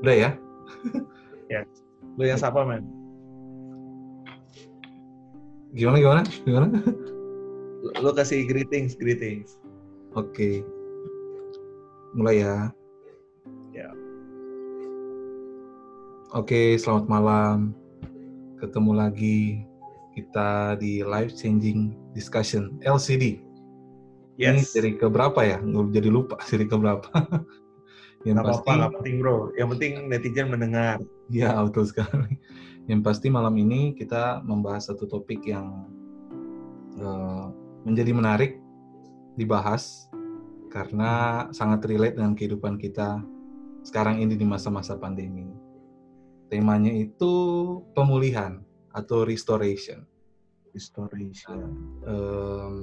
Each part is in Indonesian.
Udah ya? ya. Lu yang siapa, men? Gimana, gimana? Gimana? Lu kasih greetings, greetings. Oke. Okay. Mulai ya. Ya. Oke, okay, selamat malam. Ketemu lagi kita di live changing discussion LCD. Yes. Ini seri keberapa ya? Nggak jadi lupa seri keberapa. yang gak pasti apa, penting bro. Yang penting netizen mendengar. Iya betul sekali. Yang pasti malam ini kita membahas satu topik yang uh, menjadi menarik dibahas karena sangat relate dengan kehidupan kita sekarang ini di masa-masa pandemi. Temanya itu pemulihan atau restoration. Restoration. Um,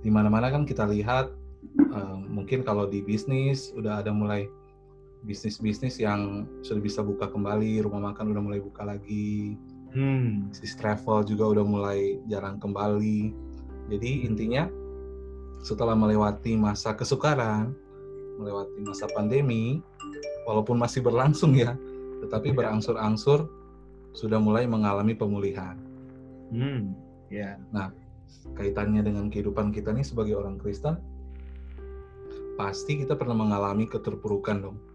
di mana-mana kan kita lihat um, mungkin kalau di bisnis udah ada mulai bisnis-bisnis yang sudah bisa buka kembali, rumah makan udah mulai buka lagi, hmm. bisnis travel juga udah mulai jarang kembali. Jadi intinya setelah melewati masa kesukaran, melewati masa pandemi, walaupun masih berlangsung ya, tetapi ya. berangsur-angsur sudah mulai mengalami pemulihan. Hmm, ya. Yeah. Nah, kaitannya dengan kehidupan kita nih sebagai orang Kristen, pasti kita pernah mengalami keterpurukan dong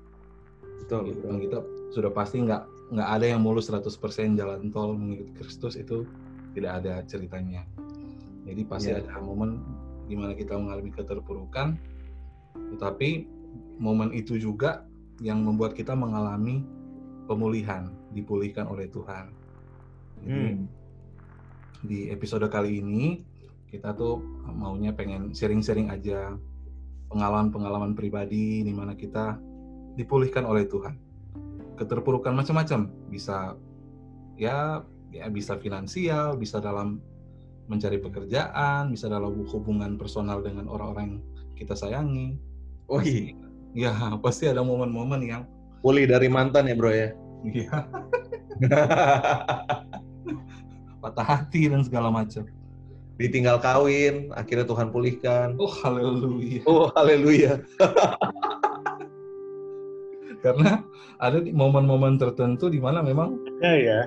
betul, gitu. kita sudah pasti nggak nggak ada yang mulus 100% jalan tol mengikuti Kristus itu tidak ada ceritanya jadi pasti yeah. ada momen di mana kita mengalami keterpurukan tetapi momen itu juga yang membuat kita mengalami pemulihan dipulihkan oleh Tuhan jadi hmm. di episode kali ini kita tuh maunya pengen sharing-sharing aja pengalaman-pengalaman pribadi di mana kita dipulihkan oleh Tuhan. Keterpurukan macam-macam, bisa ya ya bisa finansial, bisa dalam mencari pekerjaan, bisa dalam hubungan personal dengan orang-orang yang kita sayangi. Oh iya. Ya, pasti ada momen-momen yang pulih dari mantan ya, Bro ya. Iya. Patah hati dan segala macam. Ditinggal kawin, akhirnya Tuhan pulihkan. Oh, haleluya. Oh, haleluya. karena ada momen-momen tertentu di mana memang ya, ya.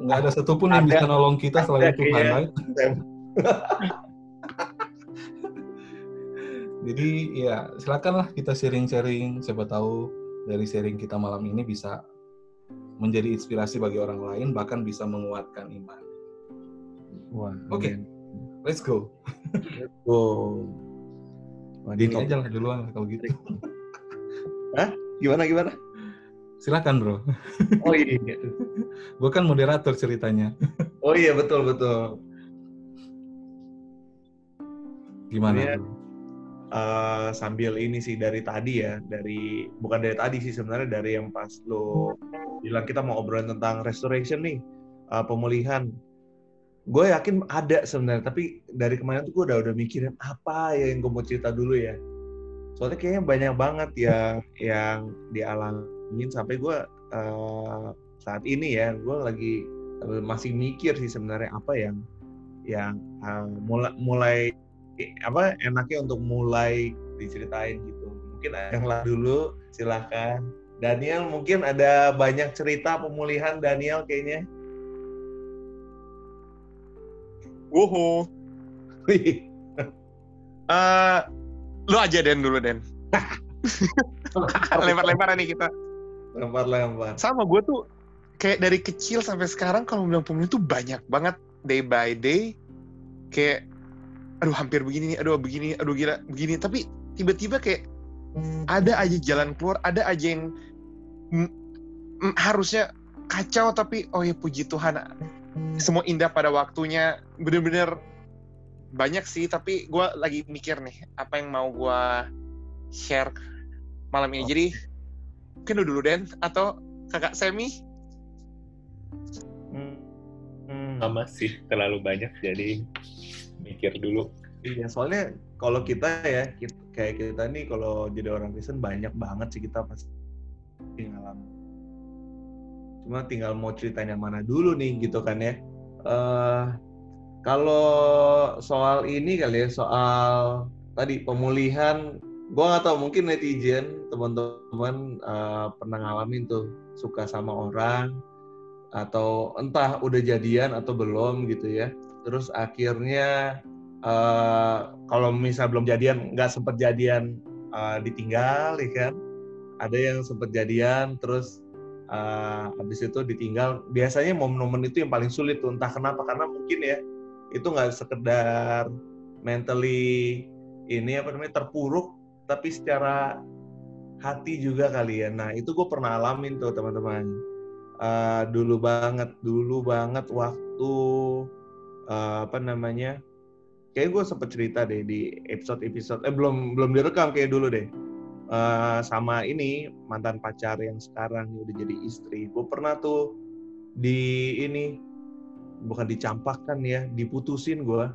nggak ada satupun yang bisa nolong kita selain Tuhan ya. Jadi ya silakanlah kita sharing-sharing. Siapa tahu dari sharing kita malam ini bisa menjadi inspirasi bagi orang lain, bahkan bisa menguatkan iman. Oke, okay. let's go. let's go. Ini aja lah duluan kalau gitu. Hah? Gimana gimana? Silakan bro. Oh iya. Gue kan moderator ceritanya. oh iya betul betul. Gimana? Ya, uh, sambil ini sih dari tadi ya, dari bukan dari tadi sih sebenarnya dari yang pas lo bilang kita mau obrolin tentang restoration nih, uh, pemulihan. Gue yakin ada sebenarnya, tapi dari kemarin tuh gue udah udah mikirin apa ya yang gue mau cerita dulu ya soalnya kayaknya banyak banget ya yang dialamin sampai gue uh, saat ini ya gue lagi uh, masih mikir sih sebenarnya apa yang yang uh, mulai mulai apa enaknya untuk mulai diceritain gitu. Mungkin yang lah dulu silahkan. Daniel mungkin ada banyak cerita pemulihan Daniel kayaknya. Wuhu. uh, Lu aja Den dulu Den. Lempar-lemparan nih kita. Lempar-lempar. Sama gue tuh kayak dari kecil sampai sekarang kalau bilang pemilu tuh banyak banget day by day kayak aduh hampir begini nih, aduh begini, aduh gila begini. Tapi tiba-tiba kayak ada aja jalan keluar, ada aja yang mm, mm, harusnya kacau tapi oh ya puji Tuhan semua indah pada waktunya bener-bener banyak sih tapi gue lagi mikir nih apa yang mau gue share malam ini. Oh. jadi mungkin dulu Den atau kakak Semi? Hmm, sama sih terlalu banyak jadi mikir dulu. Iya soalnya kalau kita ya kita, kayak kita nih kalau jadi orang Kristen banyak banget sih kita pasti ngalamin. Cuma tinggal mau ceritanya mana dulu nih gitu kan ya. Uh, kalau soal ini kali ya, soal tadi pemulihan gue nggak tahu mungkin netizen teman-teman uh, pernah ngalamin tuh suka sama orang atau entah udah jadian atau belum gitu ya. Terus akhirnya uh, kalau misal belum jadian nggak sempet jadian uh, ditinggal ya kan? Ada yang sempet jadian terus uh, habis itu ditinggal. Biasanya momen-momen itu yang paling sulit tuh entah kenapa karena mungkin ya itu nggak sekedar mentally ini apa namanya terpuruk tapi secara hati juga kali ya. Nah itu gue pernah alamin tuh teman-teman. Uh, dulu banget, dulu banget waktu uh, apa namanya? Kayak gue sempet cerita deh di episode-episode. Eh belum belum direkam kayak dulu deh. Uh, sama ini mantan pacar yang sekarang udah jadi istri. Gue pernah tuh di ini bukan dicampakkan ya, diputusin gue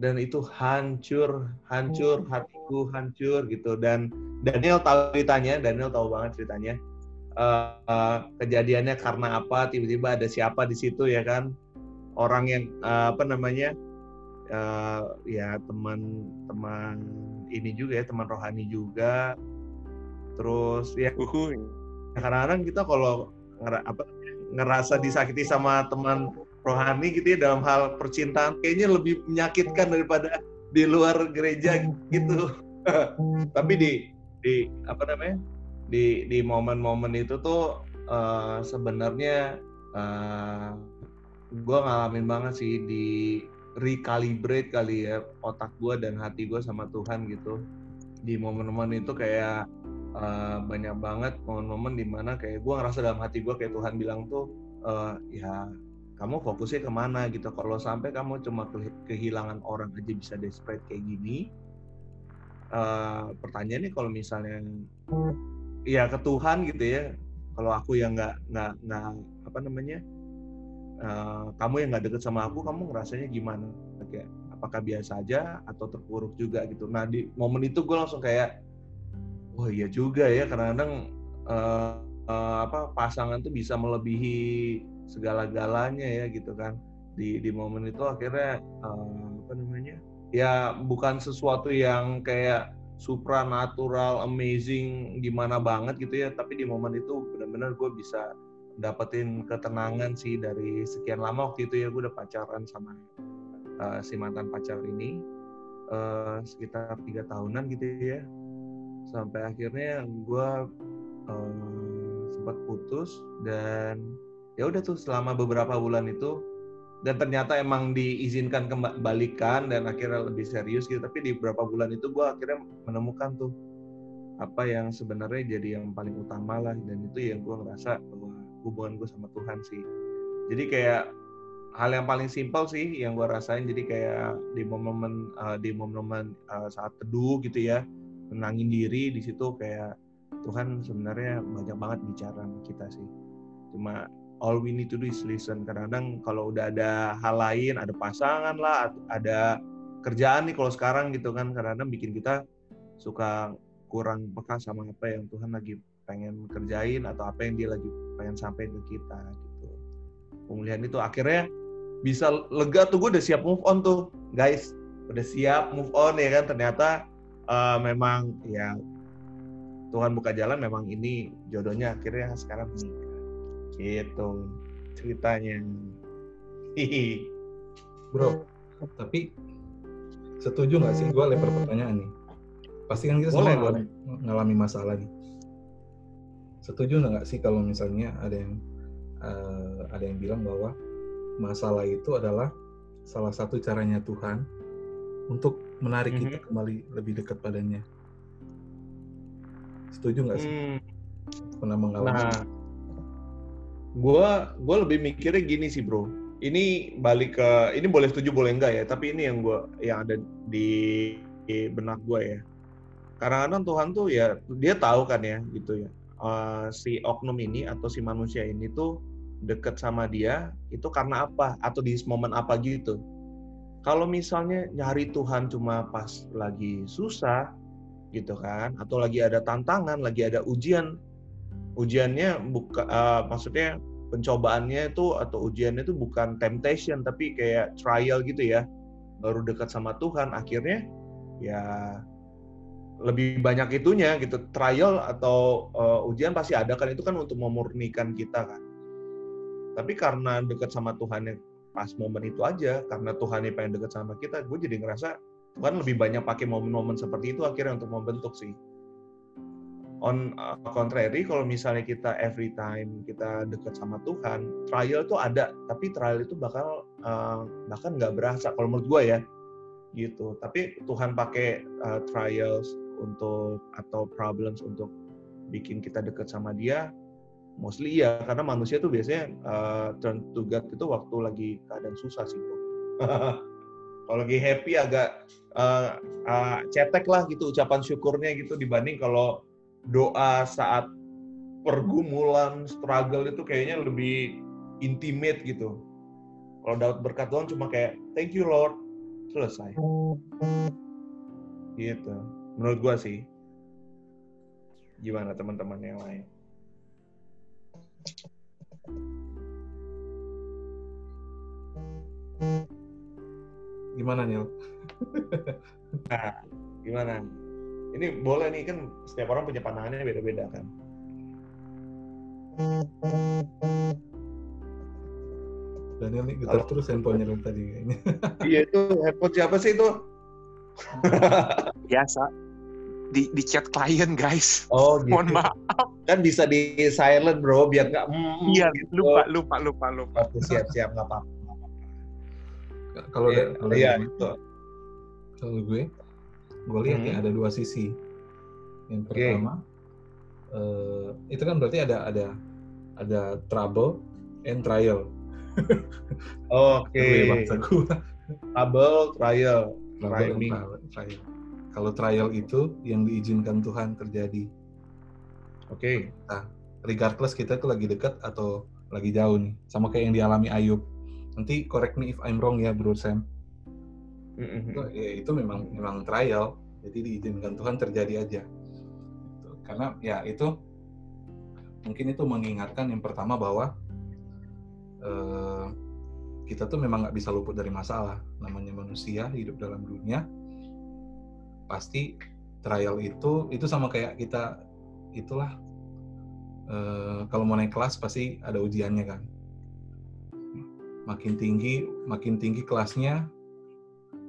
dan itu hancur, hancur, hmm. hatiku hancur gitu. Dan Daniel tahu ceritanya, Daniel tahu banget ceritanya. Uh, uh, kejadiannya karena apa? Tiba-tiba ada siapa di situ ya kan? Orang yang uh, apa namanya? Uh, ya teman-teman ini juga ya teman rohani juga. Terus ya, uh, kadang-kadang kita kalau apa ngerasa disakiti sama teman rohani gitu ya dalam hal percintaan kayaknya lebih menyakitkan daripada di luar gereja gitu. Tapi di di apa namanya? di di momen-momen itu tuh uh, sebenarnya uh, eh, gue ngalamin banget sih di recalibrate kali ya otak gue dan hati gue sama Tuhan gitu di momen-momen itu kayak uh, banyak banget momen-momen di mana kayak gue ngerasa dalam hati gue kayak Tuhan bilang tuh uh, ya kamu fokusnya ke mana gitu. Kalau sampai kamu cuma kehilangan orang aja bisa desperate kayak gini uh, pertanyaannya kalau misalnya ya ke Tuhan gitu ya. Kalau aku yang nggak nggak nggak apa namanya uh, kamu yang nggak deket sama aku kamu ngerasanya gimana? Kayak apakah biasa aja atau terpuruk juga gitu. Nah di momen itu gue langsung kayak wah iya juga ya. Kadang-kadang uh, uh, apa pasangan tuh bisa melebihi segala-galanya ya gitu kan. Di di momen itu akhirnya um, apa namanya ya bukan sesuatu yang kayak supranatural amazing gimana banget gitu ya. Tapi di momen itu benar-benar gue bisa dapetin ketenangan sih dari sekian lama waktu itu ya gue udah pacaran sama uh, si mantan pacar ini uh, sekitar tiga tahunan gitu ya. Sampai akhirnya gue uh, sempat putus dan ya udah tuh selama beberapa bulan itu dan ternyata emang diizinkan kembalikan dan akhirnya lebih serius gitu. Tapi di beberapa bulan itu gue akhirnya menemukan tuh apa yang sebenarnya jadi yang paling utama lah. Dan itu yang gue ngerasa bahwa hubungan gue sama Tuhan sih. Jadi kayak hal yang paling simpel sih yang gue rasain. Jadi kayak di momen-momen uh, di momen-momen uh, saat teduh gitu ya menangin diri di situ kayak Tuhan sebenarnya banyak banget bicara sama kita sih. Cuma all we need to do is listen. Kadang-kadang kalau udah ada hal lain, ada pasangan lah, ada kerjaan nih kalau sekarang gitu kan, kadang-kadang bikin kita suka kurang peka sama apa yang Tuhan lagi pengen kerjain atau apa yang dia lagi pengen sampaikan ke kita gitu. Pemulihan itu akhirnya bisa lega tuh gue udah siap move on tuh guys udah siap move on ya kan ternyata uh, memang ya Tuhan buka jalan memang ini jodohnya akhirnya sekarang menikah Gitu ceritanya. Hihi. Bro, tapi setuju nggak sih gue lempar pertanyaan nih? Pasti kan kita semua ngalami, ngalami masalah nih. Setuju nggak sih kalau misalnya ada yang uh, ada yang bilang bahwa masalah itu adalah salah satu caranya Tuhan untuk menarik kita mhm. kembali lebih dekat padanya. Setuju nggak sih? Hmm. Pernah mengalami? Nah, gue gue lebih mikirnya gini sih bro. Ini balik ke ini boleh setuju boleh enggak ya? Tapi ini yang gue yang ada di, di benak gue ya. Karena kadang Tuhan tuh ya dia tahu kan ya gitu ya. Uh, si oknum ini atau si manusia ini tuh deket sama dia itu karena apa? Atau di momen apa gitu? Kalau misalnya nyari Tuhan cuma pas lagi susah gitu kan? Atau lagi ada tantangan lagi ada ujian ujiannya buka uh, maksudnya pencobaannya itu atau ujiannya itu bukan temptation tapi kayak trial gitu ya. Baru dekat sama Tuhan akhirnya ya lebih banyak itunya gitu. Trial atau uh, ujian pasti ada kan itu kan untuk memurnikan kita kan. Tapi karena dekat sama Tuhan yang pas momen itu aja karena Tuhan yang pengen dekat sama kita gue jadi ngerasa Tuhan lebih banyak pakai momen-momen seperti itu akhirnya untuk membentuk sih on uh, contrary kalau misalnya kita every time kita dekat sama Tuhan trial tuh ada tapi trial itu bakal uh, bahkan nggak berasa kalau menurut gue ya gitu. Tapi Tuhan pakai uh, trials untuk atau problems untuk bikin kita dekat sama dia mostly iya karena manusia tuh biasanya uh, turn to God itu waktu lagi keadaan susah sih bro. Kalau lagi happy agak uh, uh, cetek lah gitu ucapan syukurnya gitu dibanding kalau doa saat pergumulan struggle itu kayaknya lebih intimate gitu. Kalau dapat berkat Tuhan cuma kayak thank you Lord. Selesai. Gitu. Menurut gua sih. Gimana teman-teman yang lain? Gimana Nil? nah gimana ini boleh nih kan setiap orang punya pandangannya beda-beda kan Daniel nih getar terus handphonenya dari tadi kayaknya. iya itu headphone siapa sih itu Biasa. Di, di chat klien, guys. oh gitu Mohon maaf. kan bisa di silent bro biar nggak mm, Iya, gitu. lupa, lupa, lupa, lupa. Oke, siap-siap nggak apa-apa Kalau Iya, iya itu kalau gue, gue lihat Hmm. ya ada dua sisi. Yang pertama, eh, itu kan berarti ada ada ada trouble and trial. oke bahasa gue. trouble trial Trouble and Timing. trial. trial. Kalau trial itu yang diizinkan Tuhan terjadi, oke regardless kita tuh lagi dekat atau lagi jauh nih, sama kayak yang dialami Ayub. Nanti correct me if I'm wrong ya, Bro Sam. Mm-mm. itu, ya, itu memang memang trial jadi diizinkan Tuhan terjadi aja Gitu. karena ya itu mungkin itu mengingatkan yang pertama bahwa eh, kita tuh memang nggak bisa luput dari masalah namanya manusia hidup dalam dunia pasti trial itu itu sama kayak kita itulah eh, kalau mau naik kelas pasti ada ujiannya kan makin tinggi makin tinggi kelasnya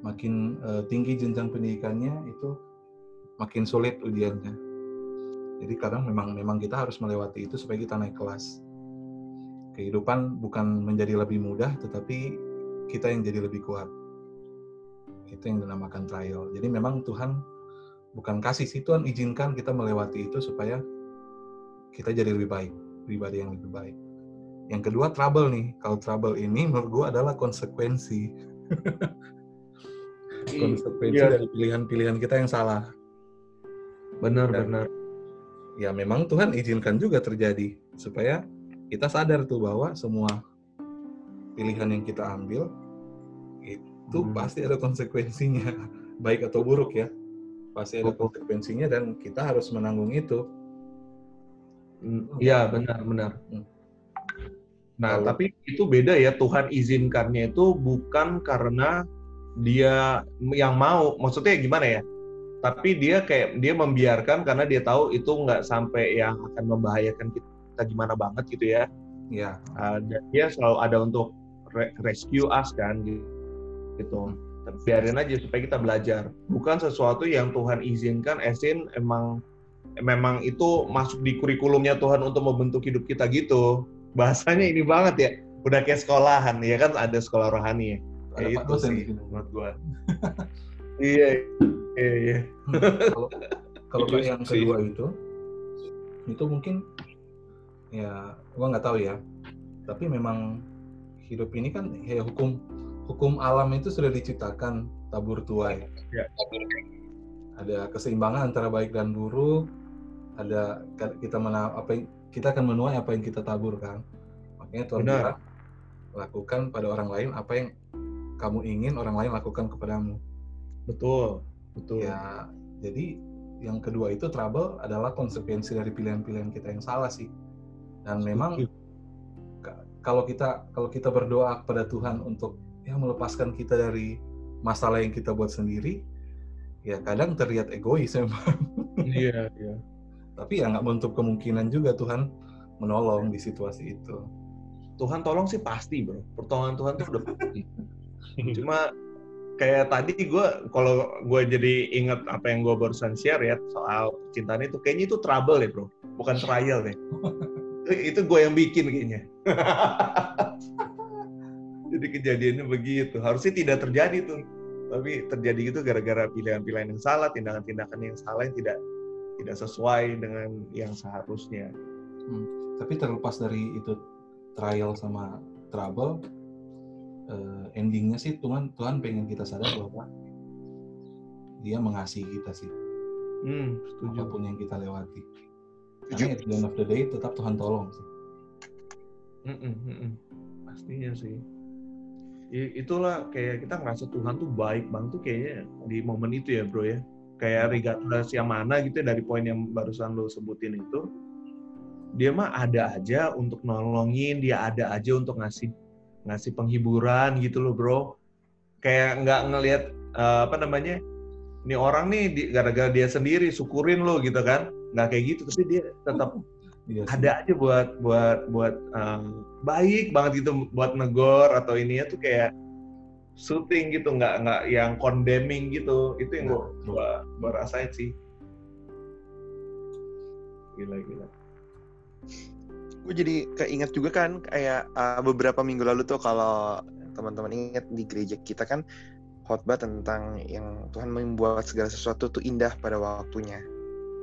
makin eh, tinggi jenjang pendidikannya itu makin sulit ujiannya. Jadi kadang memang memang kita harus melewati itu supaya kita naik kelas. Kehidupan bukan menjadi lebih mudah, tetapi kita yang jadi lebih kuat. Itu yang dinamakan trial. Jadi memang Tuhan bukan kasih sih Tuhan izinkan kita melewati itu supaya kita jadi lebih baik, pribadi yang lebih baik. Yang kedua trouble nih. Kalau trouble ini menurut gua adalah konsekuensi konsekuensi Iya. dari pilihan-pilihan kita yang salah. benar Dan- benar Ya memang Tuhan izinkan juga terjadi supaya kita sadar tuh bahwa semua pilihan yang kita ambil itu Hmm. pasti ada konsekuensinya, baik atau buruk ya. Pasti ada konsekuensinya dan kita harus menanggung itu. Iya benar benar Hmm. nah Kalau- tapi itu beda ya Tuhan izinkannya itu bukan karena dia yang mau maksudnya gimana ya? Tapi dia kayak dia membiarkan karena dia tahu itu nggak sampai yang akan membahayakan kita gimana banget gitu ya. Ya, Uh, dan dia selalu ada untuk re- rescue us kan gitu. Tapi biarin aja supaya kita belajar. Bukan sesuatu yang Tuhan izinkan esin emang memang itu masuk di kurikulumnya Tuhan untuk membentuk hidup kita gitu. Bahasanya ini banget ya udah kayak sekolahan ya kan? Ada sekolah rohani ya ada kayak Pak itu dosen sih sini. menurut gua iya iya iya Hmm, Kalau kalau Itu yang sih. kedua itu, itu mungkin ya gua nggak tahu ya. Tapi memang hidup ini kan ya hukum hukum alam itu sudah diciptakan tabur tuai. Ya. Ada keseimbangan antara baik dan buruk. Ada kita mena apa yang- kita akan menuai apa yang kita tabur kan. Makanya Tuhan Benar. bilang lakukan pada orang lain apa yang kamu ingin orang lain lakukan kepadamu. betul betul Ya, jadi yang kedua itu trouble adalah konsekuensi dari pilihan-pilihan kita yang salah sih. Dan memang ka- kalau kita kalau kita berdoa kepada Tuhan untuk ya melepaskan kita dari masalah yang kita buat sendiri, ya kadang terlihat egois memang. Iya, iya. Tapi ya nggak menutup kemungkinan juga Tuhan menolong di situasi itu. Tuhan tolong sih pasti, bro. Pertolongan Tuhan tuh udah pasti. Cuma kayak tadi gue, kalau gue jadi inget apa yang gue barusan share ya soal cintaan itu, kayaknya itu trouble ya, bro. Bukan trial deh. itu gue yang bikin kayaknya. jadi kejadiannya begitu. Harusnya tidak terjadi tuh. Tapi terjadi gitu gara-gara pilihan-pilihan yang salah, tindakan-tindakan yang salah yang tidak tidak sesuai dengan yang seharusnya. Hmm. Tapi terlepas dari itu trial sama trouble, uh, endingnya sih Tuhan Tuhan pengen kita sadar bahwa Dia mengasihi kita sih. Hmm, setuju. Apa pun yang kita lewati. Karena at the end of the day tetap Tuhan tolong sih. Mm -mm, mm -mm. Pastinya sih. Itulah kayak kita ngerasa Tuhan tuh baik banget tuh kayaknya di momen itu ya bro ya. Kayak regardless yang mana gitu ya dari poin yang barusan lo sebutin itu. Dia mah ada aja untuk nolongin, dia ada aja untuk ngasih ngasih penghiburan gitu loh bro. Kayak nggak ngelihat uh, apa namanya, ini orang nih gara-gara dia sendiri syukurin lo gitu kan. Nggak kayak gitu, tapi dia tetap Iya ada aja buat buat buat um, baik banget gitu buat negor atau ini ya tuh kayak syuting gitu nggak nggak yang condemning gitu. Itu yang gue gua, gua rasain sih. Gila gila gue jadi keinget juga kan kayak uh, beberapa minggu lalu tuh kalau teman-teman ingat di gereja kita kan khotbah tentang yang Tuhan membuat segala sesuatu tuh indah pada waktunya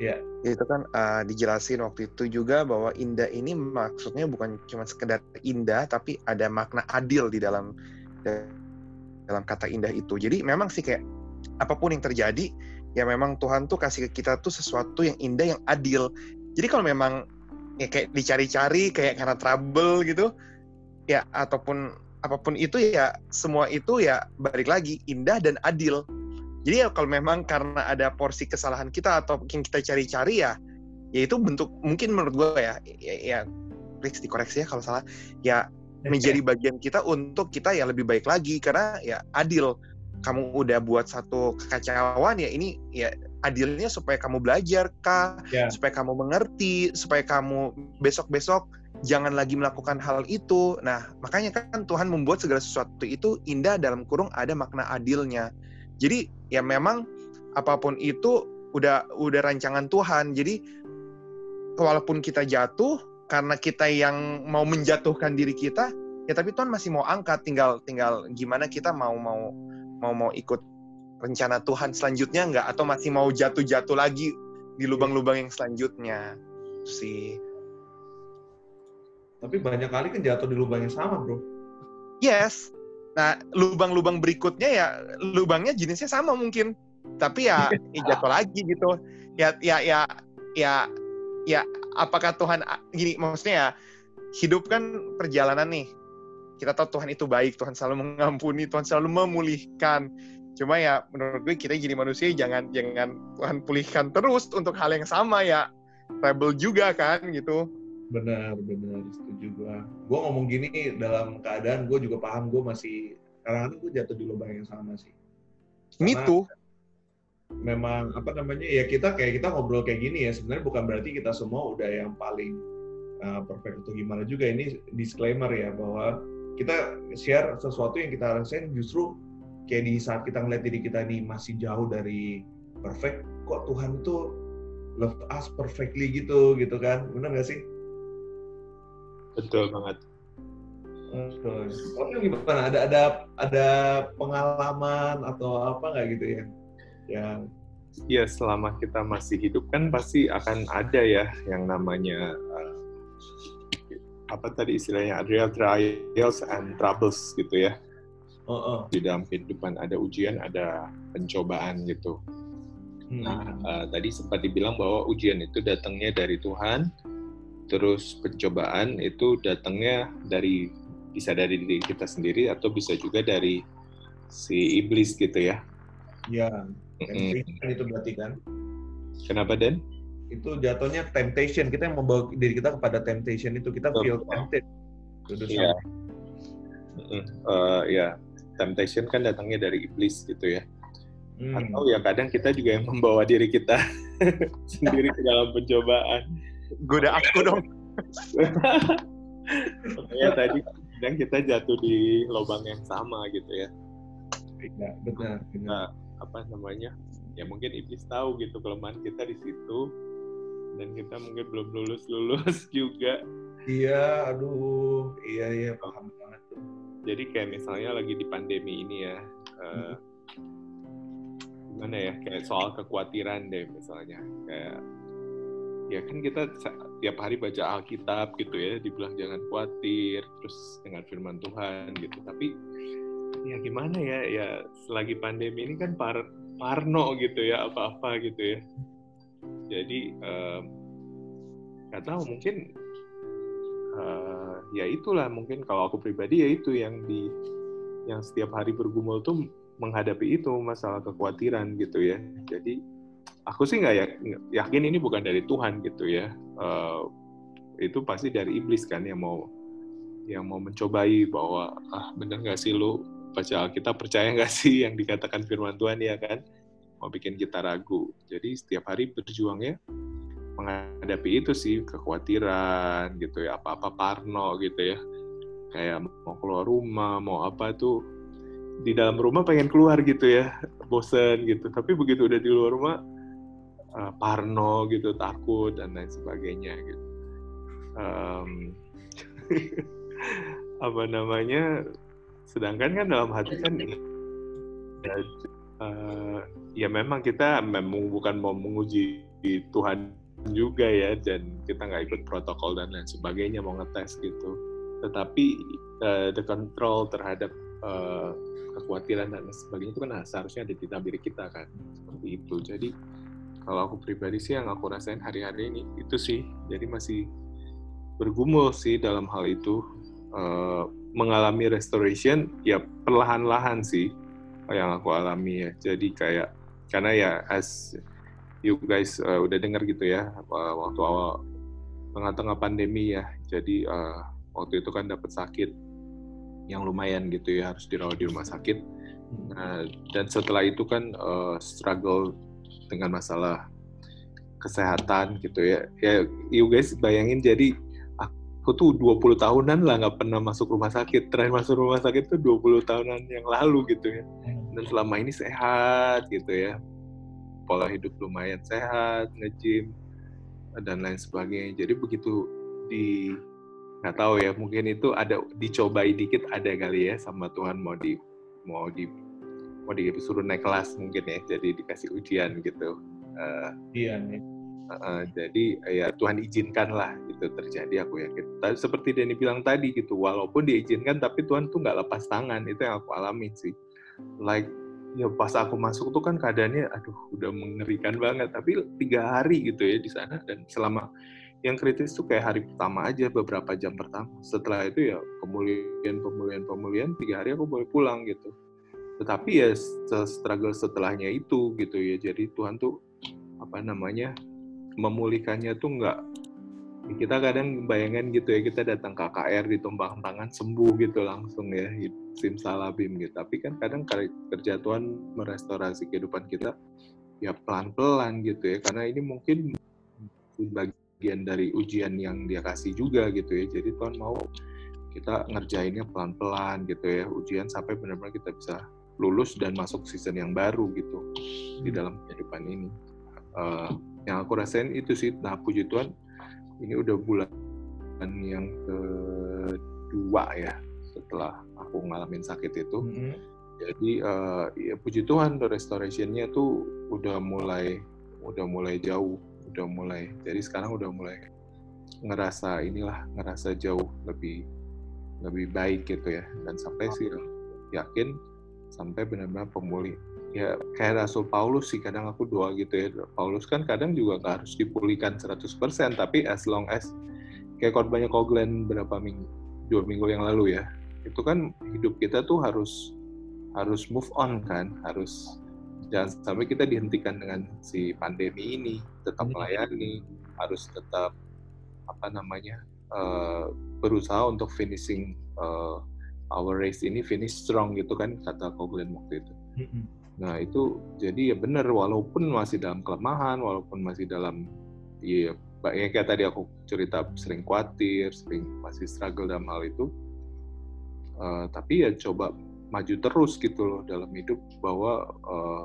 Iya. Itu kan uh, dijelasin waktu itu juga bahwa indah ini maksudnya bukan cuma sekedar indah, tapi ada makna adil di dalam dalam kata indah itu. Jadi memang sih kayak apa pun yang terjadi, ya memang Tuhan tuh kasih ke kita tuh sesuatu yang indah, yang adil. Jadi kalau memang ya kayak dicari-cari kayak karena trouble gitu, ya ataupun apa pun itu ya semua itu ya balik lagi indah dan adil. Jadi ya kalau memang karena ada porsi kesalahan kita atau yang kita cari-cari ya, ya itu bentuk mungkin menurut gue ya, ya, ya please dikoreksi ya kalau salah, ya menjadi bagian kita untuk kita ya lebih baik lagi karena ya adil. Kamu udah buat satu kekacauan ya ini ya adilnya supaya kamu belajar kah, yeah. supaya kamu mengerti, supaya kamu besok-besok jangan lagi melakukan hal itu. Nah, makanya kan Tuhan membuat segala sesuatu itu indah dalam kurung ada makna adilnya. Jadi ya memang apa pun itu udah udah rancangan Tuhan. Jadi walaupun kita jatuh karena kita yang mau menjatuhkan diri kita, ya tapi Tuhan masih mau angkat. Tinggal tinggal gimana kita mau mau mau mau ikut rencana Tuhan selanjutnya nggak atau masih mau jatuh-jatuh lagi di lubang-lubang yang selanjutnya sih. Tapi banyak kali kan jatuh di lubang yang sama, bro. Yes, Nah, lubang-lubang berikutnya ya lubangnya jenisnya sama mungkin, tapi ya, ya jatuh lagi gitu. Ya ya ya ya ya apakah Tuhan gini maksudnya ya hidup kan perjalanan nih. Kita tahu Tuhan itu baik, Tuhan selalu mengampuni, Tuhan selalu memulihkan. Cuma ya menurut gue kita jadi manusia jangan jangan Tuhan pulihkan terus untuk hal yang sama ya. Rebel juga kan gitu. Benar benar setuju gue gue ngomong gini dalam keadaan gue juga paham gue masih kadang-kadang gue jatuh di lubang yang sama sih. Ini tuh memang apa namanya ya kita kayak kita ngobrol kayak gini ya sebenarnya bukan berarti kita semua udah yang paling uh, perfect atau gimana juga. Ini disclaimer ya bahwa kita share sesuatu yang kita rasain justru kayak di saat kita ngeliat diri kita ini masih jauh dari perfect kok Tuhan itu love us perfectly gitu gitu kan benar gak sih Betul banget. Oke, gimana? Ada ada ada pengalaman atau apa nggak gitu ya? Yang ya selama kita masih hidup kan pasti akan ada ya yang namanya uh, apa tadi istilahnya real trials and troubles gitu ya. Oh, oh. Di dalam kehidupan ada ujian, ada pencobaan gitu. Hmm. Nah, uh, tadi sempat dibilang bahwa ujian itu datangnya dari Tuhan, terus pencobaan itu datangnya dari bisa dari diri kita sendiri atau bisa juga dari si iblis gitu ya. Ya, mm itu berarti kan. Kenapa Den? Itu jatuhnya temptation kita yang membawa diri kita kepada temptation itu kita feel tempted. Iya. Uh, ya, temptation kan datangnya dari iblis gitu ya. Hmm. Atau ya kadang kita juga yang membawa diri kita sendiri ke dalam pencobaan. Goda aku dong. Makanya tadi kadang kita jatuh di lubang yang sama gitu ya. Iya, benar, benar. Nah, apa namanya? Ya mungkin iblis tahu gitu kelemahan kita di situ dan kita mungkin belum lulus lulus juga. Iya, aduh, iya iya paham banget tuh. Jadi kayak misalnya lagi di pandemi ini ya, eh, gimana ya? Kayak soal kekhawatiran deh misalnya. Kayak ya kan kita tiap hari baca Alkitab gitu ya, dibilang jangan khawatir, terus dengan firman Tuhan gitu. Tapi ya gimana ya? Ya selagi pandemi ini kan par parno gitu ya, apa-apa gitu ya. Jadi nggak tahu mungkin eh, ya itulah mungkin kalau aku pribadi ya itu yang di yang setiap hari bergumul tuh menghadapi itu masalah kekhawatiran gitu ya. Jadi aku sih nggak ya- yakin ini bukan dari Tuhan gitu ya. Eh, itu pasti dari iblis kan yang mau yang mau mencobai bahwa ah bener nggak sih lu baca Alkitab percaya nggak sih yang dikatakan firman Tuhan ya kan mau bikin kita ragu. Jadi setiap hari berjuangnya menghadapi itu sih kekhawatiran gitu ya apa-apa parno gitu ya. Kayak mau keluar rumah mau apa tuh di dalam rumah pengen keluar gitu ya bosen gitu. Tapi begitu udah di luar rumah eh, parno gitu takut dan lain sebagainya gitu. Em, apa namanya sedangkan kan dalam hati kan ya, eh, ya memang kita memang bukan mau menguji Tuhan juga ya dan kita nggak ikut protokol dan lain sebagainya mau ngetes gitu. Tetapi eh, the control terhadap eh, kekhawatiran dan sebagainya itu kan seharusnya ada di dalam diri kita kan seperti itu. Jadi kalau aku pribadi sih yang aku rasain hari-hari ini itu sih. Jadi masih bergumul sih dalam hal itu. Eh, mengalami restoration ya perlahan-lahan sih yang aku alami ya. Jadi kayak karena ya as you guys uh, udah dengar gitu ya uh, waktu awal tengah-tengah pandemi ya. Jadi uh, waktu itu kan dapat sakit yang lumayan gitu ya harus dirawat di rumah sakit. Nah, dan setelah itu kan uh, struggle dengan masalah kesehatan gitu ya. Ya you guys bayangin jadi aku tuh 20 tahunan lah nggak pernah masuk rumah sakit. Terakhir masuk rumah sakit tuh 20 tahunan yang lalu gitu ya dan selama ini sehat gitu ya pola hidup lumayan sehat nge-gym dan lain sebagainya jadi begitu di nggak tahu ya mungkin itu ada dicobai dikit ada kali ya sama Tuhan mau di mau di mau disuruh naik kelas mungkin ya jadi dikasih ujian gitu Eh, Iya nih. Uh, jadi ya Tuhan izinkan lah gitu terjadi aku yakin. Tapi seperti Denny bilang tadi gitu, walaupun diizinkan tapi Tuhan tuh nggak lepas tangan itu yang aku alami sih. Like ya pas aku masuk tuh kan keadaannya aduh udah mengerikan banget. Tapi tiga hari gitu ya di sana dan selama yang kritis tuh kayak hari pertama aja beberapa jam pertama. Setelah itu ya pemulihan pemulihan pemulihan tiga hari aku boleh pulang gitu. Tetapi ya struggle setelahnya itu gitu ya. Jadi Tuhan tuh apa namanya memulihkannya tuh nggak kita kadang bayangan gitu ya kita datang ke KKR ditumpang tangan sembuh gitu langsung ya simsalabim gitu. Tapi kan kadang kerja Tuhan merestorasi kehidupan kita ya pelan-pelan gitu ya. Karena ini mungkin bagian dari ujian yang dia kasih juga gitu ya. Jadi Tuhan mau kita ngerjainnya pelan-pelan gitu ya. Ujian sampai benar-benar kita bisa lulus dan masuk season yang baru gitu di dalam kehidupan ini. Uh, yang aku rasain itu sih nah puji Tuhan ini udah bulan yang kedua ya setelah aku ngalamin sakit itu. Mm-hmm. jadi uh, ya puji Tuhan restorationnya tuh udah mulai udah mulai jauh udah mulai jadi sekarang udah mulai ngerasa inilah ngerasa jauh lebih lebih baik gitu ya. Dan sampai sih yakin sampai benar-benar pemulih ya kayak Rasul Paulus sih kadang aku doa gitu ya. Paulus kan kadang juga nggak harus dipulihkan 100% tapi as long as kayak korbannya Koglen berapa minggu dua minggu yang lalu ya itu kan hidup kita tuh harus harus move on kan harus jangan sampai kita dihentikan dengan si pandemi ini tetap melayani harus tetap apa namanya uh, berusaha untuk finishing uh, our race ini finish strong gitu kan kata Koglen waktu itu Nah itu jadi ya benar walaupun masih dalam kelemahan, walaupun masih dalam ya ya kayak tadi aku cerita sering khawatir, sering masih struggle dalam hal itu. Uh, tapi ya coba maju terus gitu loh dalam hidup bahwa uh,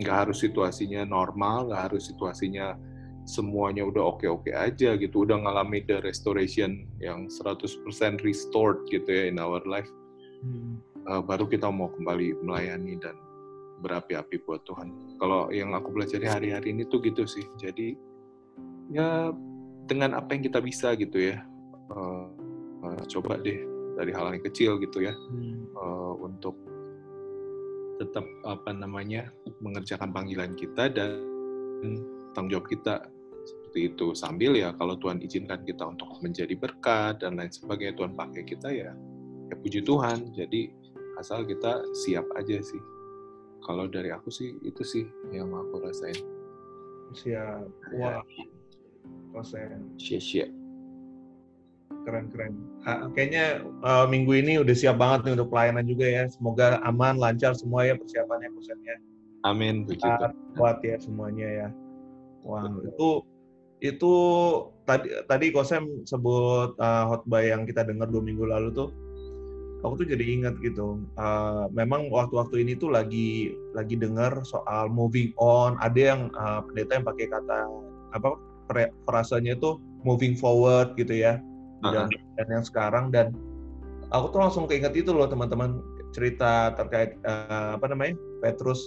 nggak harus situasinya normal, nggak harus situasinya semuanya udah oke-oke aja gitu, udah ngalami the restoration yang 100% restored gitu ya in our life. Hmm. Uh, baru kita mau kembali melayani dan berapi-api buat Tuhan. Kalau yang aku belajar hari-hari ini tuh gitu sih. Jadi ya dengan apa yang kita bisa gitu ya, uh, uh, coba deh dari hal yang kecil gitu ya, hmm. uh, untuk tetap apa namanya mengerjakan panggilan kita dan tanggung jawab kita seperti itu sambil ya kalau Tuhan izinkan kita untuk menjadi berkat dan lain sebagainya Tuhan pakai kita ya ya puji Tuhan jadi asal kita siap aja sih kalau dari aku sih itu sih yang aku rasain. Siap wah kosen siap keren keren kayaknya uh, minggu ini udah siap banget nih untuk pelayanan juga ya. Semoga aman lancar semua ya persiapannya kosennya amin puji kuat ya semuanya ya. Wah itu itu tadi tadi kosem sebut uh, hotbar yang kita dengar dua minggu lalu tuh aku tuh jadi ingat gitu. Uh, memang waktu-waktu ini tuh lagi lagi dengar soal moving on. Ada yang uh, pendeta yang pakai kata apa frasanya itu moving forward gitu ya. Dan, uh-huh. dan yang sekarang dan aku tuh langsung keinget itu loh teman-teman cerita terkait uh, apa namanya Petrus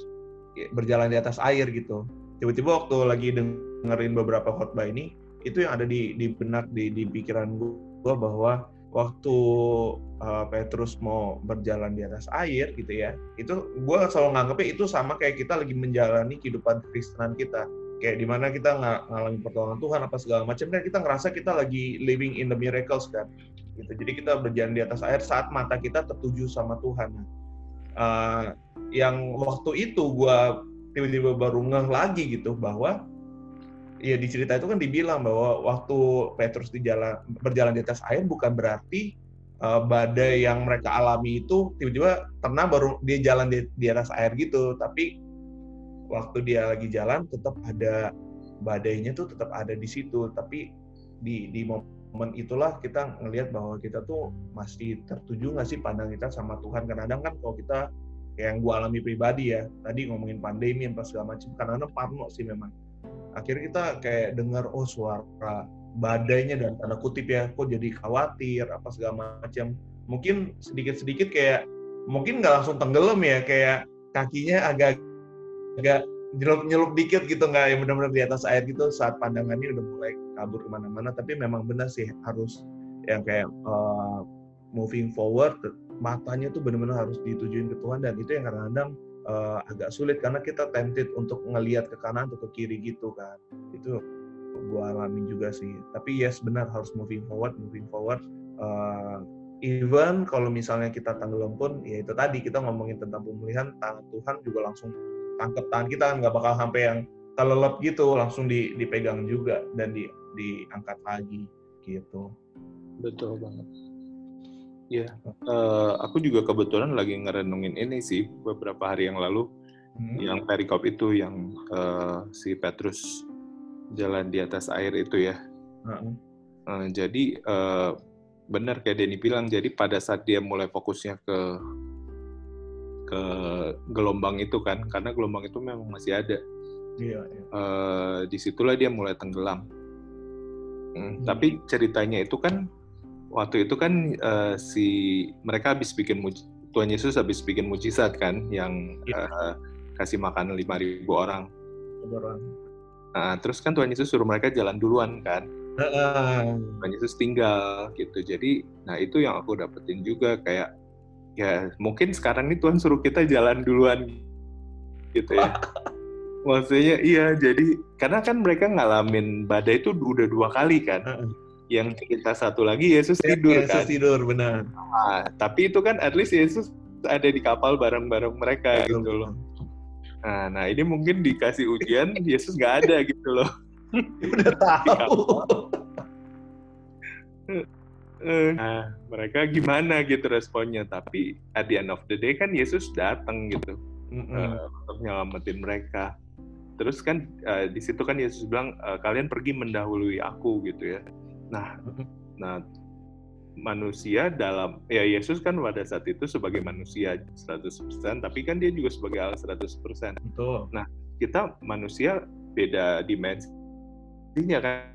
berjalan di atas air gitu. Tiba-tiba waktu lagi dengerin beberapa khotbah ini, itu yang ada di di benak di di pikiran gue bahwa waktu uh, Petrus mau berjalan di atas air gitu ya itu gue selalu nganggepnya itu sama kayak kita lagi menjalani kehidupan Kristenan kita. Kayak di mana kita nggak ngalamin pertolongan Tuhan apa segala macam kan kita ngerasa kita lagi living in the miracles kan gitu. Jadi kita berjalan di atas air saat mata kita tertuju sama Tuhan. Uh, yang waktu itu gue tiba-tiba baru ngeh lagi gitu bahwa ya di cerita itu kan dibilang bahwa waktu Petrus di jalan berjalan di atas air bukan berarti uh, badai yang mereka alami itu tiba-tiba tenang baru dia jalan di, di atas air gitu. Tapi waktu dia lagi jalan tetap ada badainya tuh tetap ada di situ. Tapi di di momen itulah kita ngelihat bahwa kita tuh masih tertuju nggak sih pandang kita sama Tuhan? Kadang-kadang kan kalau kita yang gue alami pribadi ya tadi ngomongin pandemi apa segala macam kadang-kadang parno sih memang akhirnya kita kayak dengar oh suara badainya dan tanda kutip ya kok jadi khawatir apa segala macam. Mungkin sedikit-sedikit kayak mungkin nggak langsung tenggelam ya kayak kakinya agak agak nyelup nyelup dikit gitu nggak yang benar-benar di atas air gitu saat pandangannya udah mulai kabur ke mana-mana. Tapi memang benar sih harus yang kayak uh, moving forward matanya tuh benar-benar harus ditujuin ke Tuhan dan itu yang kadang-kadang uh, agak sulit karena kita tempted untuk ngelihat ke kanan atau ke kiri gitu kan. Itu gue alamin juga sih. Tapi yes benar harus moving forward moving forward. Uh, even kalau misalnya kita tenggelam pun ya itu tadi kita ngomongin tentang pemulihan tangan Tuhan juga langsung tangkap tangan kita nggak bakal sampai yang kelelep gitu langsung di, dipegang juga dan di, diangkat lagi gitu. Betul banget Ya, uh, aku juga kebetulan lagi ngerenungin ini sih beberapa hari yang lalu, hmm. yang perikop itu yang uh, si Petrus jalan di atas air itu ya. Hmm. Uh, jadi uh, benar kayak Denny bilang, jadi pada saat dia mulai fokusnya ke ke gelombang itu kan, karena gelombang itu memang masih ada. Iya. iya. Uh, di situlah dia mulai tenggelam. Hmm. Hmm. Tapi ceritanya itu kan waktu itu kan uh, si mereka habis bikin Tuhan Yesus habis bikin mujizat kan yang ya. uh, kasih makan lima ribu orang. orang. Nah, terus kan Tuhan Yesus suruh mereka jalan duluan kan. Uh. Tuhan Yesus tinggal gitu. Jadi, nah itu yang aku dapetin juga kayak ya mungkin sekarang nih Tuhan suruh kita jalan duluan gitu ya. Maksudnya iya jadi karena kan mereka ngalamin badai itu udah dua kali kan. Uh yang cerita satu lagi Yesus tidur Yesus kan. tidur benar. Nah, tapi itu kan at least Yesus ada di kapal bareng-bareng mereka gitu loh. Nah, nah ini mungkin dikasih ujian Yesus nggak ada gitu loh. Udah tahu. Nah, mereka gimana gitu responnya? Tapi at the end of the day kan Yesus datang gitu. Mm-mm. uh, untuk nyelamatin mereka. Terus kan uh, di situ kan Yesus bilang uh, kalian pergi mendahului aku gitu ya. Nah, nah manusia dalam ya Yesus kan pada saat itu sebagai manusia 100% tapi kan dia juga sebagai Allah 100%. Betul. Kita manusia beda dimensinya kan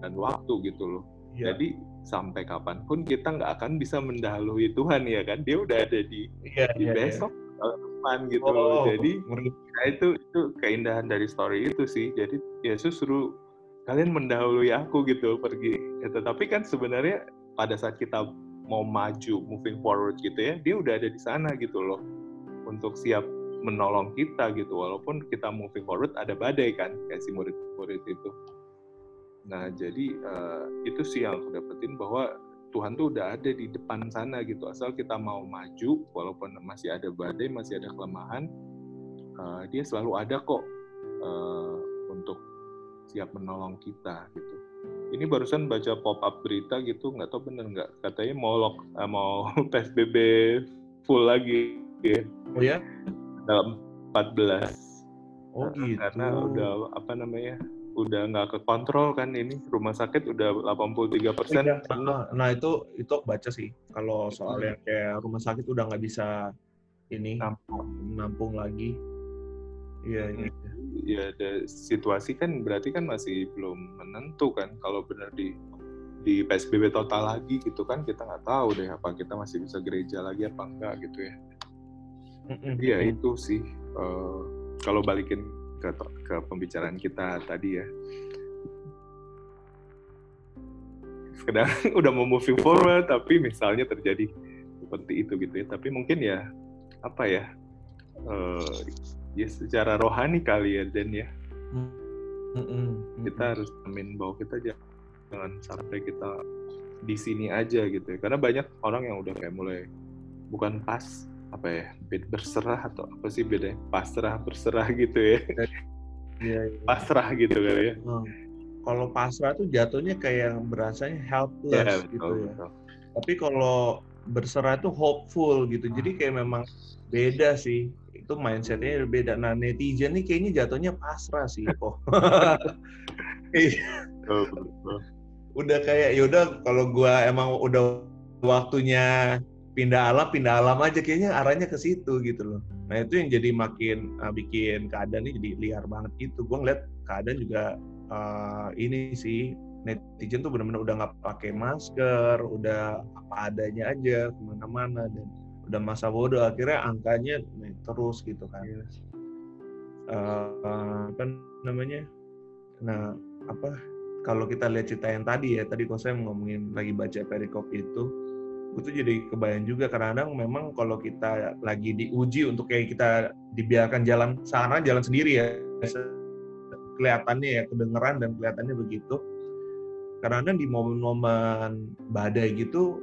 dan waktu gitu loh. Iya. Jadi sampai kapan pun kita nggak akan bisa mendahului Tuhan ya kan. Dia udah ada di, Iya, di iya. besok tahun depan gitu Oh, loh. Jadi. Nah, itu itu keindahan dari story itu sih. Jadi Yesus suruh kalian mendahului aku gitu pergi. Ya, tetapi kan sebenarnya pada saat kita mau maju, moving forward gitu ya, dia udah ada di sana gitu loh untuk siap menolong kita gitu. Walaupun kita moving forward ada badai kan kayak si murid-murid itu. Nah jadi eh, itu sih yang aku dapetin bahwa Tuhan tuh udah ada di depan sana gitu. Asal kita mau maju, walaupun masih ada badai, masih ada kelemahan, uh, dia selalu ada kok uh, untuk siap menolong kita gitu. Ini barusan baca pop up berita gitu, nggak tahu bener nggak? Katanya mau lock, uh, mau PSBB full lagi ya, Oh ya? dalam 14 Oh gitu. karena udah apa namanya udah nggak kekontrol kan ini rumah sakit udah 83 persen Iya. Nah, nah itu itu aku baca sih kalau soal yang kayak rumah sakit udah nggak bisa ini nampung nampung lagi. Iya, iya. ya ada situasi kan berarti kan masih belum menentu kan kalau benar di di PSBB total lagi gitu kan kita nggak tahu deh apa kita masih bisa gereja lagi apa enggak gitu ya. Iya itu sih eh, kalau balikin ke ke pembicaraan kita tadi ya. Kadang udah mau moving forward tapi misalnya terjadi seperti itu gitu ya. Tapi mungkin ya apa ya eh, ya secara rohani kali ya dan ya Mm-mm. kita harus amin bahwa kita jangan, sampai kita di sini aja gitu ya karena banyak orang yang udah kayak mulai bukan pas apa ya bed- berserah atau apa sih bedanya pasrah berserah gitu ya Iya, iya. pasrah gitu kali ya Hmm. Kalau pasrah tuh jatuhnya kayak berasanya helpless ya gitu betul, ya. betul. Tapi kalau berserah tuh hopeful gitu. Jadi kayak memang beda sih. Itu mindsetnya beda. Nah netizen nih kayaknya jatuhnya pasrah sih kok. Iya. Udah kayak yaudah kalau gua emang udah waktunya pindah alam pindah alam aja kayaknya arahnya ke situ gitu loh nah itu yang jadi makin uh, bikin keadaan ini jadi liar banget gitu gua ngeliat keadaan juga uh, ini sih netizen tuh benar-benar udah nggak pakai masker udah apa adanya aja ke mana-mana dan udah masa bodoh akhirnya angkanya naik terus gitu kan. Eh, apa namanya? Nah apa kalau kita lihat cerita yang tadi ya tadi kok saya ngomongin lagi baca perikop itu itu jadi kebayang juga. Kadang-kadang memang kalau kita lagi diuji untuk kayak kita dibiarkan jalan sana jalan sendiri ya kelihatannya ya kedengeran dan kelihatannya begitu. Kadang-kadang di momen-momen badai gitu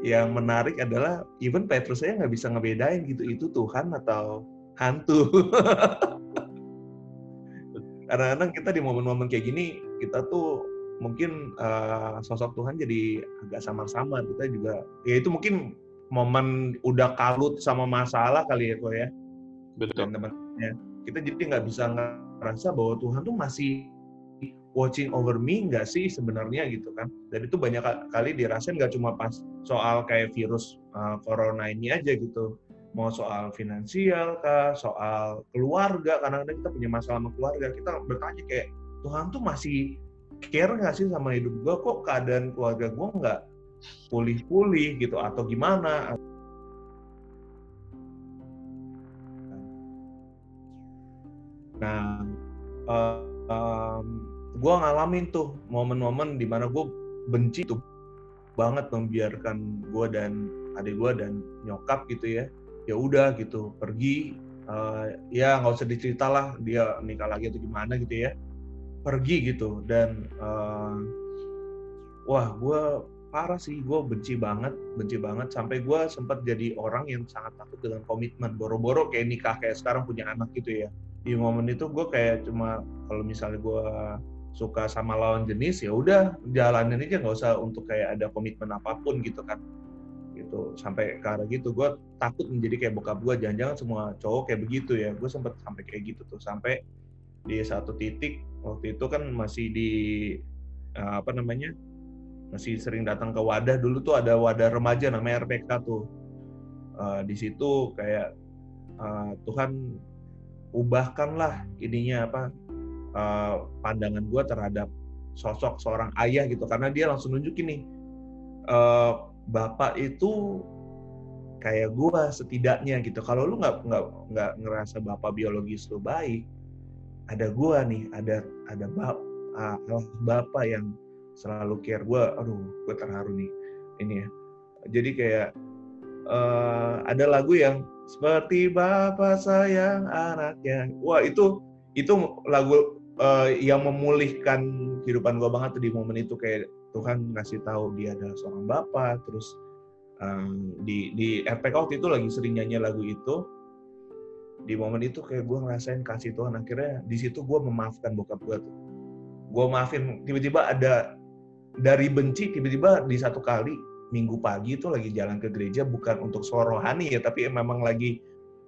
yang menarik adalah even Petrus saya nggak bisa ngebedain gitu itu Tuhan atau hantu. Kadang-kadang kita di momen-momen kayak gini kita tuh mungkin uh, sosok Tuhan jadi agak samar-samar kita juga ya itu mungkin momen udah kalut sama masalah kali ya kok ya. Betul. Dan teman-temannya. Kita jadi nggak bisa ngerasa bahwa Tuhan tuh masih watching over me nggak sih sebenarnya gitu kan. Dan itu banyak kali dirasain nggak cuma pas soal kayak virus uh, corona ini aja gitu. Mau soal finansial kah soal keluarga karena kadang kita punya masalah sama keluarga kita bertanya kayak Tuhan tuh masih care nggak sih sama hidup gue kok keadaan keluarga gue nggak pulih-pulih gitu? Atau gimana? Nah uh, um, gue ngalamin tuh momen-momen di mana gue benci tuh banget membiarkan gue dan adik gue dan nyokap gitu ya. Ya udah gitu pergi uh, ya nggak usah dicerita lah dia nikah lagi atau gimana gitu ya. Pergi gitu dan uh, wah gue parah sih gue benci banget benci banget. Sampai gue sempat jadi orang yang sangat takut dengan komitmen. Boro-boro kayak nikah kayak sekarang punya anak gitu ya. Di momen itu gue kayak cuma kalau misalnya gue suka sama lawan jenis ya udah jalanin aja nggak usah untuk kayak ada komitmen apa pun gitu kan. Gitu sampai ke arah gitu. Gue takut menjadi kayak bokap gue jangan-jangan semua cowok kayak begitu ya. Gue sempet sampai kayak gitu tuh. Sampai di satu titik waktu itu kan masih di uh, apa namanya masih sering datang ke wadah. Dulu tuh ada wadah remaja namanya RPK tuh. Uh, di situ kayak uh, Tuhan ubahkanlah ininya apa uh, pandangan gue terhadap sosok seorang ayah gitu. Karena dia langsung nunjukin nih uh, bapak itu kayak gue setidaknya gitu. Kalau lu nggak nggak nggak ngerasa bapak biologis lu baik ada gue nih ada ada bap, uh, bapak yang selalu care gue aduh gue terharu nih ini ya. Jadi kayak uh, ada lagu yang seperti bapak sayang anaknya. Wah itu itu lagu uh, yang memulihkan kehidupan gue banget tuh di momen itu kayak Tuhan ngasih tahu dia adalah seorang bapak terus um, di di RPK waktu itu lagi sering nyanyi lagu itu. Di momen itu kayak gue ngerasain kasih Tuhan akhirnya di situ gue memaafkan bokap gue tuh. Gue maafin tiba-tiba ada dari benci tiba-tiba di satu kali minggu pagi itu lagi jalan ke gereja bukan untuk sorohani ya tapi memang lagi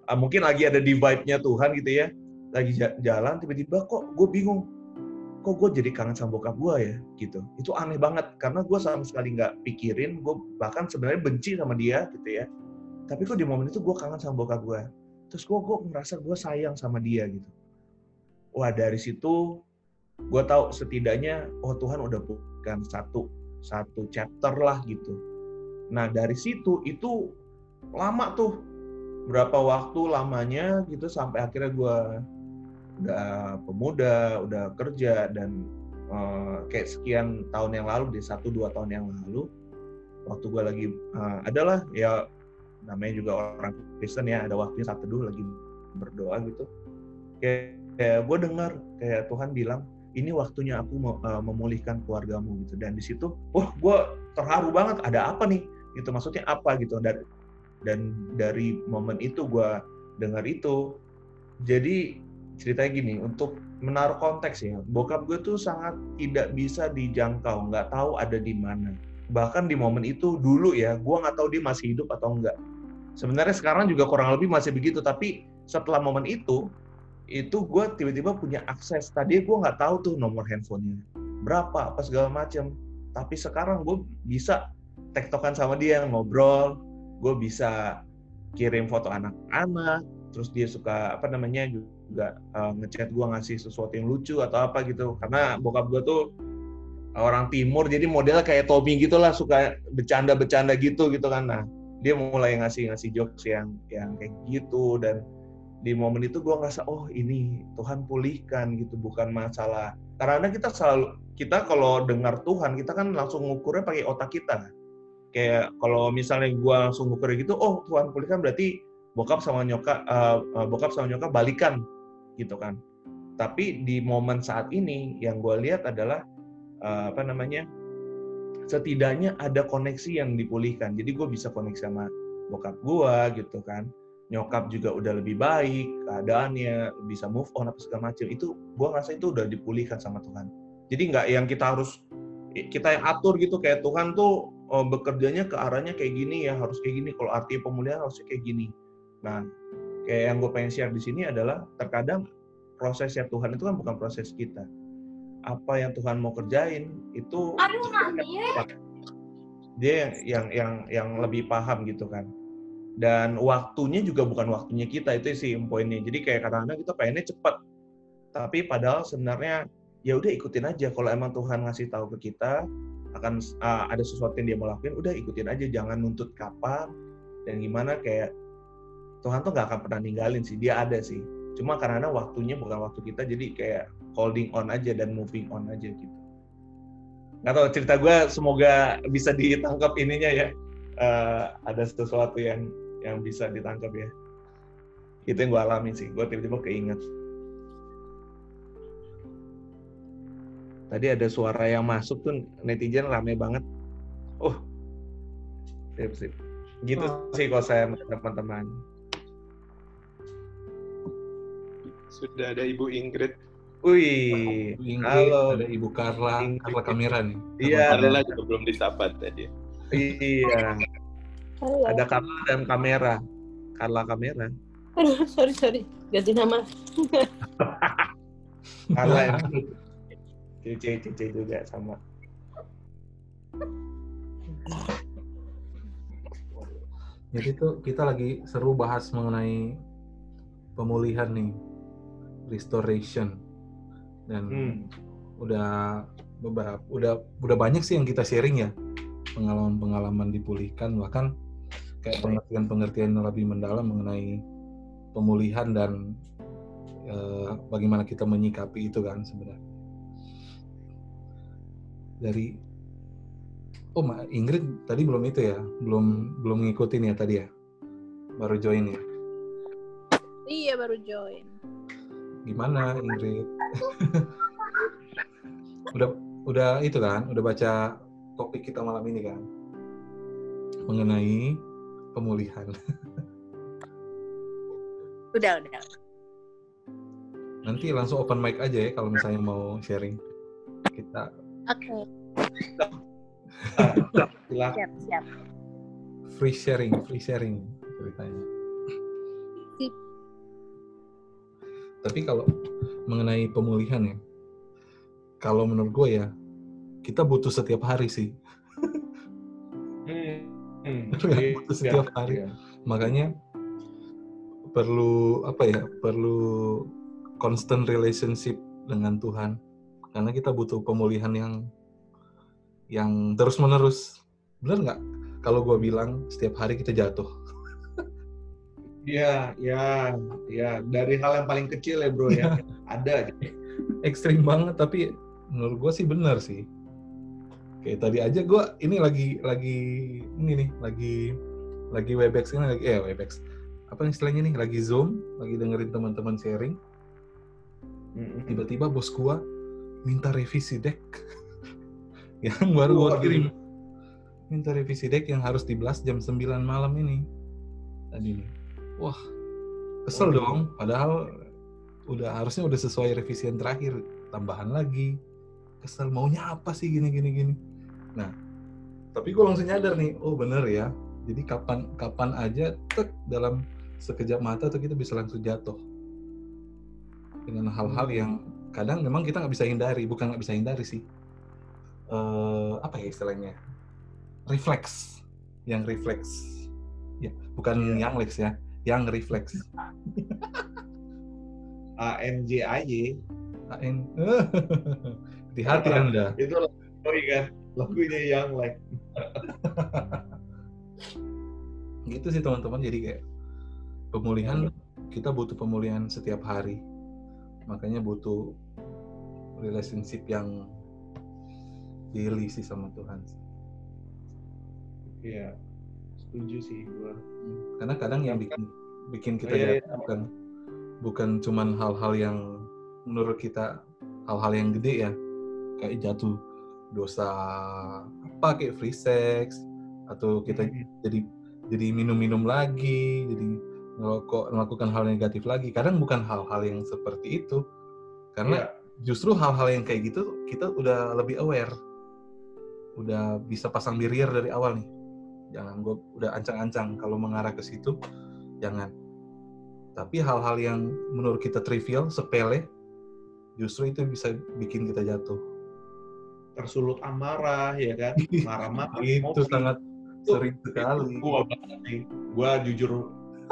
uh, mungkin lagi ada di vibe-nya Tuhan gitu ya lagi jalan tiba-tiba kok gue bingung kok gue jadi kangen sama bokap gue ya gitu. Itu aneh banget karena gue sama sekali nggak pikirin gue bahkan sebenarnya benci sama dia gitu ya. Tapi kok di momen itu gue kangen sama bokap gue terus gue gue ngerasa gue sayang sama dia gitu. Wah dari situ gue tahu setidaknya oh Tuhan udah bukan satu satu chapter lah gitu. Nah dari situ itu lama tuh berapa waktu lamanya gitu sampai akhirnya gue udah pemuda, udah kerja dan uh, kayak sekian tahun yang lalu, di satu dua tahun yang lalu, waktu gue lagi uh, adalah ya namanya juga orang Kristen ya, ada waktunya saat teduh lagi berdoa gitu, kayak, kayak gue dengar kayak Tuhan bilang ini waktunya aku uh, memulihkan keluargamu gitu. Dan di situ, wah gue terharu banget, ada apa nih? Gitu maksudnya apa gitu. Dan dan dari momen itu gue dengar itu jadi ceritanya gini, untuk menaruh konteks ya, bokap gue tuh sangat tidak bisa dijangkau, nggak tahu ada di mana. Bahkan di momen itu dulu ya, gue nggak tahu dia masih hidup atau enggak. Sebenarnya sekarang juga kurang lebih masih begitu, tapi setelah momen itu, itu gue tiba-tiba punya akses. Tadi gue nggak tahu tuh nomor handphonenya, berapa, apa segala macam. Tapi sekarang gue bisa tektokan sama dia, ngobrol, gue bisa kirim foto anak-anak, terus dia suka apa namanya juga uh, ngechat gue ngasih sesuatu yang lucu atau apa gitu. Karena bokap gue tuh orang timur jadi modelnya kayak Tommy gitulah suka bercanda-bercanda gitu gitu kan. Nah dia mulai ngasih ngasih jokes yang yang kayak gitu. Dan di momen itu gue ngerasa oh ini Tuhan pulihkan gitu bukan masalah. Karena kita selalu kita kalau dengar Tuhan kita kan langsung ngukurnya pakai otak kita. Kayak kalau misalnya gue langsung ngukur gitu oh Tuhan pulihkan berarti bokap sama nyokap uh, bokap sama nyokap balikan gitu kan. Tapi di momen saat ini yang gue lihat adalah uh, apa namanya setidaknya ada koneksi yang dipulihkan. Jadi gue bisa koneksi sama bokap gue gitu kan. Nyokap juga udah lebih baik keadaannya, bisa move on apa segala macam. Itu gue ngerasa itu udah dipulihkan sama Tuhan. Jadi nggak yang kita harus kita yang atur gitu kayak Tuhan tuh oh, bekerjanya ke arahnya kayak gini ya harus kayak gini. Kalau arti pemulihan harusnya kayak gini. Nah kayak yang gue pengen share di sini adalah terkadang prosesnya Tuhan itu kan bukan proses kita. Apa yang Tuhan mau kerjain itu Aduh, dia yang yang yang yang lebih paham gitu kan. Dan waktunya juga bukan waktunya kita itu sih poinnya. Jadi kayak kadang-kadang kita pengennya cepat. Tapi padahal sebenarnya ya udah ikutin aja kalau emang Tuhan ngasih tahu ke kita akan uh, ada sesuatu yang dia mau lakuin udah ikutin aja jangan nuntut kapan dan gimana kayak Tuhan tuh gak akan pernah ninggalin sih dia ada sih. Cuma karena waktunya bukan waktu kita jadi kayak holding on aja dan moving on aja gitu. Nggak tahu cerita gue semoga bisa ditangkap ininya ya. Uh, ada sesuatu yang yang bisa ditangkap ya. Itu yang gue alami sih gue tiba-tiba keinget. Tadi ada suara yang masuk tuh netizen rame banget. Oh sip sip. Gitu oh. sih kalau saya teman-teman Sudah ada Ibu Ingrid. Wih, Ingrid, halo. Ada Ibu Carla, Ingrid. Carla kamera nih. Iya. Carla juga belum disapa tadi. Iya. Halo. Ada Carla dan kamera. Carla kamera. Aduh, sorry sorry. Ganti nama. Carla yang Cici Cici juga sama. Jadi tuh kita lagi seru bahas mengenai pemulihan nih, restoration, dan Hmm. udah beberapa, udah udah banyak sih yang kita sharing ya, pengalaman-pengalaman dipulihkan, bahkan kayak pengertian-pengertian yang lebih mendalam mengenai pemulihan dan eh, bagaimana kita menyikapi itu kan sebenarnya. Dari Oh, Ma- Ingrid tadi belum itu ya, belum belum ngikutin ya tadi ya, baru join ya. Iya baru join. Gimana Ingrid? udah udah itu kan, udah baca topik kita malam ini kan, mengenai pemulihan. Udah udah. Nanti langsung open mic aja ya kalau misalnya mau sharing. Kita Oke. Silakan. Siap siap. free sharing, free sharing ceritanya. Tapi kalau mengenai pemulihan ya, kalau menurut gue ya, kita butuh setiap hari sih. Hmm. Hmm. Butuh setiap hari. Iya. Makanya perlu apa ya? Perlu constant relationship dengan Tuhan. Karena kita butuh pemulihan yang yang terus menerus. Bener nggak? Kalau gue bilang setiap hari kita jatuh. Iya, ya, ya. Dari hal yang paling kecil ya bro ya. Ada aja. ekstrim banget tapi menurut gue sih benar sih. Kayak tadi aja gue ini lagi lagi ini nih lagi lagi webex ini lagi eh webex. Apa istilahnya nih? Lagi zoom lagi dengerin teman-teman sharing. Tiba-tiba bos gue minta revisi deck. Yang baru Waduh. kirim. Minta revisi deck yang harus dibelas jam 9 malam ini. Tadi nih wah. Kesel Waduh. dong padahal udah harusnya udah sesuai revisi yang terakhir tambahan lagi. Kesel maunya apa sih gini gini gini? Nah tapi gue langsung nyadar nih oh bener ya. Jadi kapan kapan aja tek dalam sekejap mata tuh kita bisa langsung jatuh. Dengan hal-hal Hmm. yang kadang memang kita nggak bisa hindari bukan nggak bisa hindari sih. Eh, apa ya istilahnya? Refleks. Yang refleks. Ya bukan Iya. yang lex ya yang refleks. A N J A Y. AN hati-hati anda. Itu lagu kan. Lagunya yang like. Gitu sih teman-teman. Jadi kayak pemulihan kita butuh pemulihan setiap hari. Makanya butuh relationship yang daily sih sama Tuhan. Iya, setuju sih gua. karena kadang yang bikin bikin kita Oh, iya, jatuh bukan bukan cuman hal-hal yang menurut kita hal-hal yang gede ya kayak jatuh dosa apa kayak free sex atau kita Hmm. jadi jadi minum-minum lagi, jadi ngerokok, melakukan hal negatif lagi. Kadang bukan hal-hal yang seperti itu, karena Iya. justru hal-hal yang kayak gitu kita udah lebih aware, udah bisa pasang barrier dari awal nih. Jangan gue udah ancang-ancang kalau mengarah ke situ, jangan. Tapi hal-hal yang menurut kita trivial, sepele, justru itu bisa bikin kita jatuh. tersulut amarah ya kan, marah-marah. itu emosi. sangat Itu- sering sekali. Gua banget sih. Gua jujur,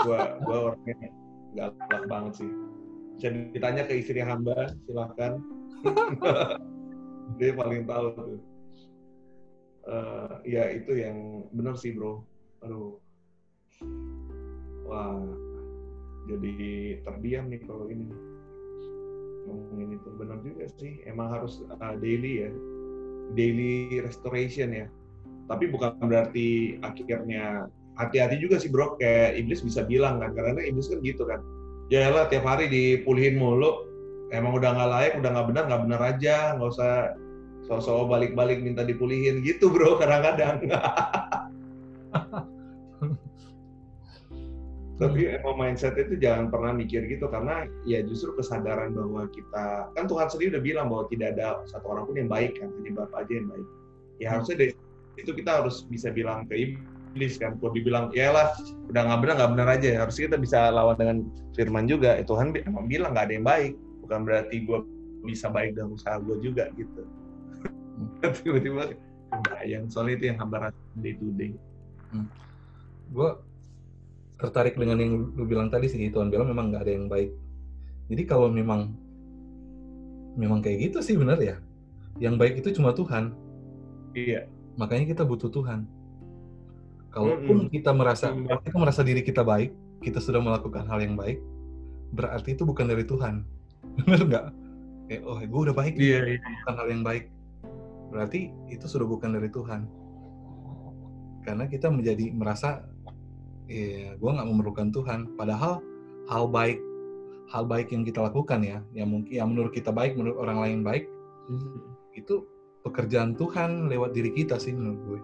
gua gua orangnya galak banget sih. Bisa ditanya ke istri hamba, silakan. Dia paling tahu tuh. Eh, ya itu yang benar sih bro. Aduh. Wah, jadi terdiam nih kalau ini ngomongin itu benar juga sih. Emang harus uh, daily ya, daily restoration ya. Tapi bukan berarti akhirnya hati-hati juga sih bro. Kayak iblis bisa bilang kan, karena iblis kan gitu kan. Ya lah tiap hari dipulihin mulu. Emang udah nggak layak, udah nggak benar, nggak benar aja. Nggak usah sosok balik-balik minta dipulihin. Gitu bro kadang-kadang. Tapi emang mindset itu jangan pernah mikir gitu. Karena ya justru kesadaran bahwa kita kan Tuhan sendiri udah bilang bahwa tidak ada satu orang pun yang baik kan. Hanya Bapak aja yang baik. Ya harusnya dari itu kita harus bisa bilang ke iblis kan. Kalau dibilang ya lah udah nggak benar nggak benar aja. Harusnya kita bisa lawan dengan firman juga. Ya, Tuhan emang bilang nggak ada yang baik. Bukan berarti gue bisa baik dengan usaha gue juga gitu tiba-tiba yang soalnya itu yang hamba rasakan day to day. Gue tertarik dengan yang lu bilang tadi sih Tuhan bilang memang nggak ada yang baik. Jadi kalau memang memang kayak gitu sih benar ya. Yang baik itu cuma Tuhan. Iya. Makanya kita butuh Tuhan. Kalaupun kita merasa Mm. kalau kita merasa diri kita baik kita sudah melakukan hal yang baik berarti itu bukan dari Tuhan. Benar nggak? Kayak oh gue udah baik nih, iya iya. melakukan hal yang baik berarti itu sudah bukan dari Tuhan karena kita menjadi merasa ya gue nggak memerlukan Tuhan padahal hal baik hal baik yang kita lakukan ya yang mungkin yang menurut kita baik menurut orang lain baik itu pekerjaan Tuhan lewat diri kita sih menurut gue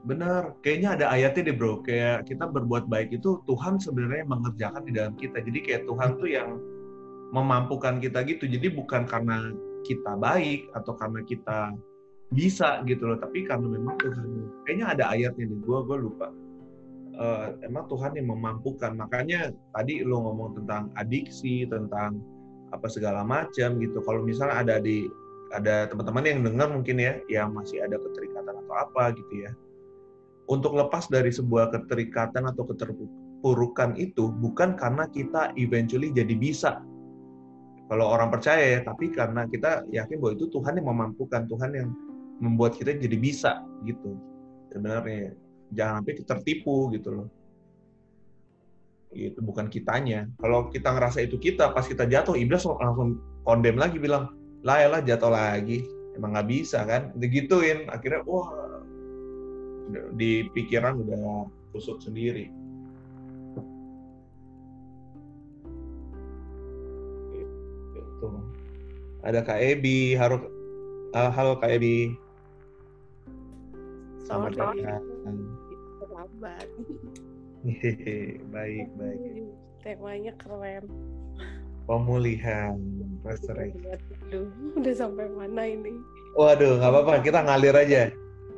Benar, kayaknya ada ayatnya deh bro. Kayak kita berbuat baik itu Tuhan sebenarnya mengerjakan di dalam kita. Jadi kayak Tuhan tuh yang memampukan kita gitu. Jadi bukan karena kita baik atau karena kita bisa gitu loh, tapi karena memang Tuhan. Kayaknya ada ayatnya deh. Gue gue lupa. Eh, emang Tuhan yang memampukan. Makanya tadi lo ngomong tentang adiksi, tentang apa segala macam gitu. Kalau misalnya ada di ada teman-teman yang dengar mungkin ya, yang masih ada keterikatan atau apa gitu ya untuk lepas dari sebuah keterikatan atau keterpurukan itu bukan karena kita eventually jadi bisa. Kalau orang percaya ya, tapi karena kita yakin bahwa itu Tuhan yang memampukan, Tuhan yang membuat kita jadi bisa gitu. Sebenarnya jangan sampai kita tertipu gitu loh. Itu bukan kitanya. Kalau kita ngerasa itu kita, pas kita jatuh, iblis langsung kondem lagi bilang, lah ya lah jatuh lagi. Emang nggak bisa kan? Digituin, akhirnya wah di pikiran udah kusut sendiri. Gitu. Ada Kak Ebi, halo, ah, halo Kak. Selamat datang. Selamat. Baik, baik. Temanya keren. Pemulihan, restoration. Udah sampai mana ini? Waduh, nggak apa-apa, kita ngalir aja.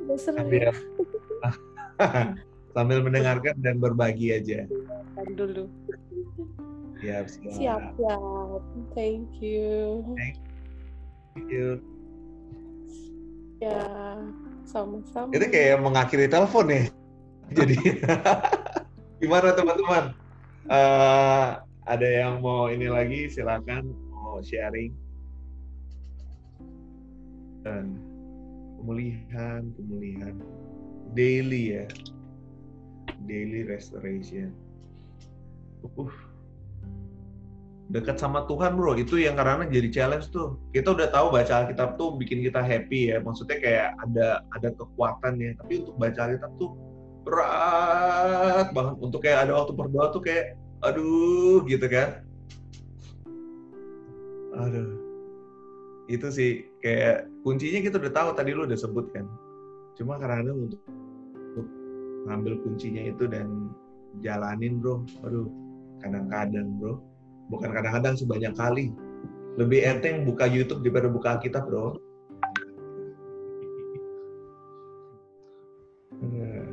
Udah seru Sambil, ya. sambil mendengarkan dan berbagi aja. Dulu. Siap, siap. Siap, siap. Thank you. Thank you. Ya, sama-sama. Itu kayak mengakhiri telepon ya. Jadi gimana teman-teman? Eh, ada yang mau ini lagi silakan mau sharing. Dan pemulihan, pemulihan daily ya. Daily restoration. Uh, dekat sama Tuhan bro. Itu yang karena jadi challenge tuh. Kita udah tahu baca Alkitab tuh bikin kita happy ya. Maksudnya kayak ada ada kekuatan ya. Tapi untuk baca Alkitab tuh berat banget. Untuk kayak ada waktu berdoa tuh kayak aduh gitu kan. Aduh. Itu sih kayak kuncinya kita udah tahu. Tadi lu udah sebut kan. Cuma kadang-kadang untuk, untuk ngambil kuncinya itu dan jalanin bro. Aduh kadang-kadang bro bukan kadang-kadang sebanyak kali. Lebih enteng buka YouTube daripada buka Alkitab bro. Nah.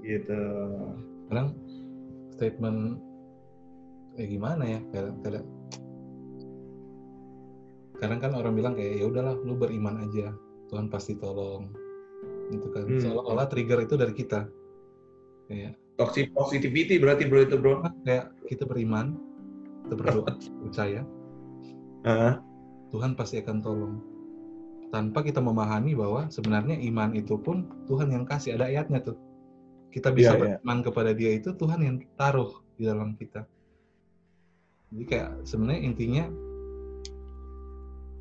gitu. Kadang statement kayak gimana ya? Kadang kadang. Kadang kan orang bilang kayak ya udahlah lu beriman aja. Tuhan pasti tolong. Gitu kan. Hmm. seolah-olah trigger itu dari kita. Kayak toxic positivity berarti bro itu bro. Kayak kita beriman kita berdoa percaya. Hah? Tuhan pasti akan tolong. Tanpa kita memahami bahwa sebenarnya iman itu pun Tuhan yang kasih ada ayatnya tuh. Kita bisa Iya, iya. beriman kepada Dia itu Tuhan yang taruh di dalam kita. Jadi kayak sebenarnya intinya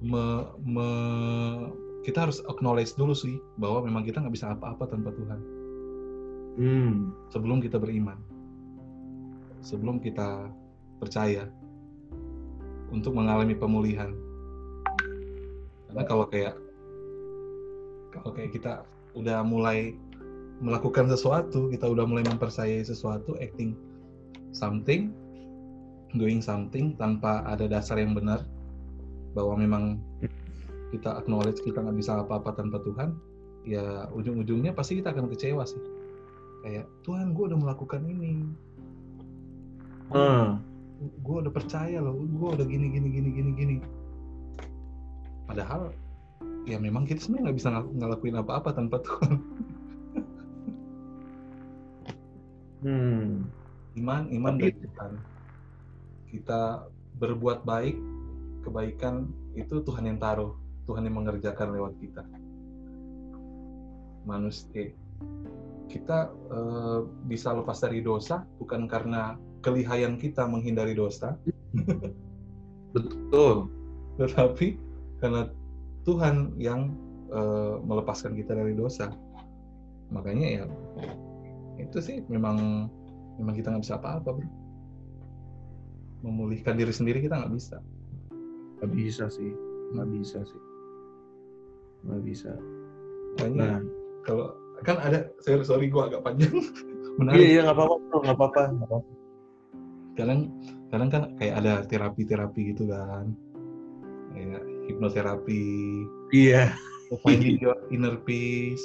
me- me- kita harus acknowledge dulu sih bahwa memang kita nggak bisa apa-apa tanpa Tuhan hmm. sebelum kita beriman. Sebelum kita percaya. Untuk mengalami pemulihan. Karena kalau kayak kalau kayak kita udah mulai melakukan sesuatu kita udah mulai mempercayai sesuatu acting something doing something tanpa ada dasar yang benar bahwa memang kita acknowledge kita nggak bisa apa-apa tanpa Tuhan ya ujung-ujungnya pasti kita akan kecewa sih kayak Tuhan gue udah melakukan ini. Hmm. gue udah percaya loh gue udah gini gini gini gini gini. Padahal ya memang kita sebenarnya nggak bisa ng- ngelakuin apa-apa tanpa Tuhan. Hmm. iman iman Tapi- dari Tuhan. Kita berbuat baik kebaikan itu Tuhan yang taruh Tuhan yang mengerjakan lewat kita. Manusia kita eh, bisa lepas dari dosa bukan karena kelihayan kita menghindari dosa Betul. tetapi karena Tuhan yang eh, melepaskan kita dari dosa makanya ya itu sih memang memang kita nggak bisa apa-apa bro memulihkan diri sendiri kita nggak bisa Nggak bisa sih. Nggak bisa sih. Nggak bisa. makanya Nah, kalau kan ada sorry, sorry gue agak panjang iya menarik iya bro, nggak apa-apa. nggak apa-apa. kadang kadang kan kayak ada terapi-terapi gitu kan kayak hipnoterapi Iya. finding your inner peace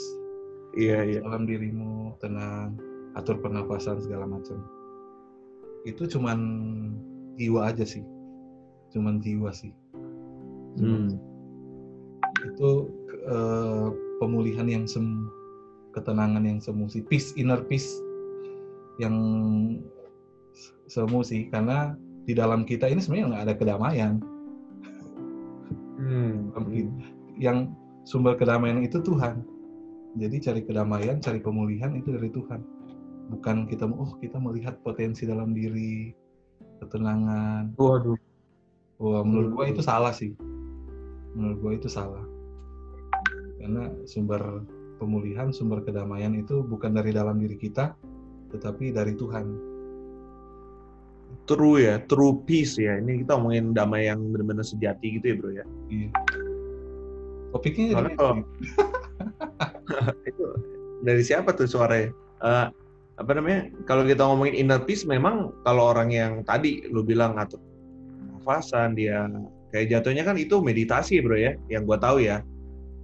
Iya iya. dalam dirimu tenang atur pernapasan segala macam itu cuman jiwa aja sih cuman jiwa sih Hmm. itu eh, pemulihan yang semu ketenangan yang semu sih peace inner peace yang semu sih karena di dalam kita ini sebenarnya nggak ada kedamaian Hmm. Yang sumber kedamaian itu Tuhan jadi cari kedamaian cari pemulihan itu dari Tuhan bukan kita oh kita melihat potensi dalam diri ketenangan Waduh. Wah, menurut gua itu salah sih. Menurut gua itu salah. Karena sumber pemulihan, sumber kedamaian itu bukan dari dalam diri kita, tetapi dari Tuhan. True ya, true peace ya. Ini kita ngomongin damai yang benar-benar sejati gitu ya bro ya. Iya. Topiknya jadi kalau- itu dari siapa tuh suaranya? Eh, apa namanya? Kalau kita ngomongin inner peace, memang kalau orang yang tadi lu bilang ngatur nafasan, dia kayak jatuhnya kan itu meditasi bro ya, yang gua tahu ya.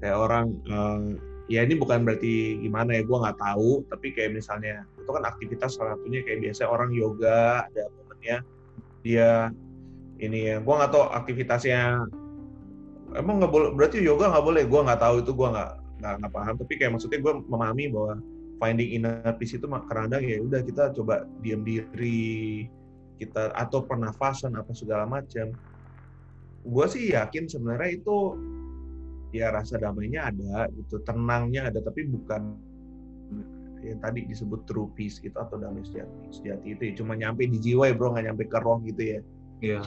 Kayak orang, eh, ya ini bukan berarti gimana ya, gua nggak tahu, tapi kayak misalnya itu kan aktivitas salah satunya kayak biasa orang yoga, ada momennya. Dia ini ya, gua nggak tahu aktivitasnya. Emang nggak boleh berarti yoga nggak boleh? Gue nggak tahu itu gue nggak nggak paham. Tapi kayak maksudnya gue memahami bahwa finding inner peace itu kadang ya udah kita coba diam diri kita atau pernafasan apa segala macam. Gue sih yakin sebenarnya itu ya rasa damainya ada gitu tenangnya ada tapi bukan yang tadi disebut true peace gitu atau damai sejati sejati itu ya cuma nyampe di jiwa ya bro nggak nyampe ke roh gitu ya Iya.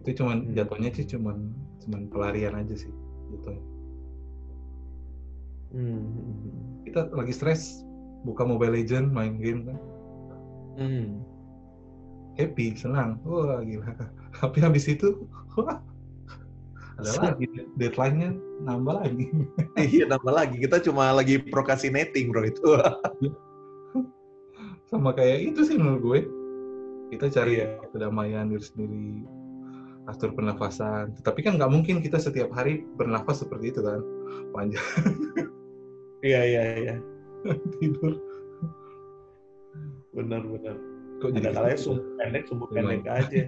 Itu cuman Hmm. jatuhnya sih cuman cuman pelarian aja sih gitu. Hmm. Kita lagi stres, buka Mobile Legend, main game kan, Hmm. happy, senang. Wah, gila. Tapi habis itu ada lagi deadline-nya nambah lagi. Iya, nambah lagi. Kita cuma lagi procrastinating, bro, itu. sama kayak itu sih menurut gue kita cari Iya. kedamaian diri sendiri atur pernafasan tapi kan nggak mungkin kita setiap hari bernafas seperti itu kan panjang Iya, iya, iya. tidur Benar, benar. kok jadi kalanya gitu? sumbu pendek, sumbu Memang. pendek aja.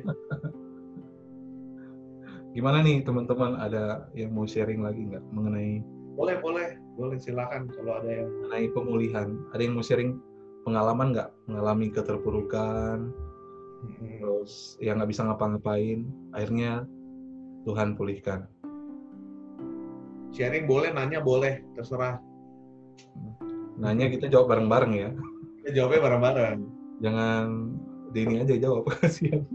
Gimana nih teman-teman ada yang mau sharing lagi nggak mengenai Boleh, boleh. Boleh, silakan kalau ada yang... mengenai pemulihan ada yang mau sharing pengalaman nggak mengalami keterpurukan terus yang nggak bisa ngapa-ngapain akhirnya Tuhan pulihkan Sharing boleh, nanya boleh. Terserah. nanya kita jawab bareng-bareng ya Kita jawabnya bareng-bareng. jangan Denny aja jawab kasihan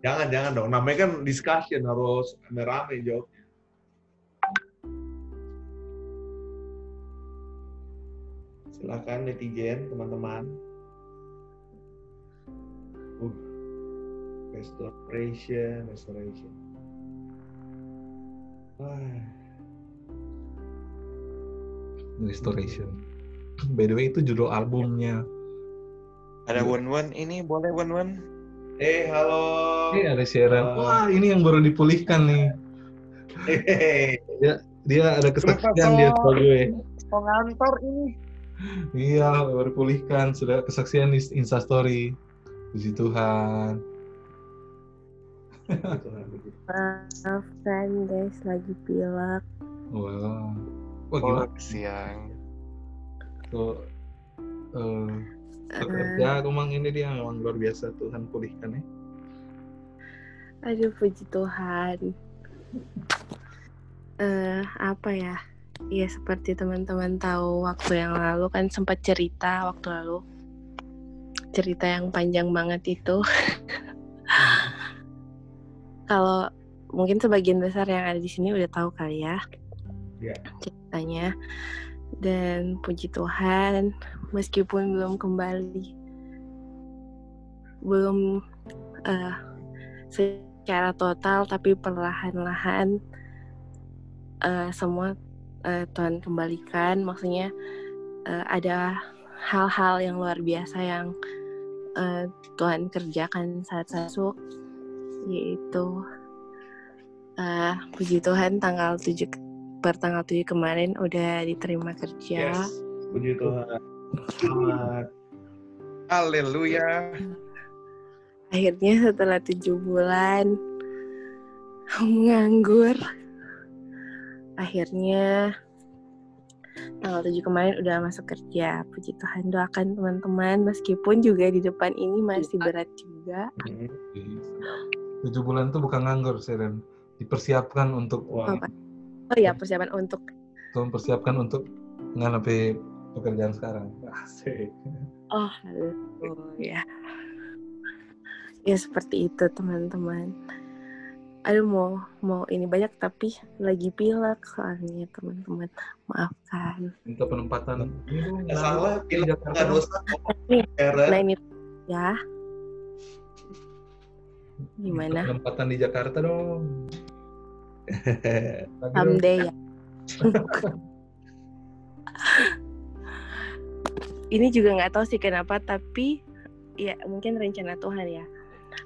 Jangan, jangan dong. Namanya kan discussion, harus rame-rame jawabnya. Silakan netizen, teman-teman. Uh, restoration, restoration. Wah, Restoration by the way itu judul albumnya Ada one one ini boleh one one. Eh, halo. Ini ada siaran Uh, wah ini yang baru dipulihkan nih Hehehe. dia ada kesaksian dia gue. Mau ngantor ini. Iya, baru pulihkan sudah kesaksian di Instastory. Puji Tuhan. Maafkan guys, lagi pilek. Wah. Wah Oh, gimana siang. tuh eh, Eh, bekerja emang ini dia memang luar biasa Tuhan pulihkan ya. aduh, puji Tuhan. Eh, apa ya? Ya seperti teman-teman tahu waktu yang lalu kan sempat cerita waktu lalu cerita yang panjang banget itu. Kalau mungkin sebagian besar yang ada di sini udah tahu kali ya Iya. ceritanya. Dan puji Tuhan, meskipun belum kembali, belum eh, secara total, tapi perlahan-lahan eh, semua eh, Tuhan kembalikan. Maksudnya eh, ada hal-hal yang luar biasa yang eh, Tuhan kerjakan saat masuk, yaitu eh, puji Tuhan tanggal 7 per tanggal 7 kemarin udah diterima kerja. Yes. Puji Tuhan. Selamat. Haleluya. Akhirnya setelah tujuh bulan menganggur, akhirnya tanggal 7 kemarin udah masuk kerja. Puji Tuhan doakan teman-teman meskipun juga di depan ini masih berat juga. Hmm. Tujuh bulan itu bukan nganggur, Seren. Dipersiapkan untuk Wah. Oh ya persiapan untuk Tuhan persiapkan untuk menghadapi pekerjaan sekarang. Asik. oh ya. Ya seperti itu teman-teman. Aduh mau mau ini banyak tapi lagi pilek soalnya teman-teman. Maafkan. Minta penempatan. Nggak salah, nggak dosa. Nah ini ya. Minta Gimana? Penempatan di Jakarta dong. Someday ya. ini juga nggak tahu sih kenapa tapi ya mungkin rencana Tuhan ya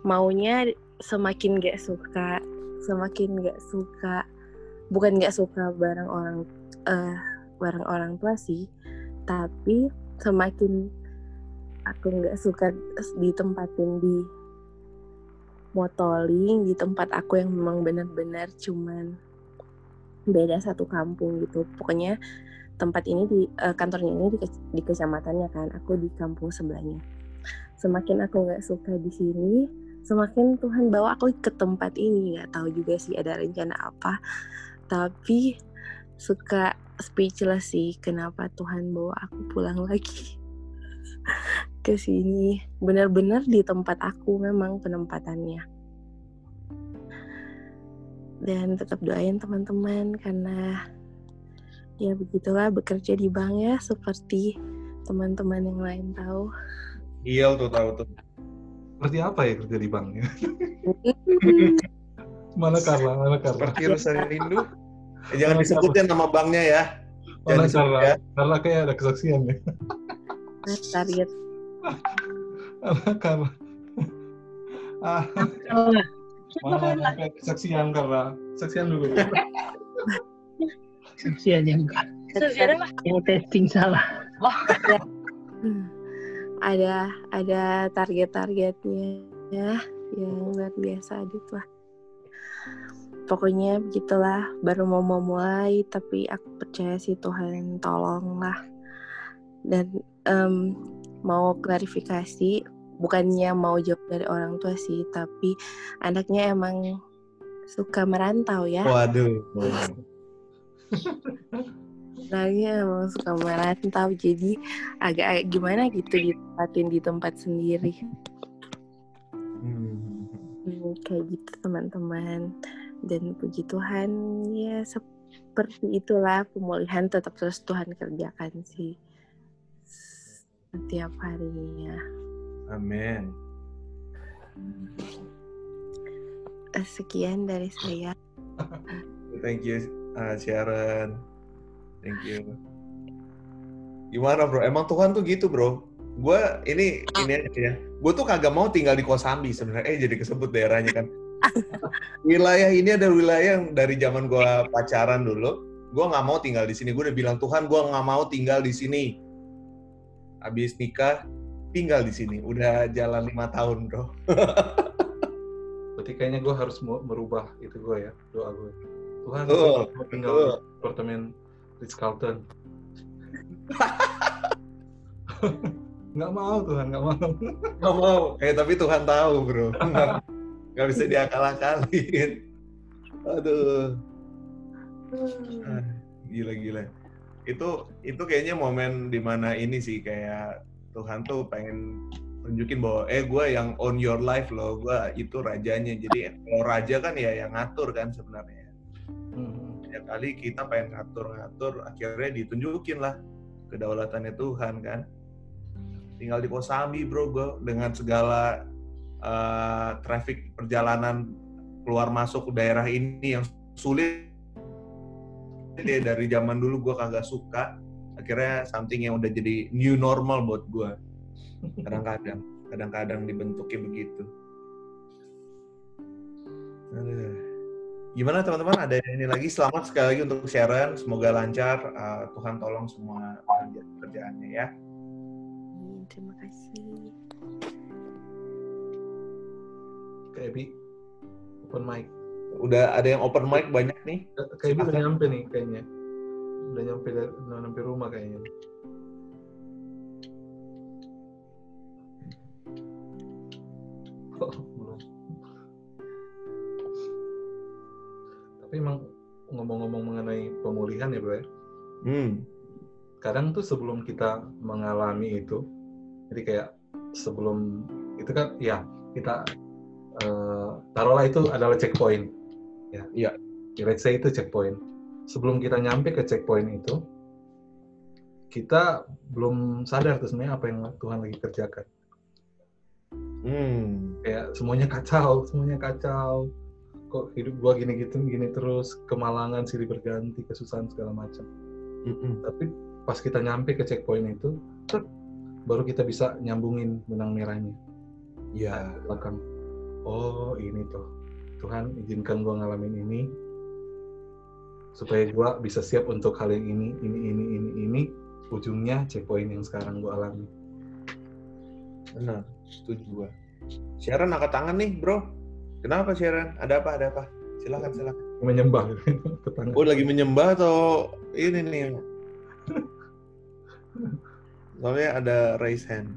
maunya semakin gak suka semakin gak suka bukan gak suka bareng orang eh bareng orang tua sih tapi semakin aku nggak suka ditempatin di motoling di tempat aku yang memang benar-benar cuman beda satu kampung gitu. Pokoknya tempat ini di eh, kantornya ini di, di kecamatannya kan aku di kampung sebelahnya. Semakin aku nggak suka di sini semakin Tuhan bawa aku ke tempat ini. Nggak tahu juga sih ada rencana apa tapi suka speechless sih kenapa Tuhan bawa aku pulang lagi ke sini benar-benar di tempat aku memang penempatannya dan tetap doain teman-teman karena ya begitulah bekerja di bank ya seperti teman-teman yang lain tahu Iya tuh tahu tuh. Seperti apa ya kerja di bank? Mana Carla? Mana Carla? Seperti Rusa Rindu. Eh, jangan disebutin nama banknya ya. Jangan Mana Carla? ya. Carla kayak ada kesaksian ya. Nah, target Mana Carla? Ah, mana ada kesaksian Carla? Kesaksian dulu. Saksian yang yang testing salah. Hmm. ada ada target-targetnya ya yang luar biasa gitu lah pokoknya begitulah baru mau mau mulai tapi aku percaya sih Tuhan tolong lah dan em, mau klarifikasi bukannya mau jawab dari orang tua sih tapi anaknya emang suka merantau ya Waduh. Anaknya emang suka merantau jadi agak, agak gimana gitu ditempatin di tempat sendiri Hmm. Hmm, kayak gitu teman-teman dan puji Tuhan ya seperti itulah pemulihan tetap terus Tuhan kerjakan sih setiap harinya Amin. Eh, sekian dari saya Thank you, uh, Sharon. Thank you. Gimana bro? Emang Tuhan tuh gitu bro. Gue ini ini aja ya. Gue tuh kagak mau tinggal di Kosambi sebenarnya. Eh jadi kesebut daerahnya kan. wilayah ini ada wilayah yang dari zaman gue pacaran dulu. gue nggak mau tinggal di sini. Gue udah bilang Tuhan, gue nggak mau tinggal di sini. Habis nikah, tinggal di sini. Udah jalan lima tahun, bro. Berarti kayaknya gue harus merubah itu gue ya, doa gue. Tuhan, Betul, gue tinggal betul. di apartemen Ritz Carlton. nggak mau Tuhan, nggak mau. Nggak mau. Eh tapi Tuhan tahu, bro. Nggak bisa diakal-akalin. Aduh. Ah, Gila-gila. Itu itu kayaknya momen di mana ini sih kayak Tuhan tuh pengen tunjukin bahwa eh gue yang own your life loh, gue itu rajanya. Jadi kalau raja kan ya yang ngatur kan sebenarnya. Hmm. Ya kali kita pengen ngatur-ngatur, akhirnya ditunjukin lah kedaulatannya Tuhan kan. Tinggal di Kosambi bro, gue dengan segala eh, traffic perjalanan keluar masuk daerah ini yang sulit dia dari zaman dulu gue kagak suka. Akhirnya something yang udah jadi new normal buat gue kadang-kadang kadang-kadang dibentuknya begitu. Aduh. gimana teman-teman? Ada ini lagi? Selamat sekali lagi untuk Sharon. Semoga lancar. Uh, Tuhan tolong semua pekerjaannya ya. Terima kasih. Bi, open mic. Udah ada yang open mic banyak nih Kayak Bi udah nyampe nih kayaknya. Udah nyampe udah nyampe rumah kayaknya. Oh, belum. Tapi emang ngomong-ngomong mengenai pemulihan ya bro ya, hmm. kadang tuh sebelum kita mengalami itu, jadi kayak sebelum itu kan ya kita eh, taruhlah itu adalah checkpoint, ya. Iya. Let's say itu checkpoint. Sebelum kita nyampe ke checkpoint itu, kita belum sadar tuh sebenarnya apa yang Tuhan lagi kerjakan. Hmm. Kayak semuanya kacau, semuanya kacau. Kok hidup gua gini gitu, gini terus, kemalangan silih berganti, kesusahan segala macam. Mm-mm. tapi pas kita nyampe ke checkpoint itu tet, baru kita bisa nyambungin benang merahnya ya belakang oh ini tuh Tuhan izinkan gua ngalamin ini supaya gua bisa siap untuk hal yang ini ini ini ini ini ujungnya checkpoint yang sekarang gua alami Benar, setuju gua. Sharon angkat tangan nih, bro. Kenapa Sharon? Ada apa? Ada apa? Silakan, silakan. menyembah tetangga Oh, lagi menyembah atau ini nih? Soalnya ada raise hand.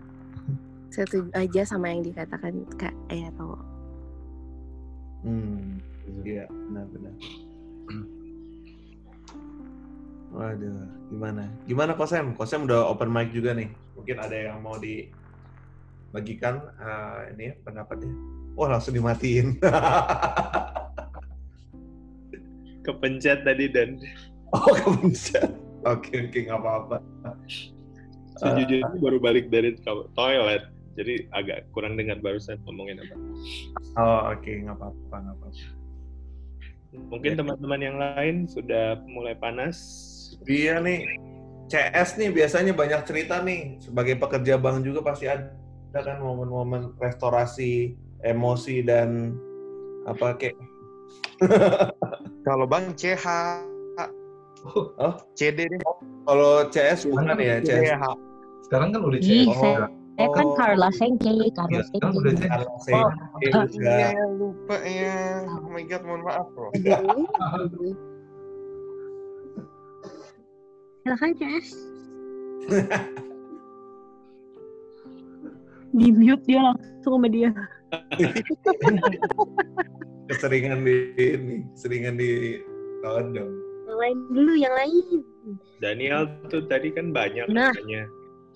Setuju aja sama yang dikatakan Kak Ero. Hmm, iya, benar-benar. Waduh, gimana? Gimana Kosem? Kosem udah open mic juga nih. Mungkin ada yang mau dibagikan eh, ini ya, pendapatnya. Wah, langsung dimatiin. Kepencet tadi dan oh, kepencet. Oke, oke, nggak apa-apa. sejujurnya baru balik dari to- toilet. Jadi agak kurang dengar barusan ngomongin apa. Oh, oke, nggak apa-apa, nggak apa-apa. Mungkin Ya. teman-teman yang lain sudah mulai panas. Iya nih, CS nih biasanya banyak cerita nih. Sebagai pekerja bank juga pasti ada kan momen-momen restorasi emosi dan apa kayak Kalau Bang CH, Oh. CD deh. kalau CS bukan ya CS. CH. sekarang kan udah CS saya- ya. Saya kan Oh. Carla Sengke, Carla Iya. CS Karena Oh, Iya, lupa ya. Oh my god, mohon maaf bro. Silakan CS. Di mute dia langsung sama dia. keseringan di ini, seringan di todong. Yang lain dulu, yang lain. Daniel tuh tadi kan banyak Nah. katanya.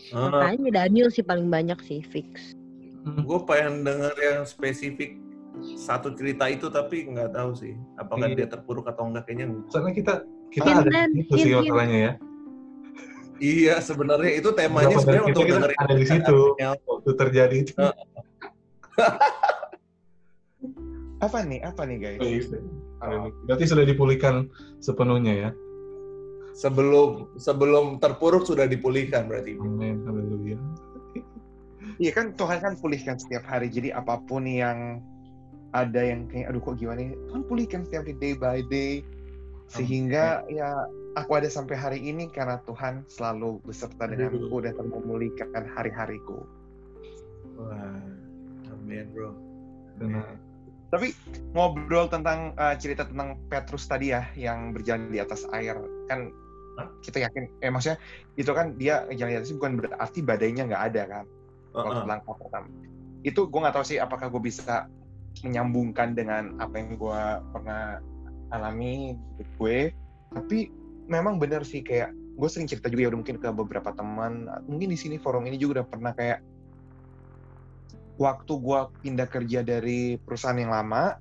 Ah, Makanya Daniel sih paling banyak sih fix. gue pengen denger yang spesifik satu cerita itu tapi nggak tahu sih apakah Iya. dia terpuruk atau enggak kayaknya soalnya kita kita ada di situ sih masalahnya ya Iya sebenarnya itu temanya sebenarnya untuk kita, dengerin ada di situ. Waktu terjadi itu. Apa nih? Apa nih guys? Oh, iya. berarti sudah dipulihkan sepenuhnya ya sebelum sebelum terpuruk sudah dipulihkan berarti. amin haleluya Iya kan Tuhan kan pulihkan setiap hari. Jadi apa pun yang ada yang kayak aduh kok gimana ya, Tuhan pulihkan setiap hari day by day sehingga ya aku ada sampai hari ini karena Tuhan selalu beserta denganku dan telah memulihkan hari-hariku. Wah, amin bro. Karena Tapi ngobrol tentang uh, cerita tentang Petrus tadi ya yang berjalan di atas air kan kita yakin eh maksudnya itu kan dia jalan di atas bukan berarti badainya nggak ada kan? Uh-uh. langkah pertama. Itu gue nggak tahu sih apakah gue bisa menyambungkan dengan apa yang gue pernah alami gue. Tapi memang benar sih kayak gue sering cerita juga ya udah mungkin ke beberapa teman mungkin di sini forum ini juga udah pernah kayak waktu gue pindah kerja dari perusahaan yang lama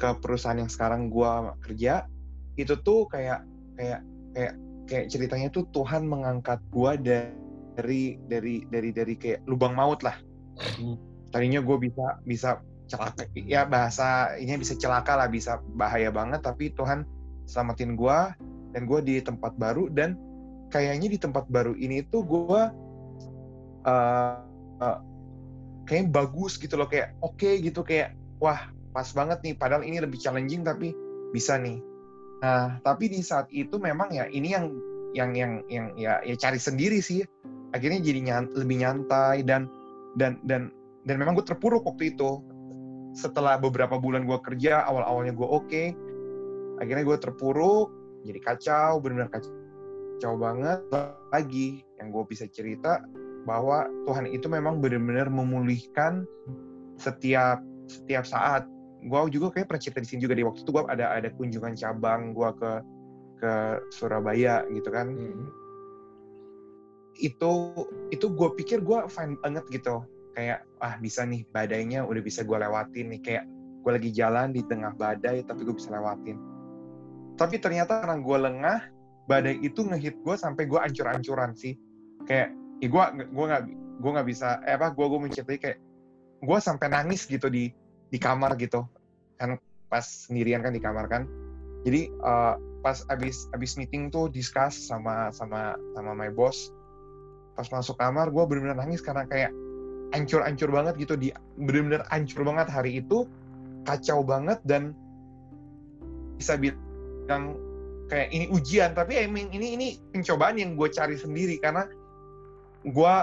ke perusahaan yang sekarang gue kerja itu tuh kayak kayak kayak kayak ceritanya tuh Tuhan mengangkat gue dari dari dari dari kayak lubang maut lah. Tadinya gue bisa bisa celaka ya bahasa ini bisa celaka lah bisa bahaya banget tapi Tuhan selamatin gue dan gue di tempat baru dan kayaknya di tempat baru ini tuh gue uh, uh, kayaknya bagus gitu loh kayak oke gitu kayak wah pas banget nih padahal ini lebih challenging tapi bisa nih nah tapi di saat itu memang ya ini yang yang yang yang ya ya cari sendiri sih. Akhirnya jadi nyan- lebih nyantai dan dan dan dan memang gue terpuruk waktu itu. Setelah beberapa bulan gue kerja awal awalnya gue oke. Akhirnya gue terpuruk jadi kacau benar-benar kacau banget. Lagi yang gue bisa cerita bahwa Tuhan itu memang benar-benar memulihkan setiap setiap saat gue juga kayak pernah cerita di sini juga di waktu itu gue ada ada kunjungan cabang gue ke ke Surabaya gitu kan. Hmm. itu itu gue pikir gue fine banget gitu. Kayak ah bisa nih badainya udah bisa gue lewatin nih. Kayak gue lagi jalan di tengah badai tapi gue bisa lewatin. Tapi ternyata karena gue lengah badai itu ngehit gue sampai gue ancur-ancuran sih. Kayak ya gue gue nggak gue nggak bisa eh apa gue gue menceritakan kayak gue sampai nangis gitu di di kamar gitu. Kan pas sendirian kan di kamar kan. Jadi eh, pas abis abis meeting tuh discuss sama sama sama my boss. Pas masuk kamar gue bener-bener nangis karena kayak ancur-ancur banget gitu. Di bener-bener ancur banget hari itu kacau banget dan bisa bilang kayak ini ujian. Tapi emang ini ini pencobaan yang gue cari sendiri karena gue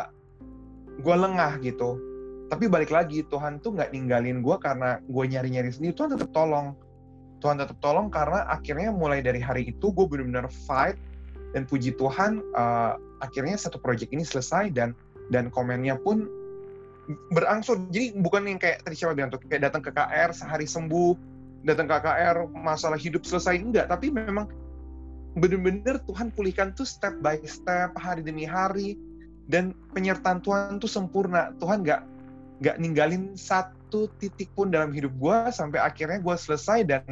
gue lengah gitu tapi balik lagi Tuhan tuh nggak ninggalin gue karena gue nyari-nyari sendiri. Tuhan tetap tolong. Tuhan tetap tolong karena akhirnya mulai dari hari itu gue benar-benar fight dan puji Tuhan uh, akhirnya satu project ini selesai dan dan komennya pun berangsur. Jadi bukan yang kayak tadi siapa bilang tuh kayak datang ke KR sehari sembuh datang ke KR masalah hidup selesai enggak. Tapi memang bener-bener Tuhan pulihkan tuh step by step hari demi hari. Dan penyertaan Tuhan tuh sempurna. Tuhan nggak nggak ninggalin satu titik pun dalam hidup gue sampai akhirnya gue selesai dan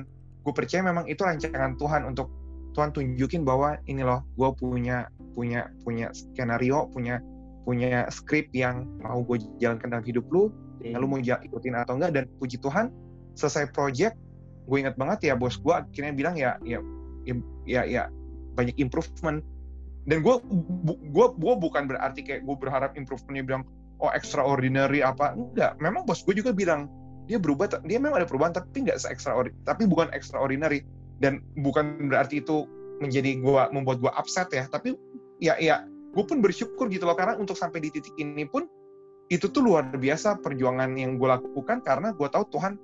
gue percaya memang itu rancangan Tuhan untuk Tuhan tunjukin bahwa ini loh gue punya punya punya skenario punya punya skrip yang mau gue jalankan dalam hidup lu lalu mau ikutin atau enggak dan puji Tuhan selesai project gue ingat banget ya bos gue akhirnya bilang ya ya ya ya, ya banyak improvement. Dan gue gue gue bukan berarti kayak gue berharap improvementnya bilang oh extraordinary apa? Enggak. Memang bos gue juga bilang dia berubah dia memang ada perubahan tapi nggak se extraordinary tapi bukan extraordinary. Dan bukan berarti itu menjadi gue membuat gue upset ya tapi ya ya gue pun bersyukur gitu loh karena untuk sampai di titik ini pun itu tuh luar biasa perjuangan yang gue lakukan karena gue tahu Tuhan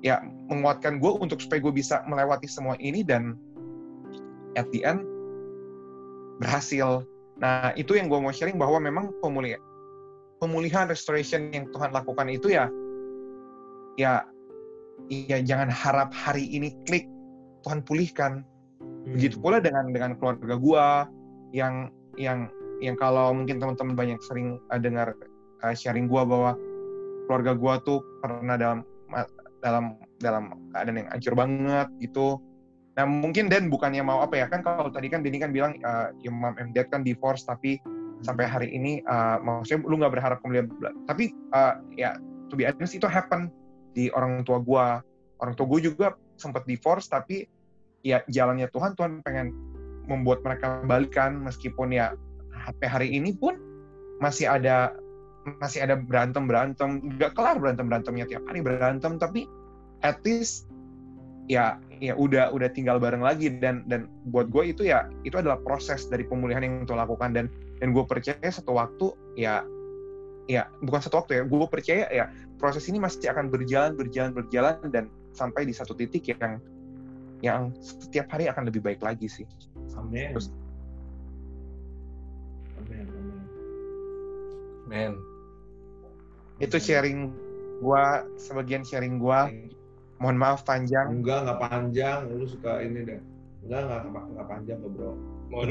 ya menguatkan gue untuk supaya gue bisa melewati semua ini dan at the end berhasil. Nah itu yang gue mau sharing bahwa memang pemulihan pemulihan restoration yang Tuhan lakukan itu ya ya ya jangan harap hari ini klik Tuhan pulihkan. Begitu pula dengan dengan keluarga gue yang yang yang kalau mungkin teman-teman banyak sering uh, dengar uh, sharing gue bahwa keluarga gue tuh pernah dalam dalam dalam keadaan yang hancur banget gitu. Nah mungkin Dan bukannya mau apa ya kan kalau tadi kan Denny kan bilang uh, your mom and dad kan divorce tapi sampai hari ini uh, maksudnya lu nggak berharap kemudian tapi uh, ya to be honest itu happen di orang tua gue orang tua gue juga sempat divorce tapi ya jalannya Tuhan Tuhan pengen membuat mereka balikan meskipun ya sampai hari ini pun masih ada masih ada berantem berantem nggak kelar berantem berantemnya tiap hari berantem tapi at least ya ya udah udah tinggal bareng lagi dan dan buat gue itu ya itu adalah proses dari pemulihan yang Tuhan lakukan dan dan gue percaya satu waktu ya ya bukan satu waktu ya gue percaya ya proses ini masih akan berjalan berjalan berjalan dan sampai di satu titik yang yang setiap hari akan lebih baik lagi sih Amin. Terus- Amin. Itu sharing gue sebagian sharing gue mohon maaf panjang Enggak, nggak panjang. Lu suka ini deh. Enggak, nggak nggak panjang kok bro. Mohon.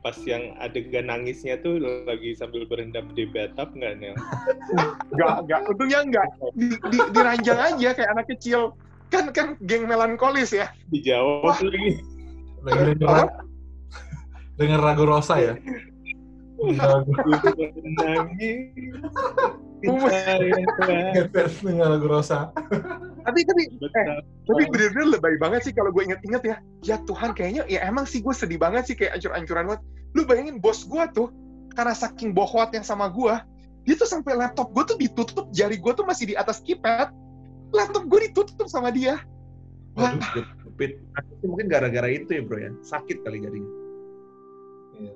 Pas yang adegan nangisnya tuh lagi sambil berendam di bathtub nggak Nel? Enggak, enggak. Untungnya enggak. Di, di, diranjang aja kayak anak kecil. Kan kan geng melankolis ya. Dijawab lagi. lagi denger lagu Rosa ya. Denger lagu Rosa. Tapi tapi eh, tapi bener-bener lebay banget sih kalau gue inget-inget ya. Ya Tuhan kayaknya ya emang sih gue sedih banget sih kayak ancur-ancuran banget. Lu bayangin bos gue tuh karena saking bohwatnya sama gue, dia tuh sampai laptop gue tuh ditutup, jari gue tuh masih di atas keypad. Laptop gue ditutup sama dia. Wah, Waduh, jepit. Mungkin gara-gara itu ya bro ya. Sakit kali jadinya.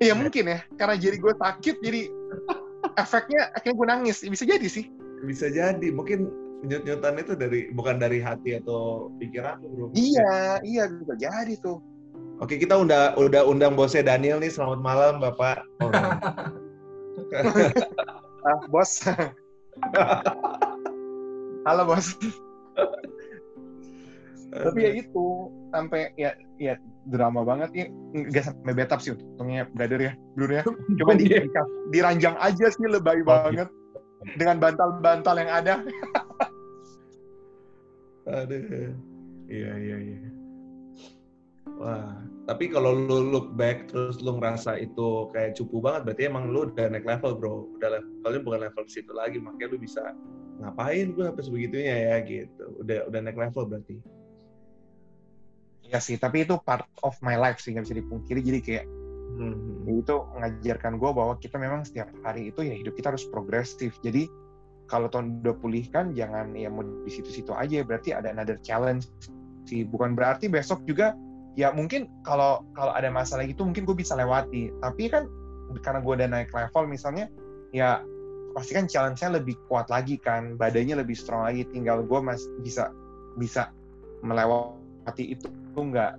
Iya mungkin ya, karena jari gue sakit jadi efeknya akhirnya gue nangis. Bisa jadi sih. Bisa jadi. Mungkin nyut-nyutan itu dari bukan dari hati atau pikiran lu bro. Iya, iya bisa jadi tuh. Oke, kita udah udah undang bosnya Daniel nih. Selamat malam, Bapak. Oh, Ah, bos. Halo bos. Tapi ya itu sampai ya ya drama banget ya nggak sampai betap sih untungnya brother ya brother ya coba di, Iya. di- diranjang aja sih lebay Oh, banget dengan bantal-bantal yang ada Aduh. Iya, iya, iya. Wah, tapi kalau lu look back terus lu ngerasa itu kayak cupu banget, berarti emang lu udah naik level, bro. Udah levelnya bukan level situ lagi, makanya lu bisa ngapain gue sampai sebegitunya ya gitu. Udah udah naik level berarti. Ya sih tapi itu part of my life sih nggak bisa dipungkiri. Jadi kayak Hmm. ya itu mengajarkan gue bahwa kita memang setiap hari itu ya hidup kita harus progresif. Jadi kalau tahun udah pulihkan jangan ya mau di situ-situ aja berarti ada another challenge sih. Bukan berarti besok juga ya mungkin kalau kalau ada masalah gitu mungkin gue bisa lewati. Tapi kan karena gue udah naik level misalnya ya pasti kan challenge-nya lebih kuat lagi kan badannya lebih strong lagi. Tinggal gue masih bisa bisa melewati itu nggak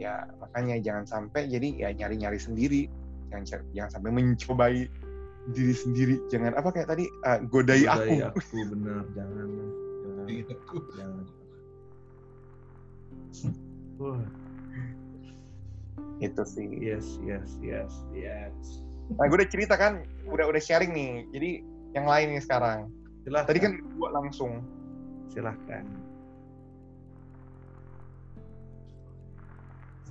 ya makanya jangan sampai jadi ya nyari-nyari sendiri jangan jangan sampai mencobai diri sendiri jangan apa kayak tadi uh, godai aku Godai aku bener, jangan. Jangan. Gitu. jangan. Itu sih yes, yes, yes, yes. nah gue udah cerita kan udah udah sharing nih jadi yang lain nih sekarang Silahkan. tadi kan gue langsung silahkan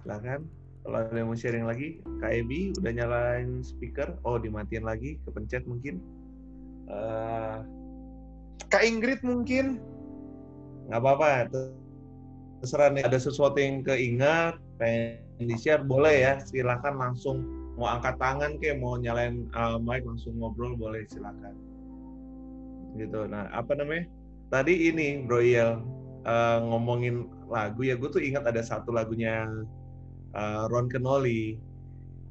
silahkan kalau ada yang mau sharing lagi KEB udah nyalain speaker. Oh dimatiin lagi kepencet mungkin. Eh, Kak Ingrid mungkin. Nggak apa-apa ter- terserah nih. Ada sesuatu yang keingat pengen di share boleh ya. Silakan langsung mau angkat tangan kayak mau nyalain uh, mic langsung ngobrol boleh silakan. Gitu. Nah apa namanya? Tadi ini Bro Iel uh, ngomongin lagu ya. Gue tuh ingat ada satu lagunya uh, Ron Kenoli.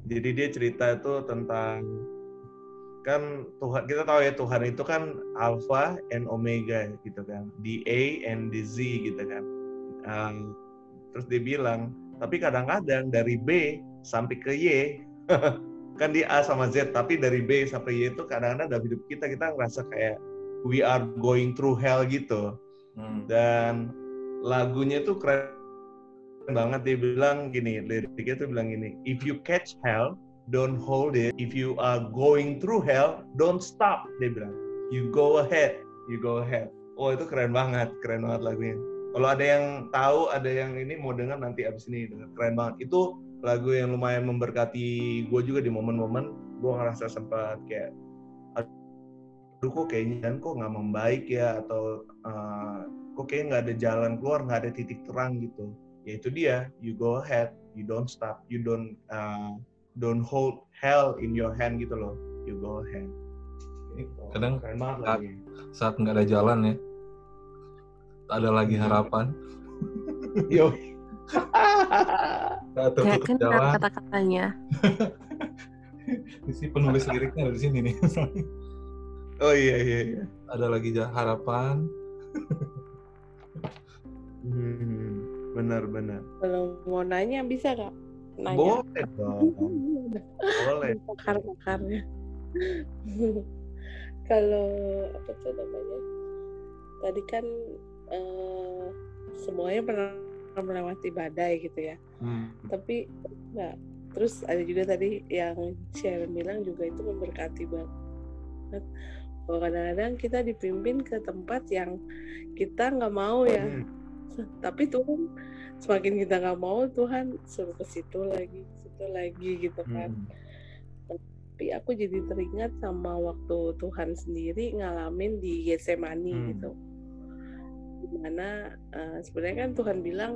Jadi dia cerita itu tentang kan Tuhan kita tahu ya Tuhan itu kan alpha and omega gitu kan. The A and the Z gitu kan. Um, terus dia bilang tapi kadang-kadang dari B sampai ke Y kan di A sama Z tapi dari B sampai Y itu kadang-kadang dalam hidup kita kita ngerasa kayak we are going through hell gitu. Hmm. dan lagunya tuh keren banget dia bilang gini liriknya tuh bilang gini if you catch hell don't hold it. If you are going through hell don't stop dia bilang. You go ahead you go ahead. Oh itu keren banget keren banget lagunya. Kalau ada yang tahu ada yang ini mau dengar nanti abis ini denger. keren banget. Itu lagu yang lumayan memberkati gue juga di momen-momen gue ngerasa sempat kayak aduh kok kayaknya dan kok nggak membaik ya? Atau uh, kok kayaknya nggak ada jalan keluar nggak ada titik terang gitu ya itu dia you go ahead you don't stop you don't uh, don't hold hell in your hand gitu loh you go ahead Gitu. Kadang keren banget saat- lagi Saat nggak ada jalan ya, ada lagi harapan. Yo. Kan jalan. kata-katanya. Si penulis liriknya ada di sini nih. oh iya iya iya. ada lagi harapan. Hmm, benar benar. Kalau mau nanya bisa nggak? Nanya. Boleh dong. Boleh. Pakar-pakarnya. Kalau apa tuh namanya? Tadi kan eh, semuanya pernah melewati badai gitu ya. Hmm. Tapi enggak. Terus ada juga tadi yang Sharon bilang juga itu memberkati banget. Bahwa kadang-kadang kita dipimpin ke tempat yang kita nggak mau ya. Hmm. Tapi Tuhan semakin kita nggak mau Tuhan suruh ke situ lagi, situ lagi gitu kan. Hmm. Tapi aku jadi teringat sama waktu Tuhan sendiri ngalamin di Getsemani Hmm. gitu. Di mana eh, sebenarnya kan Tuhan bilang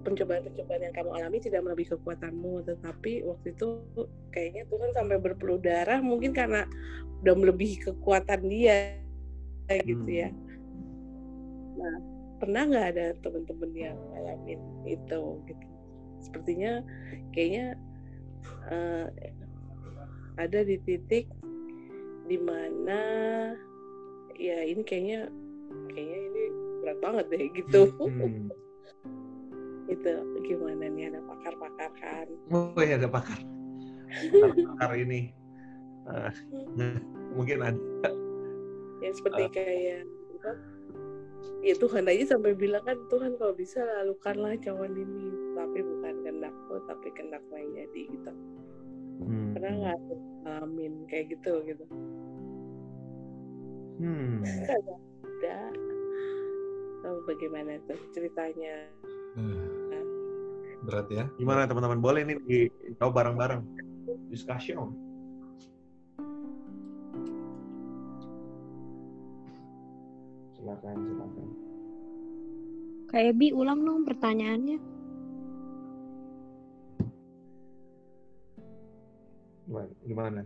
pencobaan-pencobaan yang kamu alami tidak melebihi kekuatanmu, tetapi waktu itu kayaknya Tuhan sampai berpeluh darah mungkin karena udah melebihi kekuatan dia kayak gitu Hmm. ya. Nah, pernah nggak ada teman-teman yang ngalamin itu gitu? Sepertinya kayaknya eh, ada di titik di mana ya ini kayaknya kayaknya ini berat banget deh gitu Hmm. itu gimana nih ada pakar-pakar kan Oh iya ada pakar. Pakar, ini. Eh, mungkin ada. ya seperti kayak apa ya Tuhan aja sampai bilang kan Tuhan kalau bisa lalukanlah cawan ini tapi bukan kehendakku tapi kehendakmu yang jadi gitu Hmm. pernah nggak ngalamin kayak gitu gitu Hmm. Ada Lalu bagaimana tuh ceritanya Eh, Berat ya. Gimana teman-teman? Boleh nih dijawab bareng-bareng. Discussion. Silakan, silakan. Kak Ebi ulang dong pertanyaannya. Gimana?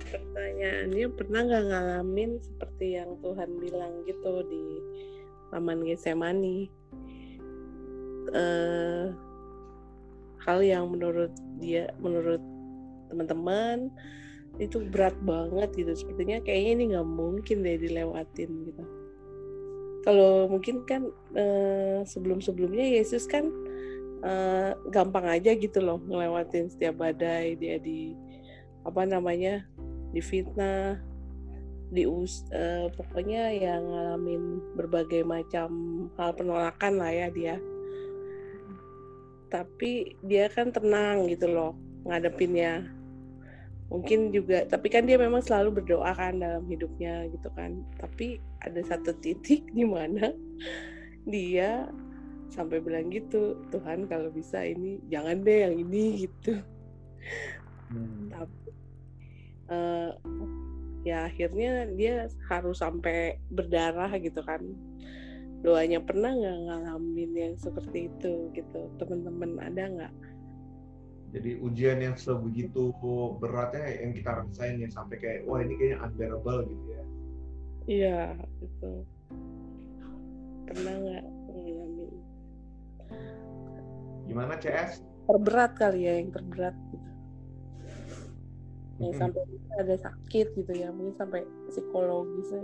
Pertanyaannya pernah nggak ngalamin seperti yang Tuhan bilang gitu di Taman Getsemani eh hal yang menurut dia menurut teman-teman itu berat banget gitu. Sepertinya kayaknya ini nggak mungkin deh dilewatin gitu. Kalau mungkin kan eh, sebelum-sebelumnya Yesus kan eh, gampang aja gitu loh ngelewatin setiap badai. Dia di apa namanya difitnah dius eh, pokoknya yang ngalamin berbagai macam hal penolakan lah ya dia. Tapi dia kan tenang gitu loh ngadepinnya mungkin juga tapi kan dia memang selalu berdoa kan dalam hidupnya gitu kan. Tapi ada satu titik di mana dia sampai bilang gitu Tuhan kalau bisa ini jangan deh yang ini gitu. Hmm. tapi eh, ya akhirnya dia harus sampai berdarah gitu kan. Doanya pernah nggak ngalamin yang seperti itu gitu? Teman-teman ada nggak Jadi ujian yang sebegitu beratnya yang kita rasain ya sampai kayak wah ini kayaknya unbearable gitu ya. iya gitu pernah nggak ngalamin? Gimana CS? terberat kali ya yang terberat. Gitu yang sampai ada sakit gitu ya mungkin sampai psikologisnya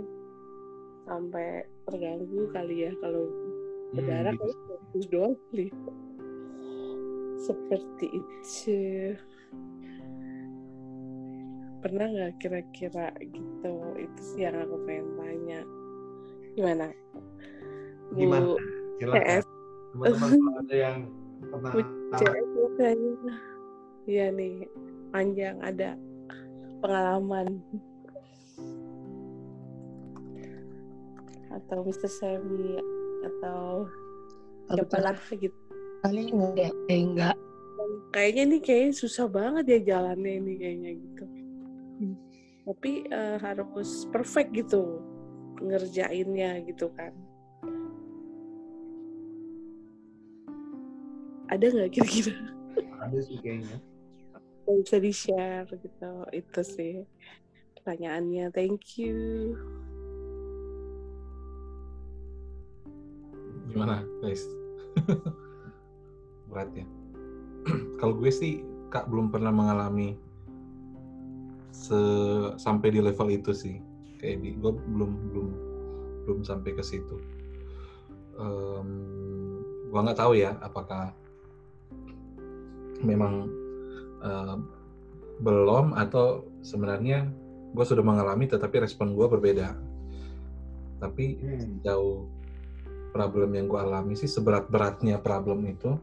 sampai terganggu kali ya kalau berdarah Hmm, bagus doang kali seperti itu. Pernah nggak kira-kira gitu? Itu sih yang aku pengen tanya. Gimana? Bu Gimana? Silakan. CS Teman-teman ada yang pernah iya nih panjang ada pengalaman. Atau Mr. Semi atau siapa lah gitu kali enggak eh enggak kayaknya nih kayaknya susah banget ya jalannya ini kayaknya gitu. Tapi eh, harus perfect gitu ngerjainnya gitu kan. Ada nggak kira-kira? Ada sih kayaknya. bisa di share gitu itu sih pertanyaannya. Thank you. Gimana guys? Berat ya. Kalau gue sih kak belum pernah mengalami se sampai di level itu sih. Kayak di gue belum belum belum sampai ke situ. Um, gue nggak tahu ya apakah memang uh, belum atau sebenarnya gue sudah mengalami tetapi respon gue berbeda tapi Hmm. jauh problem yang gue alami sih seberat beratnya problem itu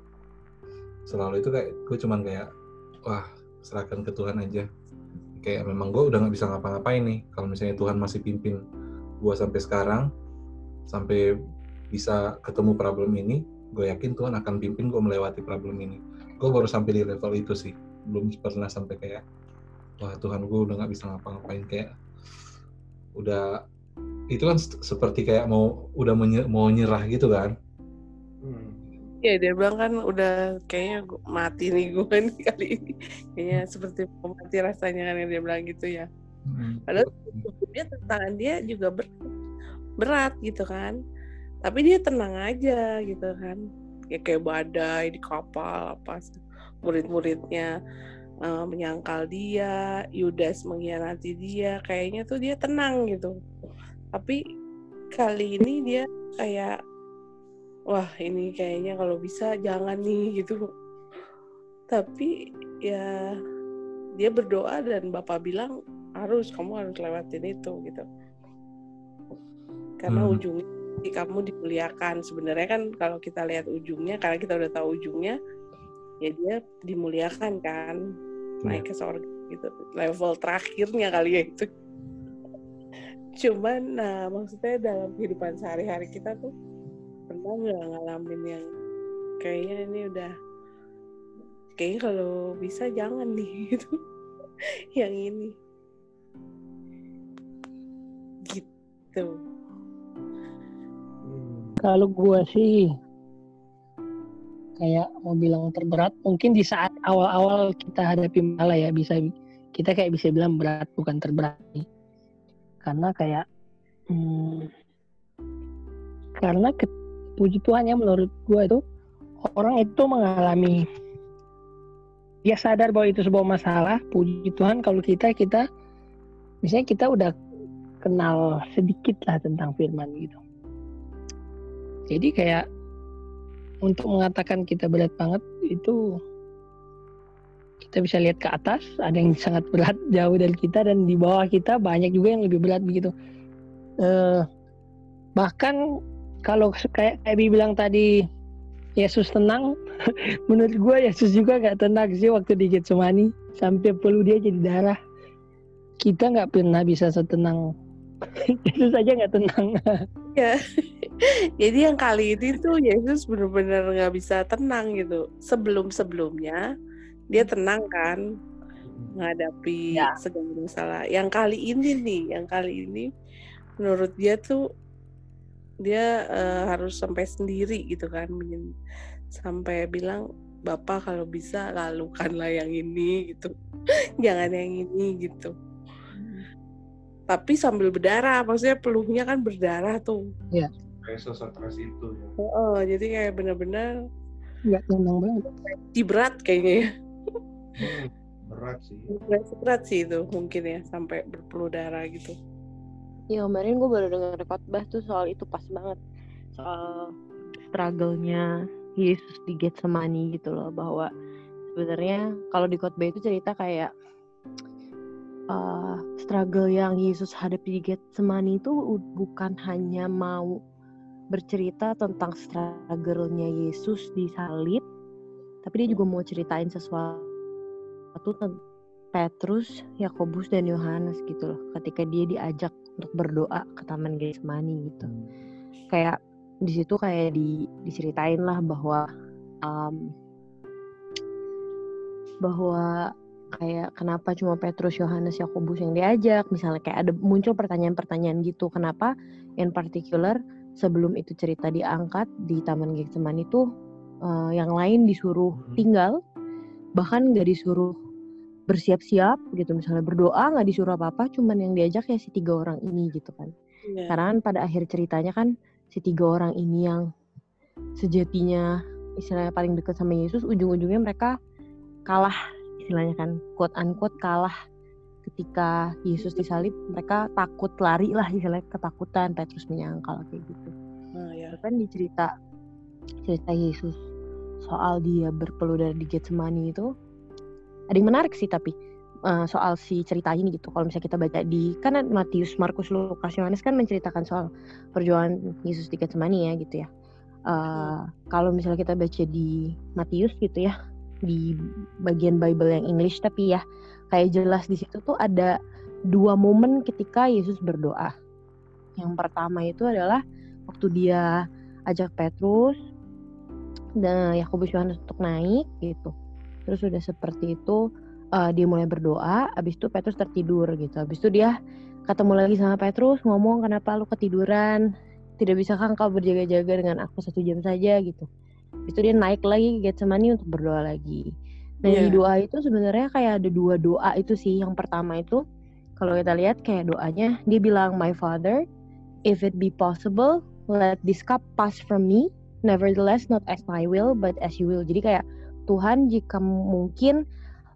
selalu itu kayak gue cuman kayak wah serahkan ke Tuhan aja. Kayak memang gue udah nggak bisa ngapa-ngapain nih kalau misalnya Tuhan masih pimpin gue sampai sekarang sampai bisa ketemu problem ini gue yakin Tuhan akan pimpin gue melewati problem ini. Gue baru sampai di level itu sih belum pernah sampai kayak wah Tuhan gue udah nggak bisa ngapa-ngapain. Kayak udah itu kan se- seperti kayak mau udah mau nyerah gitu kan? Hmm. Ya dia bilang kan udah kayaknya gua- mati nih gue nih kali ini. Kayaknya seperti mau mati rasanya kan yang dia bilang gitu ya. Padahal sebetulnya tantangan dia juga ber- berat gitu kan. Tapi dia tenang aja gitu kan. Ya kayak badai di kapal apa murid-muridnya eh, menyangkal dia, Yudas mengkhianati dia, kayaknya tuh dia tenang gitu. Tapi kali ini dia kayak wah ini kayaknya kalau bisa jangan nih gitu. Tapi ya dia berdoa dan Bapak bilang harus kamu harus lewatin itu gitu. Karena Hmm. ujungnya kamu dimuliakan. Sebenarnya kan kalau kita lihat ujungnya karena kita udah tahu ujungnya ya dia dimuliakan kan naik ke surga gitu level terakhirnya kali ya itu cuman nah maksudnya dalam kehidupan sehari-hari kita tuh pernah nggak ngalamin yang kayaknya ini udah kayaknya kalau bisa jangan nih gitu yang ini gitu Hmm. Kalau gua sih kayak mau bilang terberat, mungkin di saat awal-awal kita hadapi masalah ya bisa kita kayak bisa bilang berat bukan terberat nih. Karena kayak hmm, karena puji Tuhan ya menurut gua itu orang itu mengalami dia sadar bahwa itu sebuah masalah. Puji Tuhan kalau kita kita misalnya kita udah kenal sedikit lah tentang firman gitu. Jadi kayak untuk mengatakan kita berat banget itu kita bisa lihat ke atas ada yang sangat berat jauh dari kita dan di bawah kita banyak juga yang lebih berat begitu. Eh, bahkan kalau kayak kayak Bi bilang tadi Yesus tenang, menurut gue Yesus juga nggak tenang sih waktu di Getsemani sampai perlu dia jadi darah. Kita nggak pernah bisa setenang Yesus aja nggak tenang. ya jadi yang kali ini tuh Yesus benar-benar nggak bisa tenang gitu sebelum sebelumnya dia tenang kan menghadapi Ya. segala masalah yang kali ini nih yang kali ini menurut dia tuh dia eh, harus sampai sendiri gitu kan sampai bilang Bapak kalau bisa lalukanlah yang ini gitu jangan yang ini gitu tapi sambil berdarah maksudnya peluhnya kan berdarah tuh Kayak sesetres itu ya. Oh, jadi kayak benar-benar Nggak tenang banget. di berat kayaknya ya. Hmm. Berat sih. Berat, berat sih itu mungkin ya sampai berpeluh darah gitu. Ya kemarin gue baru dengar khotbah tuh soal itu pas banget. Soal struggle-nya Yesus di Getsemani gitu loh bahwa sebenarnya kalau di khotbah itu cerita kayak uh, struggle yang Yesus hadapi di Getsemani itu bukan hanya mau bercerita tentang struggle-nya Yesus di salib tapi dia juga mau ceritain sesuatu tentang Petrus, Yakobus dan Yohanes gitu loh ketika dia diajak untuk berdoa ke Taman Getsemani gitu. Kayak di situ kayak di diceritain lah bahwa um, bahwa kayak kenapa cuma Petrus, Yohanes, Yakobus yang diajak misalnya kayak ada muncul pertanyaan-pertanyaan gitu kenapa in particular sebelum itu cerita diangkat di Taman Getsemani itu eh, yang lain disuruh Mhm. tinggal bahkan nggak disuruh bersiap-siap gitu misalnya berdoa nggak disuruh apa-apa cuman yang diajak ya si tiga orang ini gitu kan. Iya. karena kan pada akhir ceritanya kan si tiga orang ini yang sejatinya istilahnya paling dekat sama Yesus ujung-ujungnya mereka kalah istilahnya kan quote unquote kalah. Ketika Yesus disalib mereka takut lari lah istilahnya ketakutan Petrus menyangkal kayak gitu. Nah, ya. kan di cerita cerita Yesus soal dia berpeludar di Getsemani itu ada yang menarik sih tapi eh, soal si cerita ini gitu. Kalau misalnya kita baca di kan Matius Markus Lukas Yohanes kan menceritakan soal perjuangan Yesus di Getsemani ya gitu ya. Eh, kalau misalnya kita baca di Matius gitu ya di bagian Bible yang English tapi ya kayak jelas di situ tuh ada dua momen ketika Yesus berdoa. Yang pertama itu adalah waktu dia ajak Petrus dan Yakobus Yohanes untuk naik gitu terus udah seperti itu eh, dia mulai berdoa habis itu Petrus tertidur gitu. Habis itu dia ketemu lagi sama Petrus ngomong kenapa lu ketiduran? Tidak bisa kan kau berjaga-jaga dengan aku satu jam saja? Gitu. Habis itu dia naik lagi ke Getsemani untuk berdoa lagi. Nah di Iya. doa itu sebenarnya kayak ada dua doa itu sih. Yang pertama itu kalau kita lihat kayak doanya dia bilang my father if it be possible let this cup pass from me. Nevertheless not as my will but as you will. Jadi kayak Tuhan jika mungkin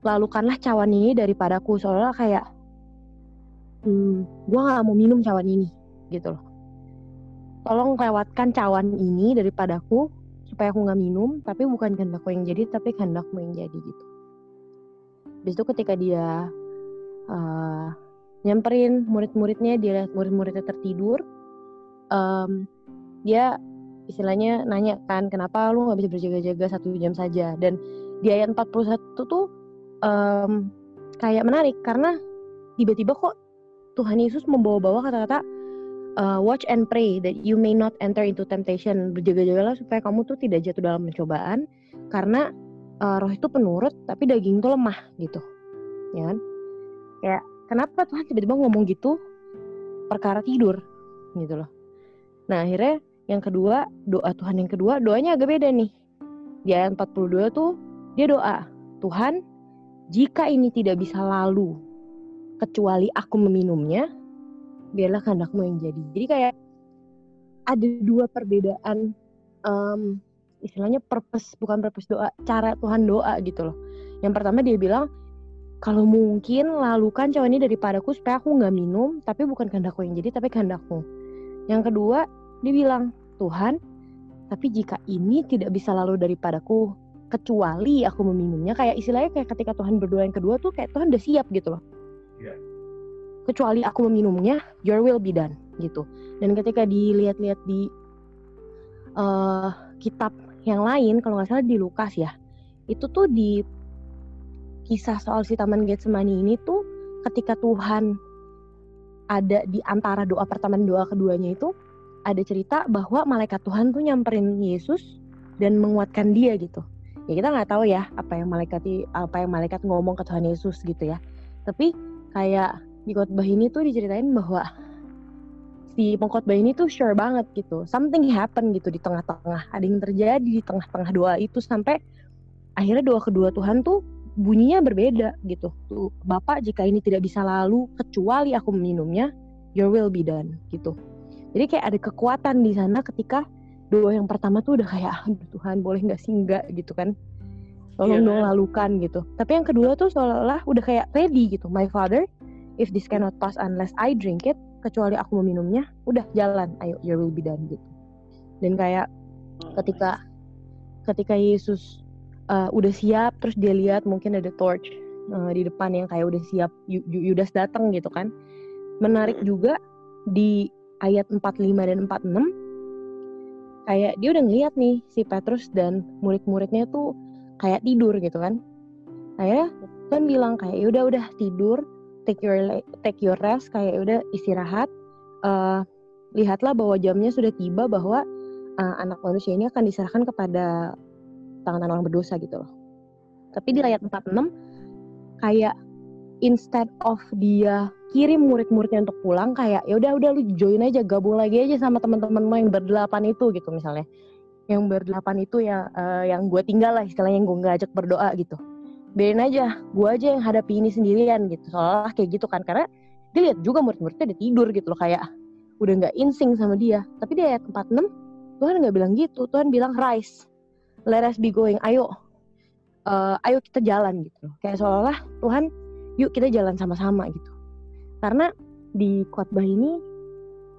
lalukanlah cawan ini daripadaku. Soalnya kayak hmm, gue gak mau minum cawan ini gitu loh. Tolong lewatkan cawan ini daripadaku supaya aku nggak minum tapi bukan kehendakku yang jadi tapi kehendakmu yang jadi gitu. Habis itu ketika dia eh, nyamperin murid-muridnya dia lihat murid-muridnya tertidur em, dia istilahnya nanya kan kenapa lu nggak bisa berjaga-jaga satu jam saja? Dan di ayat 41 tuh em, kayak menarik karena tiba-tiba kok Tuhan Yesus membawa-bawa kata-kata uh, watch and pray that you may not enter into temptation. Berjaga-jagalah supaya kamu tuh tidak jatuh dalam pencobaan karena uh, roh itu penurut tapi daging itu lemah gitu ya kan? Kayak kenapa Tuhan tiba-tiba ngomong gitu? Perkara tidur gitu loh. Nah akhirnya yang kedua doa Tuhan yang kedua doanya agak beda nih. Di ayat 42 tuh dia doa Tuhan jika ini tidak bisa lalu kecuali aku meminumnya biarlah kehendakmu yang jadi. Jadi kayak ada dua perbedaan em, istilahnya purpose bukan purpose doa cara Tuhan doa gitu loh. Yang pertama dia bilang kalau mungkin lalukan cawan ini daripadaku supaya aku nggak minum tapi bukan kehendakku yang jadi tapi kehendakmu. Yang kedua dia bilang Tuhan tapi jika ini tidak bisa lalu daripadaku kecuali aku meminumnya kayak istilahnya kayak ketika Tuhan berdoa yang kedua tuh kayak Tuhan udah siap gitu loh Iya. kecuali aku meminumnya your will be done gitu dan ketika dilihat-lihat di eh, kitab yang lain kalau nggak salah di Lukas ya itu tuh di kisah soal si taman Getsemani ini tuh ketika Tuhan ada di antara doa pertama dan doa keduanya itu ada cerita bahwa malaikat Tuhan tuh nyamperin Yesus dan menguatkan dia gitu. Ya kita nggak tahu ya apa yang malaikat apa yang malaikat ngomong ke Tuhan Yesus gitu ya. Tapi kayak di khotbah ini tuh diceritain bahwa si pengkhotbah ini tuh sure banget gitu. Something happen gitu di tengah-tengah. Ada yang terjadi di tengah-tengah doa itu sampai akhirnya doa kedua Tuhan tuh bunyinya berbeda gitu. Tuh Bapak jika ini tidak bisa lalu kecuali aku meminumnya your will be done gitu jadi kayak ada kekuatan di sana ketika doa yang pertama tuh udah kayak aduh Tuhan boleh nggak sih enggak gitu kan. Tolong Iya, dong kan? lalukan gitu. Tapi yang kedua tuh seolah-olah udah kayak ready gitu. My father if this cannot pass unless I drink it kecuali aku meminumnya udah jalan. Ayo your will be done. gitu. Dan kayak ketika ketika Yesus uh, udah siap terus dia lihat mungkin ada torch uh, di depan yang kayak udah siap Yu- Yu- Yudas datang gitu kan. Menarik juga di ayat 45 dan 46 kayak dia udah ngeliat nih si Petrus dan murid-muridnya tuh kayak tidur gitu kan. Akhirnya kan bilang kayak "Ya udah udah tidur take your take your rest kayak "Ya udah istirahat. Eh, lihatlah bahwa jamnya sudah tiba bahwa eh, anak manusia ini akan diserahkan kepada tangan orang berdosa gitu loh. Tapi di ayat 46 kayak instead of dia kirim murid-muridnya untuk pulang kayak ya udah udah lu join aja gabung lagi aja sama teman-temanmu yang berdelapan itu gitu misalnya. Yang berdelapan itu ya eh, yang gue tinggal lah istilahnya yang gue nggak ajak berdoa gitu. Biarin aja gue aja yang hadapi ini sendirian gitu. Soalnya kayak gitu kan karena dia lihat juga murid-muridnya udah tidur gitu loh kayak udah nggak insing sama dia. Tapi di ayat 46 Tuhan nggak bilang gitu. Tuhan bilang rise let us be going. Ayo uh, ayo kita jalan gitu kayak seolah-olah Tuhan yuk kita jalan sama-sama gitu. Karena di khotbah ini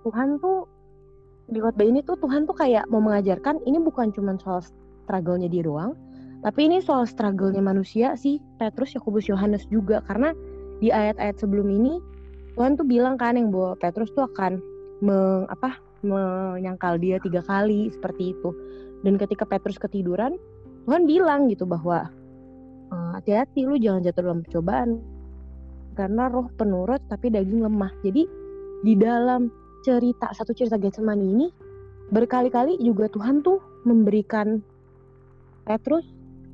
Tuhan tuh di khotbah ini tuh Tuhan tuh kayak mau mengajarkan ini bukan cuma soal struggle-nya dia doang tapi ini soal struggle-nya manusia sih Petrus Yakobus Yohanes juga. Karena di ayat-ayat sebelum ini Tuhan tuh bilang kan yang bahwa Petrus tuh akan meng, apa menyangkal dia tiga kali seperti itu. Dan ketika Petrus ketiduran, Tuhan bilang gitu bahwa eh, hati-hati lu jangan jatuh dalam percobaan karena roh penurut tapi daging lemah. Jadi di dalam cerita satu cerita Getsemani ini berkali-kali juga Tuhan tuh memberikan Petrus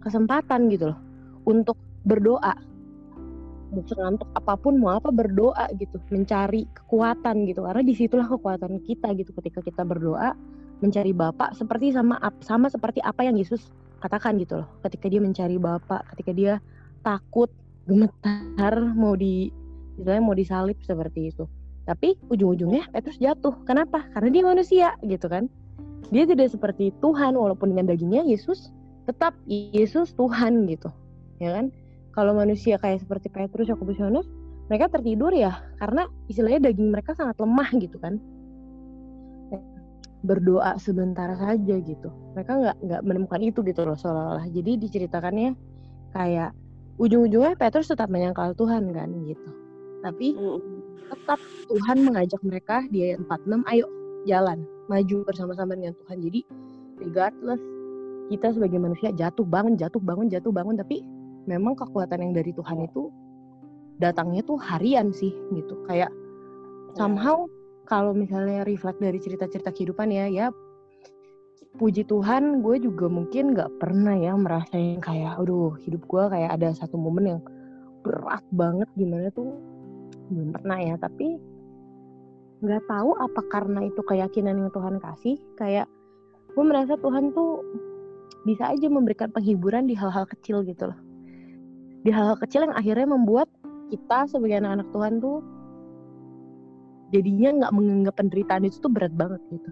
kesempatan gitu loh untuk berdoa. Ngantuk apa pun mau apa berdoa gitu. Mencari kekuatan gitu. Karena di situlah kekuatan kita gitu ketika kita berdoa mencari Bapak seperti sama sama seperti apa yang Yesus katakan gitu loh. Ketika dia mencari Bapak ketika dia takut gemetar mau di istilahnya mau disalib seperti itu tapi ujung-ujungnya Petrus jatuh kenapa karena dia manusia gitu kan dia tidak seperti Tuhan walaupun dengan dagingnya Yesus tetap Yesus Tuhan gitu ya kan kalau manusia kayak seperti Petrus, Yakobus, Yohanes, mereka tertidur ya karena istilahnya daging mereka sangat lemah gitu kan. Berdoa sebentar saja gitu. Mereka nggak nggak menemukan itu gitu loh seolah-olah. Jadi diceritakannya kayak ujung-ujungnya Petrus tetap menyangkal Tuhan kan gitu. Tapi tetap Tuhan mengajak mereka di ayat 46, ayo jalan, maju bersama-sama dengan Tuhan. Jadi regardless kita sebagai manusia jatuh bangun, jatuh bangun, jatuh bangun, tapi memang kekuatan yang dari Tuhan itu datangnya tuh harian sih gitu kayak somehow kalau misalnya reflect dari cerita-cerita kehidupan ya ya puji Tuhan gue juga mungkin nggak pernah ya merasa yang kayak aduh hidup gue kayak ada satu momen yang berat banget gimana tuh belum pernah ya tapi nggak tahu apa karena itu keyakinan yang Tuhan kasih kayak gue merasa Tuhan tuh bisa aja memberikan penghiburan di hal-hal kecil gitu loh di hal-hal kecil yang akhirnya membuat kita sebagai anak-anak Tuhan tuh jadinya nggak menganggap penderitaan itu tuh berat banget gitu.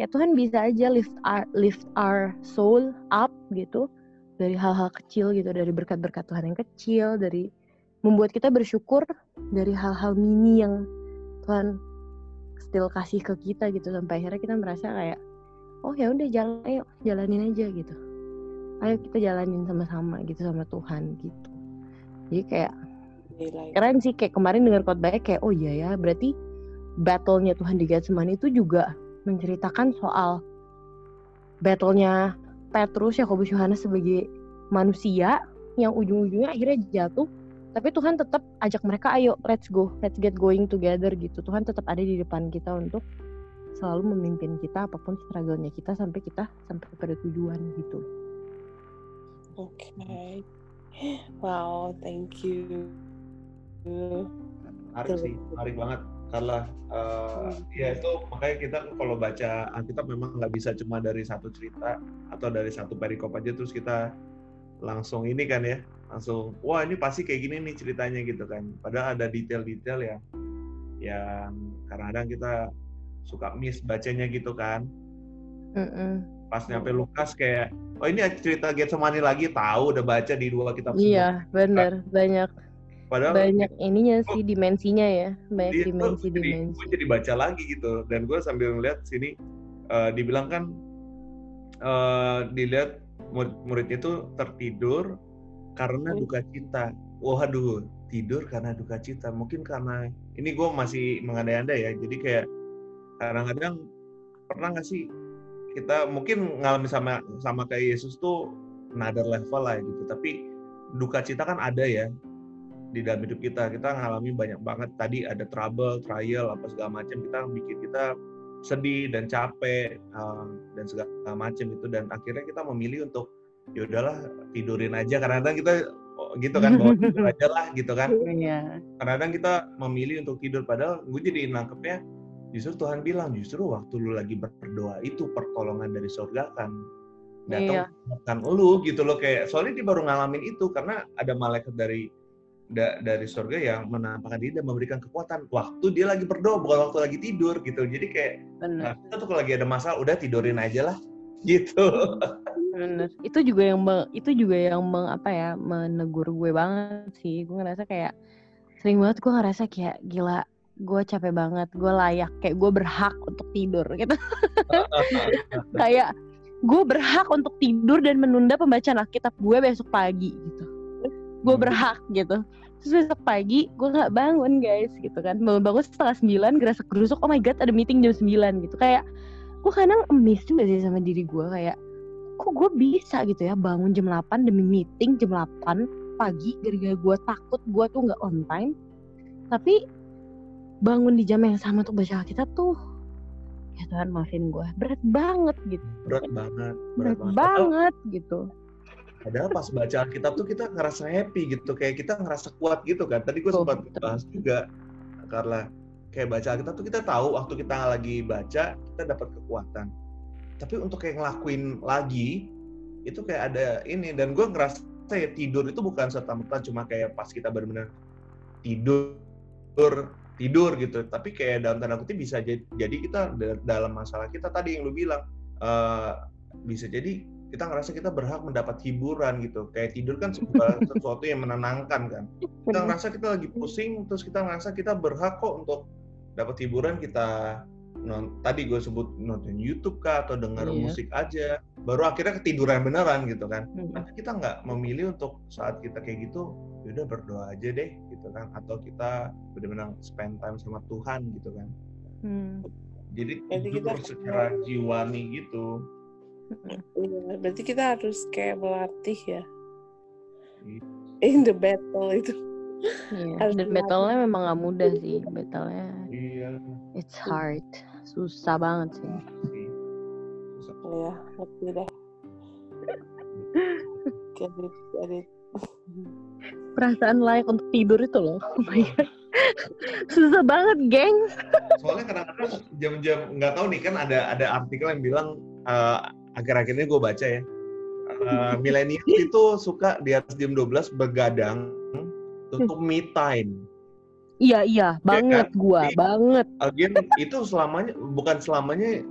Ya Tuhan bisa aja lift our, lift our soul up gitu dari hal-hal kecil gitu, dari berkat-berkat Tuhan yang kecil, dari membuat kita bersyukur dari hal-hal mini yang Tuhan still kasih ke kita gitu sampai akhirnya kita merasa kayak oh ya udah jalan ayo jalanin aja gitu. Ayo kita jalanin sama-sama gitu sama Tuhan gitu. Jadi kayak keren sih kayak kemarin dengar khotbahnya kayak oh iya ya berarti battlenya Tuhan di Getsemani itu juga menceritakan soal battlenya Petrus Yakobus Yohanes sebagai manusia yang ujung-ujungnya akhirnya jatuh tapi Tuhan tetap ajak mereka ayo let's go let's get going together gitu Tuhan tetap ada di depan kita untuk selalu memimpin kita apa pun struggle-nya kita sampai kita sampai pada tujuan gitu oke okay. Wow, thank you. Menarik sih, menarik banget. Karena uh, ya itu makanya kita kalau baca Alkitab memang nggak bisa cuma dari satu cerita atau dari satu perikop aja terus kita langsung ini kan ya langsung wah ini pasti kayak gini nih ceritanya gitu kan. Padahal ada detail-detail yang yang kadang-kadang kita suka miss bacanya gitu kan. Mm -mm. pas nyampe Lukas kayak oh ini cerita Getsemani lagi tahu udah baca di dua kitab iya benar banyak Padahal banyak ininya sih dimensinya ya. Banyak dimensi jadi, dimensi. gue jadi baca lagi gitu. Dan gue sambil ngeliat sini uh, dibilang kan uh, dilihat murid muridnya itu tertidur karena hmm. duka cita. Waduh tidur karena duka cita. Mungkin karena ini gue masih mengandai-andai ya. Jadi kayak kadang-kadang pernah nggak sih kita mungkin ngalami sama sama kayak Yesus tuh another level lah gitu. Tapi duka cita kan ada ya di dalam hidup kita kita ngalami banyak banget. Tadi ada trouble trial apa segala macam kita bikin kita sedih dan capek uh, dan segala macam itu dan akhirnya kita memilih untuk ya udahlah tidurin aja. Karena kadang kita oh, gitu kan bawa tidur aja lah gitu kan. Yeah. kadang kita memilih untuk tidur padahal gue jadi nangkepnya Justru Tuhan bilang justru waktu lu lagi berdoa itu pertolongan dari surga kan datang iya. lu gitu loh. Kayak soalnya dia baru ngalamin itu karena ada malaikat dari da- dari surga yang menampakkan diri dan memberikan kekuatan. Waktu dia lagi berdoa bukan waktu lagi tidur gitu. Jadi kayak nah, kita tuh kalau lagi ada masalah udah tidurin aja lah gitu. Bener. Itu juga yang itu juga yang meng, apa ya menegur gue banget sih. Gue ngerasa kayak sering banget gue ngerasa kayak gila gue capek banget gue layak kayak gue berhak untuk tidur gitu. Kayak gue berhak untuk tidur dan menunda pembacaan Alkitab gue besok pagi gitu. Gue Hmm. berhak gitu terus besok pagi gue nggak bangun guys gitu kan. Bangun bangun setengah sembilan gerasa gerusuk. Oh my god ada meeting jam sembilan gitu. Kayak gue kadang emis juga sih sama diri gue kayak kok gue bisa gitu ya bangun jam 8 demi meeting jam 8 pagi gara-gara gue takut gue tuh nggak on time. Tapi bangun di jam yang sama untuk baca Alkitab tuh ya Tuhan maafin gue berat banget gitu. Berat banget berat Padahal- banget gitu Padahal pas baca Alkitab tuh kita ngerasa happy gitu, kayak kita ngerasa kuat gitu kan. Tadi gue sempat bahas juga karena kayak baca Alkitab tuh kita tahu waktu kita lagi baca kita dapat kekuatan. Tapi untuk kayak ngelakuin lagi itu kayak ada ini dan gue ngerasa ya tidur itu bukan serta merta cuma kayak pas kita benar-benar tidur tidur gitu tapi kayak dalam tanda kutip bisa jadi, jadi kita da- dalam masalah kita tadi yang lu bilang eh, bisa jadi kita ngerasa kita berhak mendapat hiburan gitu. Kayak tidur kan sebuah sesuatu yang menenangkan kan. Kita ngerasa kita lagi pusing terus kita ngerasa kita berhak kok untuk dapat hiburan kita non tadi gue sebut nonton YouTube kah atau dengar Iya. musik aja baru akhirnya ketiduran beneran gitu kan. Hmm. tapi kita nggak memilih untuk saat kita kayak gitu yaudah berdoa aja deh gitu kan. Atau kita benar-benar spend time sama Tuhan gitu kan. Hmm. jadi Jadi tidur kita- secara jiwani gitu Iya, berarti kita harus kayak melatih ya. Iya. In the battle itu. Iya, Harus dan battle-nya memang gak mudah sih. Battle-nya iya it's hard. Susah banget sih. Iya, ngerti deh. Get it, get it. Perasaan layak untuk tidur itu loh. Oh my God. Susah banget, geng. soalnya kadang-kadang jam-jam nggak tahu nih kan ada ada artikel yang bilang eh, akhir-akhir ini gue baca ya eh, milenial itu suka di atas jam 12 begadang untuk me time Iya, iya. Banget gua. Di- Banget. again itu selamanya bukan selamanya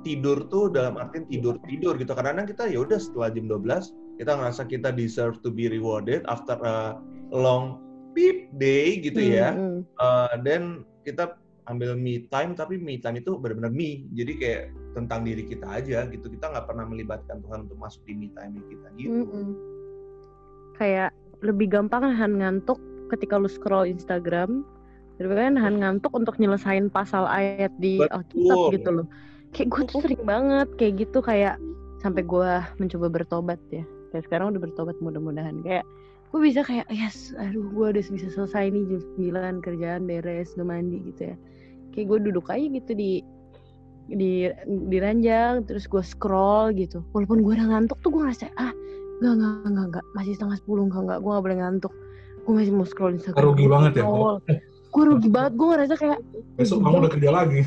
tidur tuh dalam artian tidur tidur gitu kadang-kadang kita ya udah setelah jam 12 kita ngerasa kita deserve to be rewarded after a long beep day gitu ya Hmm, hmm. Uh, dan kita ambil me time tapi me time itu benar-benar me. Jadi kayak tentang diri kita aja gitu. Kita nggak pernah melibatkan Tuhan untuk masuk di me time kita gitu. Mm-mm. Kayak lebih gampang nahan ngantuk ketika lu scroll Instagram. Daripada nahan ngantuk untuk nyelesain pasal ayat di. Alkitab gitu loh. Kayak gue tuh sering banget kayak gitu kayak sampai gue mencoba bertobat ya. Kayak sekarang udah bertobat mudah-mudahan. Kayak gue bisa kayak yes aduh gue udah bisa selesai nih jam 9 kerjaan beres udah mandi gitu ya kayak gue duduk aja gitu di di di ranjang terus gue scroll gitu walaupun gue udah ngantuk tuh gue ngerasa ah Enggak, enggak, enggak, enggak. Masih setengah sepuluh, enggak, enggak. Gue gak boleh ngantuk. Gue masih mau scroll Instagram. Rugi banget ya. Gue rugi banget. Gue ngerasa kayak, Besok kamu udah kerja lagi.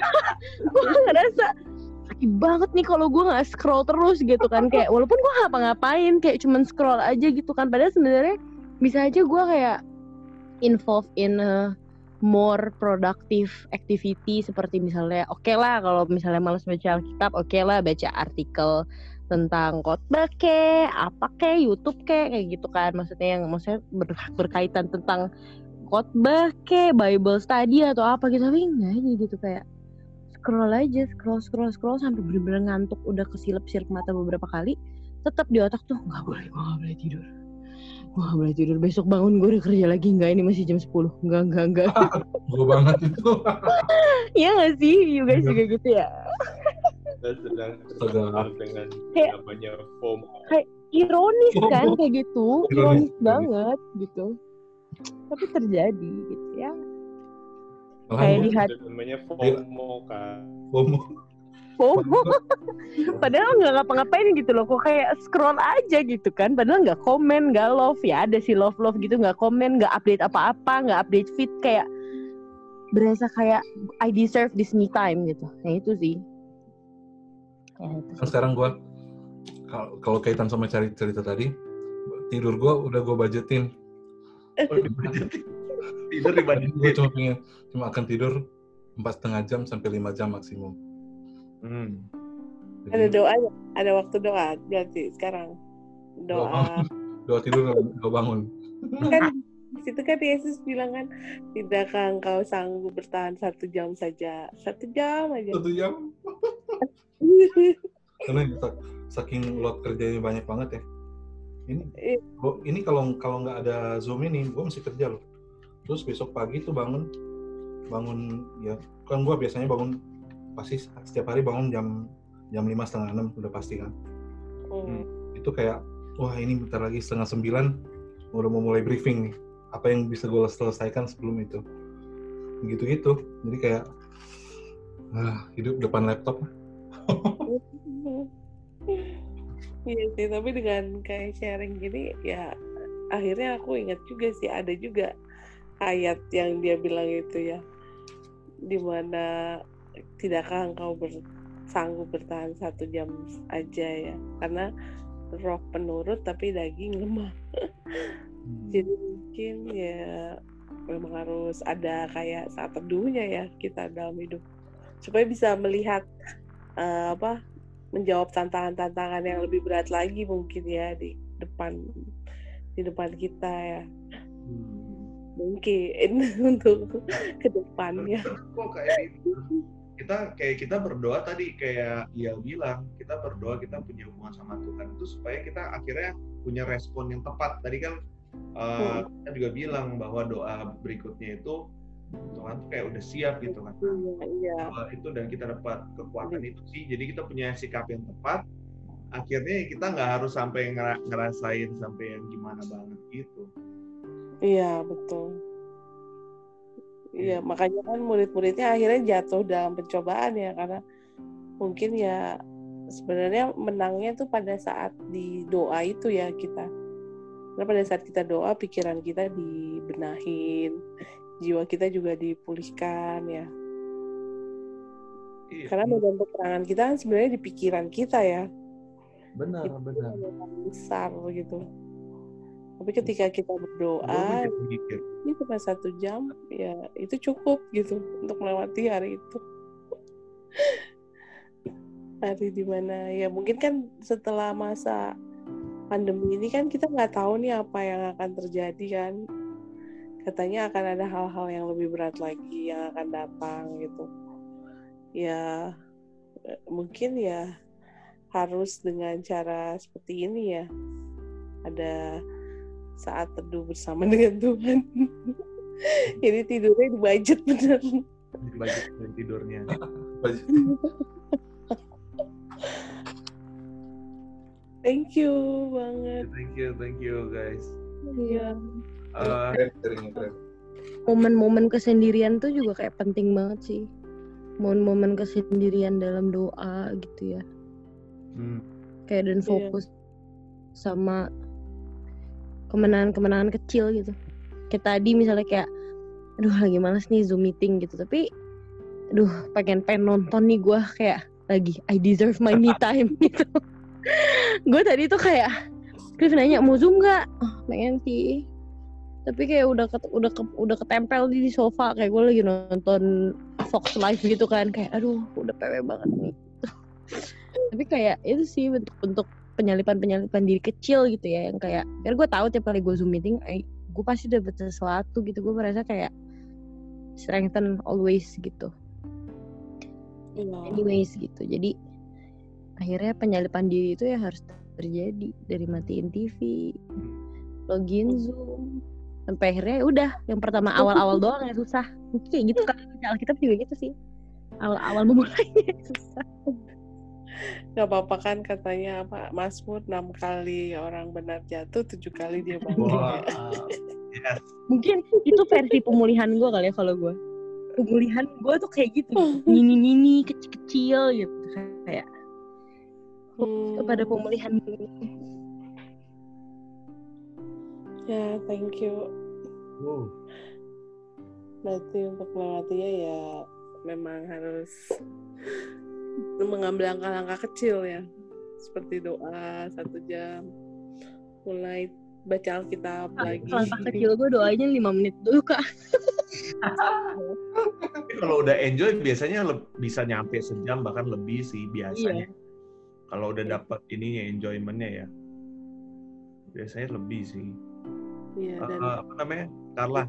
gue ngerasa sakit banget nih kalau gue nggak scroll terus gitu kan. Kayak, walaupun gue ngapa-ngapain, kayak cuman scroll aja gitu kan. Padahal sebenarnya bisa aja gue kayak involved in a more productive activity seperti misalnya oke lah kalau misalnya malas baca Alkitab oke lah baca artikel tentang khotbah ke apa ke YouTube ke kayak gitu kan. Maksudnya yang maksudnya ber- berkaitan tentang khotbah ke Bible study atau apa gitu. Tapi enggak aja gitu kayak scroll aja scroll scroll scroll sampai bener-bener ngantuk udah kesilap sirip mata beberapa kali tetap di otak tuh nggak boleh nggak boleh tidur nggak boleh tidur. Besok bangun gue udah kerja lagi. Nggak ini masih jam 10 enggak enggak enggak Gue banget itu. Iya gak sih? You guys Iya. juga gitu ya? Kita sedang. Terpapar dengan Kayak- namanya FOMO. ironis Oh, kan? Kayak gitu. Ironis, ironis ironis. banget gitu. Tapi terjadi gitu ya. Kayak gua- di hati Itu namanya FOMO kan. FOMO. FOMO padahal nggak ngapa-ngapain gitu loh kok kayak scroll aja gitu kan. Padahal nggak komen nggak love. Ya ada sih love love gitu nggak komen nggak update apa-apa nggak update feed kayak berasa kayak I deserve this me time gitu. Nah itu sih. Ya itu sih. sekarang gue kalau kalau kaitan sama cari cerita tadi tidur gue udah gue budgetin. Oh, tidur gue dibudgetin. cuma pengen cuma akan tidur empat setengah jam sampai lima jam maksimum Hmm. Jadi, Ada doa, ada waktu doa berarti sekarang. doa. Doa. bangun, doa tidur doa bangun. Kan situ kan Yesus bilang kan tidakkah engkau sanggup bertahan satu jam saja. Satu jam aja. Satu jam? Karena sak- saking load kerjanya banyak banget ya. Ini Iya. gua- ini kalau kalau nggak ada zoom ini gue mesti kerja loh. Terus besok pagi tuh bangun bangun ya kan gue biasanya bangun pasti setiap hari bangun jam jam lima setengah enam udah pasti kan. Hmm. itu kayak wah ini bentar lagi setengah sembilan udah mau mulai briefing nih. Apa yang bisa gue selesaikan sebelum itu? Gitu gitu jadi kayak ah, hidup depan laptop. Iya sih, tapi dengan kayak sharing gini ya akhirnya aku ingat juga sih ada juga ayat yang dia bilang itu ya. Di mana tidakkah engkau ber- sanggup bertahan satu jam aja ya? Karena roh penurut tapi daging lemah. Jadi mungkin ya memang harus ada kayak saat teduhnya ya kita dalam hidup. Supaya bisa melihat eh, apa menjawab tantangan-tantangan yang lebih berat lagi mungkin ya di depan di depan kita ya. Mungkin untuk ke depannya Kok kayak gitu? Kita kayak kita berdoa tadi kayak dia bilang kita berdoa kita punya hubungan sama Tuhan itu supaya kita akhirnya punya respon yang tepat. Tadi kan uh, kita juga bilang bahwa doa berikutnya itu Tuhan tuh kayak udah siap gitu kan. Iya iya. Itu dan kita dapat kekuatan itu sih. Jadi kita punya sikap yang tepat. Akhirnya kita nggak harus sampai ngera- ngerasain sampai yang gimana banget gitu. Iya betul iya makanya kan murid-muridnya akhirnya jatuh dalam pencobaan ya karena mungkin ya sebenarnya menangnya tuh pada saat di doa itu ya kita. Karena pada saat kita doa pikiran kita dibenahin jiwa kita juga dipulihkan ya. Iya, karena medan peperangan kita kan sebenarnya di pikiran kita ya. Benar itu benar. besar gitu tapi ketika kita berdoa ini cuma satu jam ya itu cukup gitu untuk melewati hari itu. Hari di mana ya mungkin kan setelah masa pandemi ini kan kita nggak tahu nih apa yang akan terjadi kan. Katanya akan ada hal-hal yang lebih berat lagi yang akan datang gitu. Ya eh, mungkin ya harus dengan cara seperti ini ya. Ada saat teduh bersama dengan Tuhan. Jadi tidurnya di budget bener di budget dan tidurnya. Thank you banget. Thank you thank you guys. Iya. Uh, keren keren keren. Momen-momen kesendirian tuh juga kayak penting banget sih. Momen-momen kesendirian dalam doa gitu ya. Hmm, kayak dan Iya. fokus sama kemenangan-kemenangan kecil gitu. Kayak tadi misalnya kayak aduh lagi males nih zoom meeting gitu. Tapi aduh pengen pengen nonton nih gue kayak lagi I deserve my me time gitu. Gue tadi tuh kayak Cliff nanya mau zoom nggak? Oh, pengen sih. Tapi kayak udah ket, udah ke, udah ketempel di sofa kayak gue lagi nonton Fox Live gitu kan. Kayak aduh udah pewe banget nih. Tapi kayak itu sih bentuk-bentuk penyalipan-penyalipan diri kecil gitu ya yang kayak biar gue tahu tiap kali gue zoom meeting eh, gue pasti dapet sesuatu gitu. Gue merasa kayak strengthen always gitu. Iya. anyways gitu. Jadi akhirnya penyalipan diri itu ya harus terjadi. Dari matiin TV login zoom sampai akhirnya ya udah yang pertama awal-awal doang yang susah. Kayak gitu kan Alkitab juga gitu sih. Awal-awal memulainya susah nggak apa-apa kan katanya apa Mazmur enam kali orang benar jatuh tujuh kali dia bangkit Wah. ya. yes. Mungkin itu versi pemulihan gue kali ya kalau gue pemulihan gue tuh kayak gitu. Nini nini kecil-kecil gitu. Kayak Hmm, kepada pemulihan ya thank you. Wow. berarti untuk melewatinya ya memang harus mengambil langkah-langkah kecil ya seperti doa satu jam mulai baca Alkitab lagi. Kalau pas kecil gue doanya 5 menit dulu kak. Tapi kalau udah enjoy biasanya le- bisa nyampe sejam bahkan lebih sih biasanya. Kalau udah dapat ininya enjoymentnya ya. Biasanya lebih sih. Iya, dan Eh, apa namanya? Carla,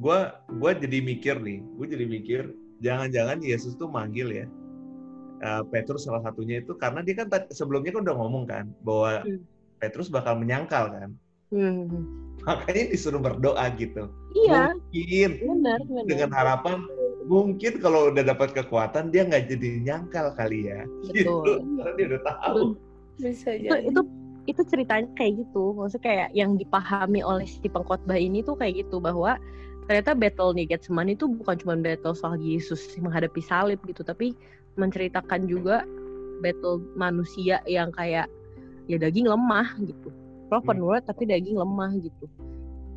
gue gua jadi mikir nih, gue jadi mikir jangan-jangan Yesus tuh manggil ya eh, Petrus salah satunya itu karena dia kan sebelumnya kan udah ngomong kan bahwa Hmm. Petrus bakal menyangkal kan, Hmm. makanya disuruh berdoa gitu. Iya, Mungkin benar, benar. dengan harapan mungkin kalau udah dapat kekuatan dia nggak jadi nyangkal kali ya. Gitu, Betul. karena dia udah tahu. bisa itu jadi. itu itu ceritanya kayak gitu maksudnya kayak yang dipahami oleh si pengkhotbah ini tuh kayak gitu bahwa ternyata battle di Getsemani itu bukan cuma battle soal Yesus menghadapi salib gitu tapi menceritakan juga battle manusia yang kayak ya daging lemah gitu proper Hmm. tapi daging lemah gitu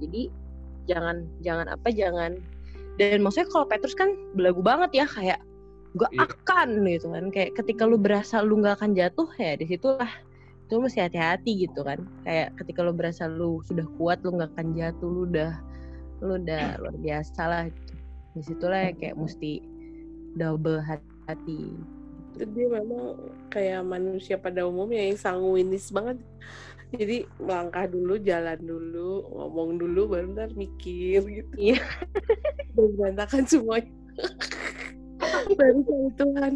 jadi jangan jangan apa jangan dan maksudnya kalau Petrus kan belagu banget ya kayak gak Iya. akan gitu kan kayak ketika lu berasa lu nggak akan jatuh ya di situlah itu lu mesti hati-hati gitu kan kayak ketika lu berasa lu sudah kuat lu nggak akan jatuh lu udah lu udah luar biasa lah gitu. di situlah ya kayak mesti double hati itu dia memang kayak manusia pada umumnya yang sanguinis banget. Jadi melangkah dulu jalan dulu ngomong dulu baru ntar mikir gitu. Iya. dan berantakan semuanya. Baru cari Tuhan.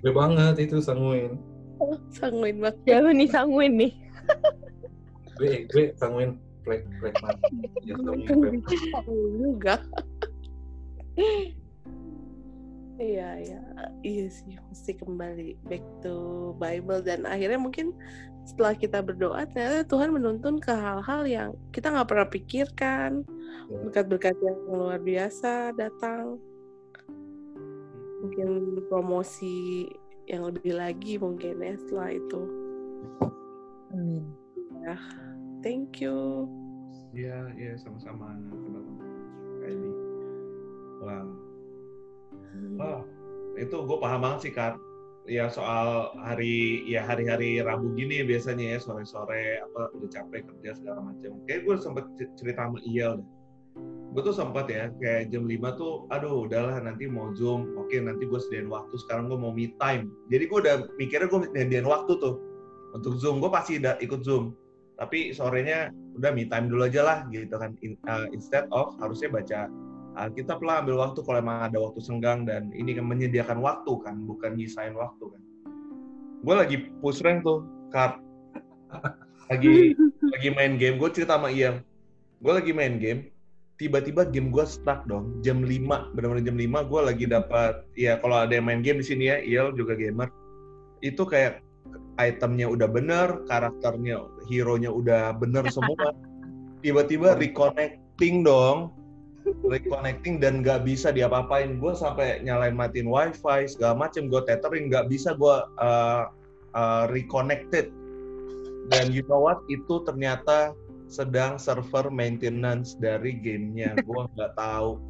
Gede banget itu sanguin. sanguin banget. Siapa nih sanguin nih? Gue gue sanguin. Plek plek. Ya sanguin juga iya iya iya sih mesti kembali back to Bible dan akhirnya mungkin setelah kita berdoa ternyata Tuhan menuntun ke hal-hal yang kita nggak pernah pikirkan Ya. berkat-berkat yang luar biasa datang mungkin promosi yang lebih lagi mungkin ya setelah itu Amin. ya thank you Iya, iya sama-sama. Sama-sama. Kylie. Wah, Oh, itu gue paham banget sih Kak. Ya soal hari ya hari-hari Rabu gini biasanya ya sore-sore apa udah capek kerja segala macam. Kayak gue sempet cerita sama deh. Gue tuh sempat ya kayak jam 5 tuh aduh udahlah nanti mau Zoom. Oke nanti gue sediain waktu sekarang gue mau me time. Jadi gue udah mikirnya gue sediain waktu tuh untuk Zoom. Gue pasti udah ikut Zoom. Tapi sorenya udah me time dulu aja lah gitu kan. In- uh, instead of harusnya baca Alkitab lah ambil waktu kalau emang ada waktu senggang dan ini kan menyediakan waktu kan, bukan nyisain waktu kan. Gue lagi push rank tuh, Kak. Lagi lagi main game, gue cerita sama Ian. Gue lagi main game, tiba-tiba game gue stuck dong. Jam 5, benar-benar jam 5 gue lagi dapat ya kalau ada yang main game di sini ya, Iel juga gamer. Itu kayak itemnya udah bener, karakternya, hero-nya udah bener semua. Tiba-tiba reconnecting dong, reconnecting dan nggak bisa diapa-apain. Gue sampai nyalain matiin wifi segala macem, gue tethering nggak bisa gue uh, uh, reconnected. Dan you know what? Itu ternyata sedang server maintenance dari gamenya. Gue nggak tahu.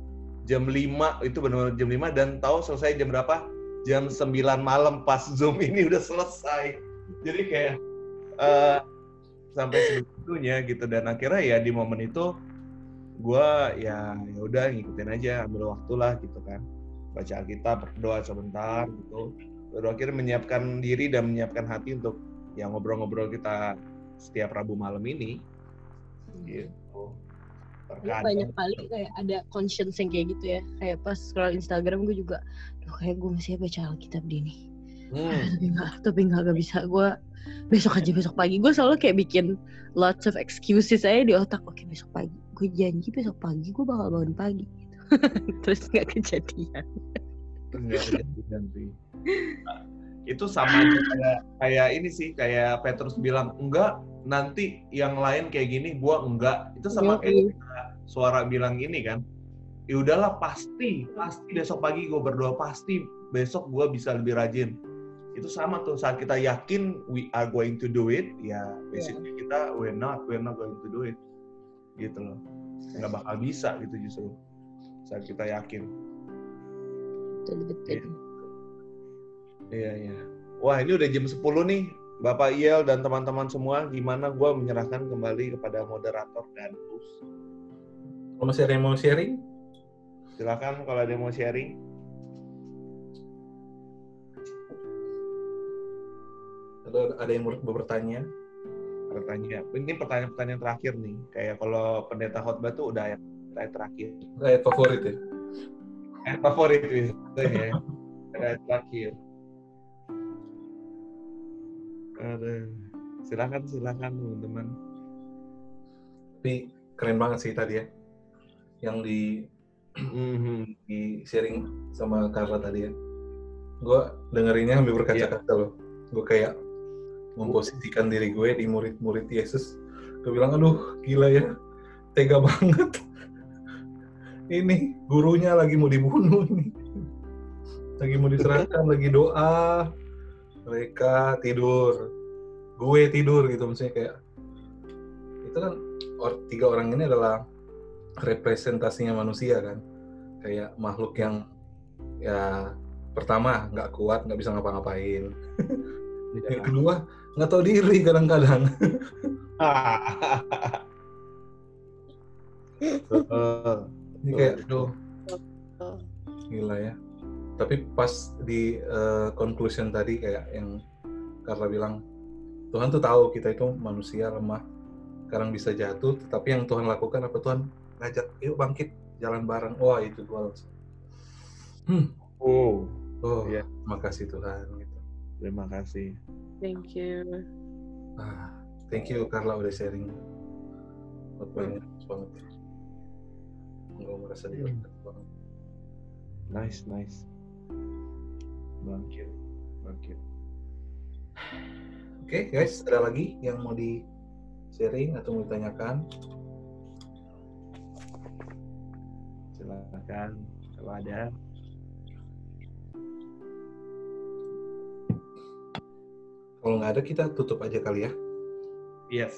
Jam 5 itu benar-benar jam 5 dan tahu selesai jam berapa? Jam 9 malam pas Zoom ini udah selesai. Jadi kayak uh, sampai sebegitunya gitu dan akhirnya ya di momen itu gue ya ya udah ngikutin aja ambil waktu lah gitu kan. Baca Alkitab berdoa sebentar gitu. Baru akhirnya menyiapkan diri dan menyiapkan hati untuk ya ngobrol-ngobrol kita setiap Rabu malam ini. Gitu. Karena banyak kali kayak ada conscience yang kayak gitu ya. Kayak pas scroll Instagram gue juga Duh, kayak gue masih baca Alkitab di nih. Hmm, tapi nggak tapi nggak nggak bisa. Gue besok aja besok pagi. Gue selalu kayak bikin lots of excuses aja di otak. Oke besok pagi gue janji besok pagi gue bakal bangun pagi gitu. terus nggak kejadian. Nggak kejadian sih. Nah, itu sama kayak kayak ini sih kayak Petrus bilang enggak nanti yang lain kayak gini gua enggak. Itu sama kayak kita suara bilang gini kan. Ya udahlah pasti pasti besok pagi gue berdoa pasti besok gua bisa lebih rajin. Itu sama tuh saat kita yakin we are going to do it ya basically kita we're not we're not going to do it gitu loh nggak bakal bisa gitu justru saat kita yakin betul betul Iya, iya. Wah, ini udah jam 10 nih. Bapak Iel dan teman-teman semua, gimana gue menyerahkan kembali kepada moderator dan host. Kalau masih ada yang mau sharing, Silakan kalau ada yang mau sharing. atau ada yang mau bertanya, Pertanyaan. Ini pertanyaan-pertanyaan terakhir nih. Kayak kalau pendeta khotbah tuh udah ayat, ayat terakhir. ayat favorit ya. Ayat favorit biasanya ya. Ayat terakhir. Aduh. Silakan, silakan teman-teman. Tapi keren banget sih tadi ya, yang di Mhm. di sharing sama Carla tadi ya. Gue dengerinnya hampir berkaca-kaca loh. Gue kayak memposisikan diri gue di murid-murid Yesus. Gue bilang, aduh gila ya, tega banget. Ini gurunya lagi mau dibunuh nih. Lagi mau diserahkan, lagi doa. Mereka tidur. Gue tidur gitu. Maksudnya kayak, itu kan or- tiga orang ini adalah representasinya manusia kan kayak makhluk yang ya pertama nggak kuat nggak bisa ngapa-ngapain yang kedua nggak tahu diri kadang-kadang. Heeh. ini kayak aduh. Gila ya. Tapi pas di eh, conclusion tadi kayak yang Carla bilang Tuhan tuh tahu kita itu manusia lemah. Sekarang bisa jatuh tetapi yang Tuhan lakukan apa Tuhan? Ngajak yuk bangkit jalan bareng. Wah itu gua langsung. Hmm. Oh, oh Iya. makasih Tuhan gitu. Terima kasih. Thank you. Ah, thank you Carla udah sharing. Banyak banget. Enggak merasa diberkati banget. Nice, nice. Bangkit, bangkit. Oke guys, ada lagi yang mau di sharing atau mau ditanyakan? Silakan kalau ada. Kalau nggak ada kita tutup aja kali ya. Yes.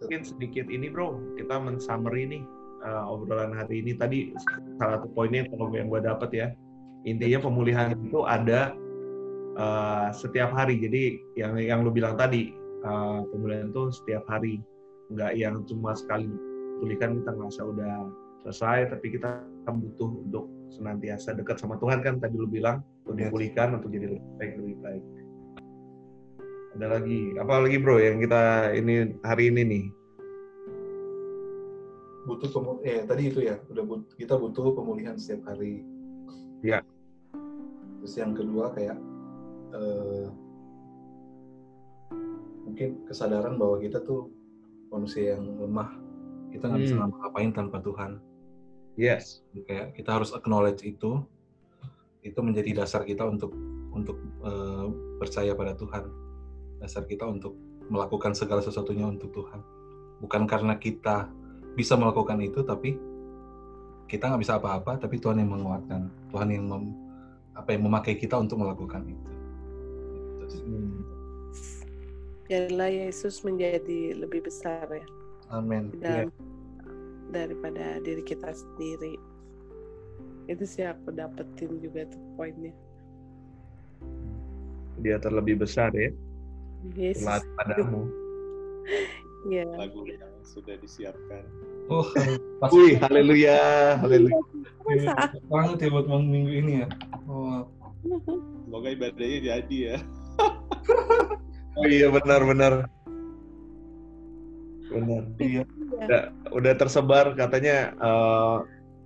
Mungkin sedikit ini bro, kita men-summary nih uh, obrolan hari ini. Tadi salah satu poinnya kalau yang gue dapet ya, intinya pemulihan itu ada uh, setiap hari. Jadi yang yang lu bilang tadi, uh, pemulihan itu setiap hari, nggak yang cuma sekali pulihkan kita ngerasa udah selesai, tapi kita butuh untuk senantiasa dekat sama Tuhan kan tadi lu bilang untuk dipulihkan untuk jadi lebih baik lebih baik. Ada lagi, apa lagi bro yang kita ini hari ini nih? Butuh pemu eh tadi itu ya, udah but- kita butuh pemulihan setiap hari. Ya. Terus yang kedua kayak eh, mungkin kesadaran bahwa kita tuh manusia yang lemah. Kita nggak bisa Hmm. ngapa-ngapain tanpa Tuhan. Yes. kayak kita harus acknowledge itu itu menjadi dasar kita untuk untuk eh, percaya pada Tuhan dasar kita untuk melakukan segala sesuatunya untuk Tuhan bukan karena kita bisa melakukan itu tapi kita nggak bisa apa-apa tapi Tuhan yang menguatkan Tuhan yang mem- apa yang memakai kita untuk melakukan itu Gitu. Hmm. Biarlah Yesus menjadi lebih besar ya Amin dan daripada diri kita sendiri. Itu sih aku dapetin juga tuh poinnya. Dia terlebih besar ya, Yesus. padamu. Ya. lagu yang sudah disiapkan. oh pas Wih, haleluya, haleluya. Banget ya buat malam minggu ini ya oh, Semoga ibadahnya jadi ya. Oh iya benar-benar. Benar. iya Udah, udah tersebar katanya eh,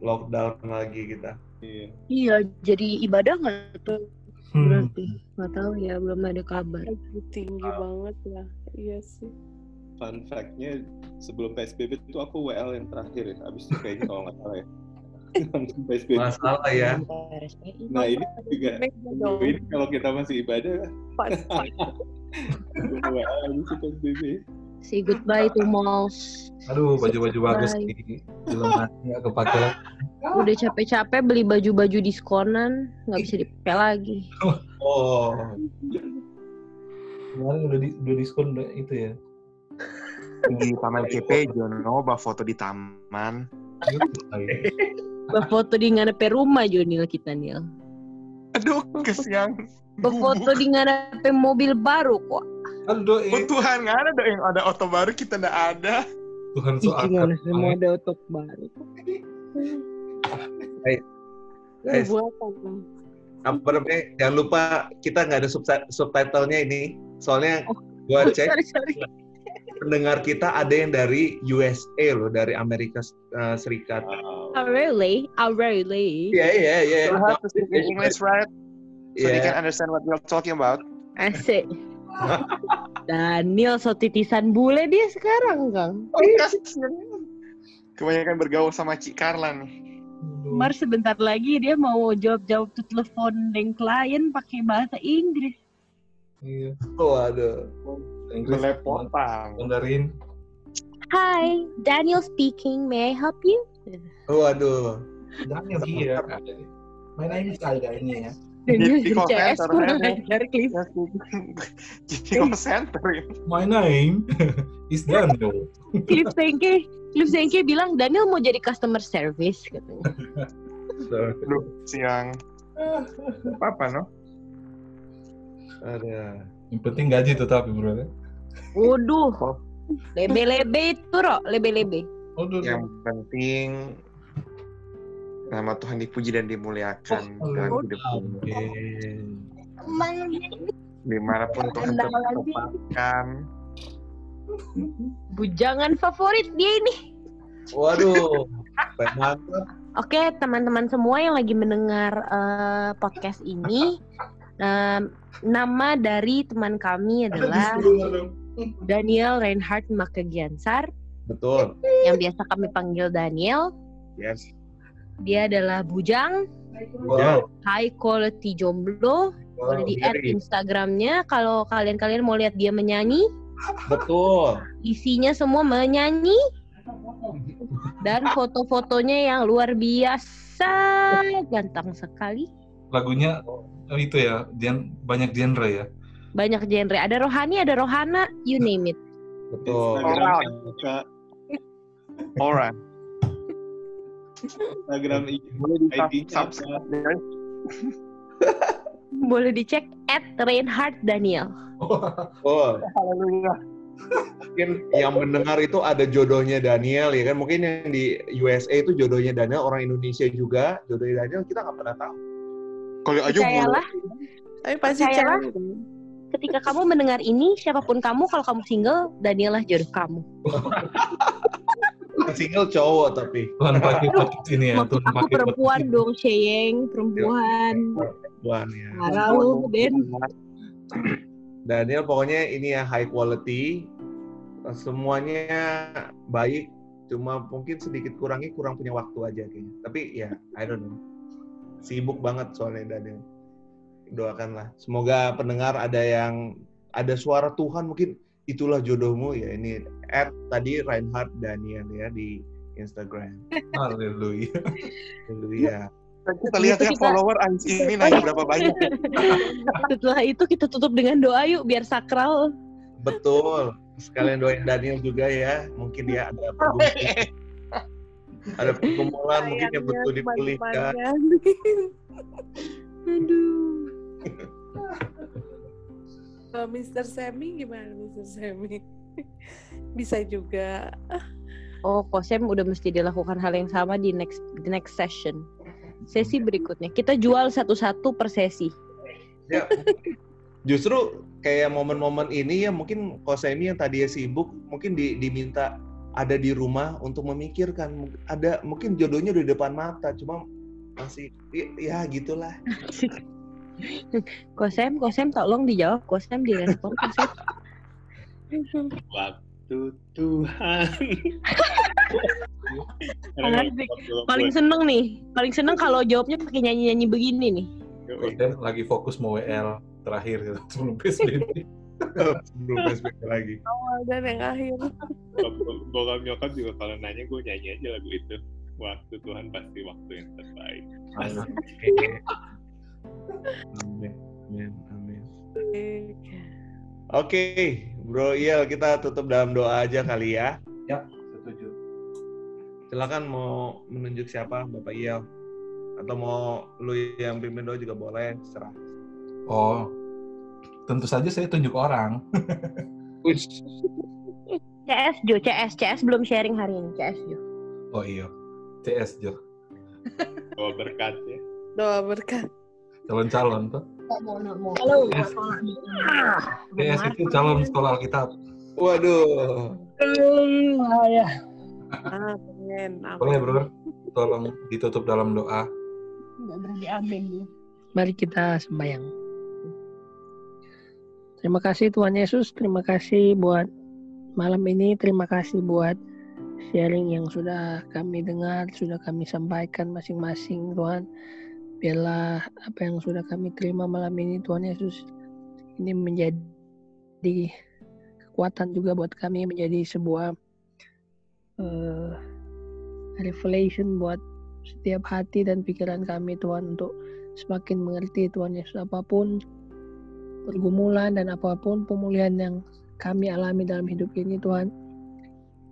lockdown lagi kita. Iya. Iya, jadi ibadah nggak tuh Hmm. berarti? Nggak tahu ya, belum ada kabar. Tinggi banget ya. Iya sih. Fun fact-nya sebelum PSBB itu aku WL yang terakhir ya. Abis itu kayaknya kalau nggak salah ya. PSBB. Masalah ya. Nah ini juga ini kalau kita masih ibadah Pas, pas. WL abis itu PSBB. Say goodbye to malls. aduh baju-baju bagus belum nggak kepake Udah capek-capek beli baju-baju diskonan, nggak bisa dipakai lagi. Oh, kemarin udah di, udah diskon udah itu ya Di Taman CP, Jono, bawa foto di taman. Berfoto di ngarepe rumah Jonil kita Nil. Aduh, kesiang. Berfoto di ngarepe mobil baru kok. Aduh, Oh Tuhan, nggak ada dong yang ada oto baru kita nggak ada. Tuhan so akrab. semua ada otot baru. Guys, Buatan, Bang. apa namanya? Jangan lupa kita nggak ada subti- subtitlenya ini. Soalnya Oh, gua cek Sorry, sorry. pendengar kita ada yang dari USA loh, dari Amerika uh, Serikat. Wow. Oh, really? Oh, really? Iya iya iya. You have to speak English, right? So they Iya. can understand what you're talking about. Asik. Daniel so titisan bule dia sekarang, Kang. Oh. Kebanyakan bergaul sama Cik Carla nih. Mar sebentar lagi dia mau jawab-jawab tuh telepon dengan klien pakai bahasa Inggris. Iya. Waduh. Inggris. Belepotan. Mandarin. Hi, Daniel speaking. May I help you? Waduh. Daniel here. My name is Alda ini ya. Daniel di call CS center, kurang ya, ajar, Cliff. Jadi call center ya. My name is Daniel. Cliff Sengke, Cliff Sengke bilang Daniel mau jadi customer service katanya. Aduh, siang. Apa no? Ada. Yang penting gaji tetap bro. Waduh. Lebe-lebe itu, Ro. Lebe-lebe. Yang penting nama Tuhan dipuji dan dimuliakan Oh, dalam oh, hidup Oke. di mana pun Tuhan tempatkan. Bujangan favorit dia ini. Waduh. Mantap. Oke, teman-teman semua yang lagi mendengar eh, podcast ini, em, nama dari teman kami adalah Daniel Reinhardt Makegiansar, Betul. yang biasa kami panggil Daniel. Yes. Dia adalah bujang, Wow. high quality jomblo. Boleh di add. Instagramnya kalau kalian-kalian mau lihat dia menyanyi. Betul. Isinya semua menyanyi dan foto-fotonya yang luar biasa ganteng sekali. Lagunya oh, itu ya, gen, banyak genre ya. Banyak genre. Ada rohani, ada rohana, you name it. Betul. Orang. Orang. Instagram Boleh di ID-nya subscribe. Boleh dicek at Reinhardt Daniel. Oh, Haleluya. mungkin yang mendengar itu ada jodohnya Daniel ya kan mungkin yang di USA itu jodohnya Daniel orang Indonesia juga jodohnya Daniel kita nggak pernah tahu Kalau aja Percayalah, Tapi pasti Percayalah. ketika kamu mendengar ini, siapa pun kamu, kalau kamu single, Daniel lah jodoh kamu. Yang single cowok tapi Tuhan pakai podcast ini ya. Tuhan aku pakai perempuan dong, Sheyeng. Perempuan. buan ya Parah lu, Den. Daniel pokoknya ini ya high quality semuanya baik cuma mungkin sedikit kurangnya kurang punya waktu aja kayaknya tapi ya I don't know sibuk banget soalnya Daniel doakanlah semoga pendengar ada yang ada suara Tuhan mungkin itulah jodohmu ya ini at tadi Reinhard Daniel ya di Instagram Haleluya. Haleluya Kita lihat ya Kita- follower Ais ini naik berapa banyak. Setelah itu kita tutup dengan doa yuk, biar sakral. betul sekalian doain Daniel juga ya mungkin dia ada pergumulan ada pergumulan mungkin yang betul dipulihkan Aduh. Kalau Mr. Semi gimana Mr. Semi? Bisa juga. Oh, Kosem udah mesti dilakukan hal yang sama di next di next session. Sesi berikutnya. Kita jual satu-satu per sesi. ya justru kayak momen-momen ini ya mungkin Kosemi yang tadinya sibuk mungkin di- diminta ada di rumah untuk memikirkan ada mungkin jodohnya udah di depan mata cuma masih ya, ya gitulah Kosem, Kosem tolong dijawab. Kosem direspon. Kosem. waktu Tuhan. Paling seneng nih. Paling seneng kalau jawabnya pakai nyanyi-nyanyi begini nih. Dan lagi fokus mau WL terakhir gitu, sebelum PSBB. belum PSBB lagi Awal dan yang akhir. Bokap nyokap juga kalau nanya gue nyanyi aja lagu itu. Waktu Tuhan pasti waktu yang terbaik. amin amin amin Oke. Oke, Bro Iel, kita tutup dalam doa aja kali ya. Setuju. Silakan mau menunjuk siapa, Bapak Iel. Atau mau lu yang pimpin doa juga boleh, serah. Oh, tentu saja saya tunjuk orang. CS Jo, CS, CS belum sharing hari ini. CS Jo. Oh iya, CS Jo. bawa berkat ya. Doa berkat. Calon-calon tuh. Halo. CS, CS itu calon sekolah Alkitab. Waduh. Ah, ya. Amin. Boleh bro, tolong ditutup dalam doa. Berani amin dia. Mari kita sembahyang. Terima kasih Tuhan Yesus, terima kasih buat malam ini, terima kasih buat sharing yang sudah kami dengar, sudah kami sampaikan masing-masing Tuhan. Biarlah apa yang sudah kami terima malam ini Tuhan Yesus. Ini menjadi kekuatan juga buat kami menjadi sebuah eh, revelation buat setiap hati dan pikiran kami Tuhan untuk semakin mengerti Tuhan Yesus apa pun pergumulan dan apa pun pemulihan yang kami alami dalam hidup ini Tuhan.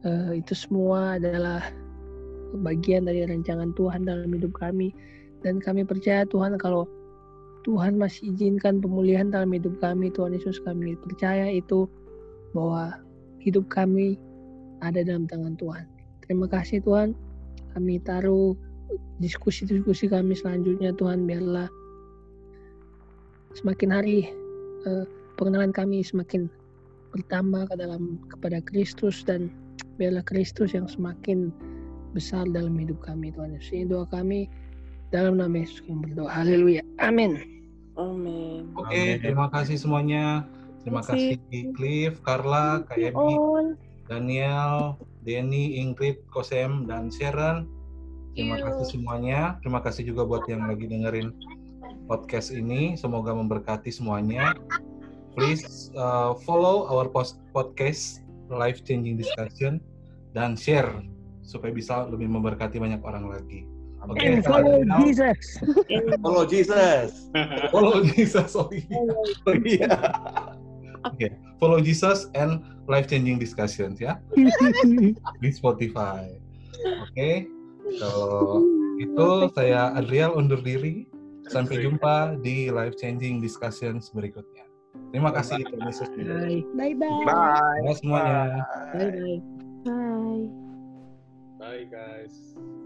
Eh, itu semua adalah bagian dari rancangan Tuhan dalam hidup kami dan kami percaya Tuhan kalau Tuhan masih izinkan pemulihan dalam hidup kami Tuhan Yesus kami percaya itu bahwa hidup kami ada dalam tangan Tuhan. Terima kasih Tuhan. Kami taruh diskusi-diskusi kami selanjutnya Tuhan biarlah semakin hari eh, pengenalan kami semakin bertambah ke dalam kepada Kristus dan biarlah Kristus yang semakin besar dalam hidup kami Tuhan Yesus. Ini doa kami dalam nama Yesus kami berdoa haleluya amin Amin. Oke, Amin. terima kasih semuanya. Terima kasih Cliff, Carla, Kak Emi, On. Daniel, Denny, Ingrid, Kosem, dan Sharon. Terima kasih semuanya. Terima kasih juga buat yang lagi dengerin podcast ini. Semoga memberkati semuanya. Please uh, follow our post podcast life changing discussion dan share supaya bisa lebih memberkati banyak orang lagi. Oke, and Kak follow Jesus Follow Jesus. follow Jesus. Oh iya. Oh iya. Follow Jesus and life changing discussions ya di Spotify. Oke. Kalau itu saya Adriel undur diri. Sampai jumpa di life changing discussions berikutnya. Terima kasih bye Bye bye. Bye. Bye semuanya. bye bye Bye. Bye guys.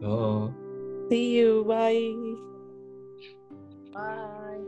Oh. See you. Bye. Bye.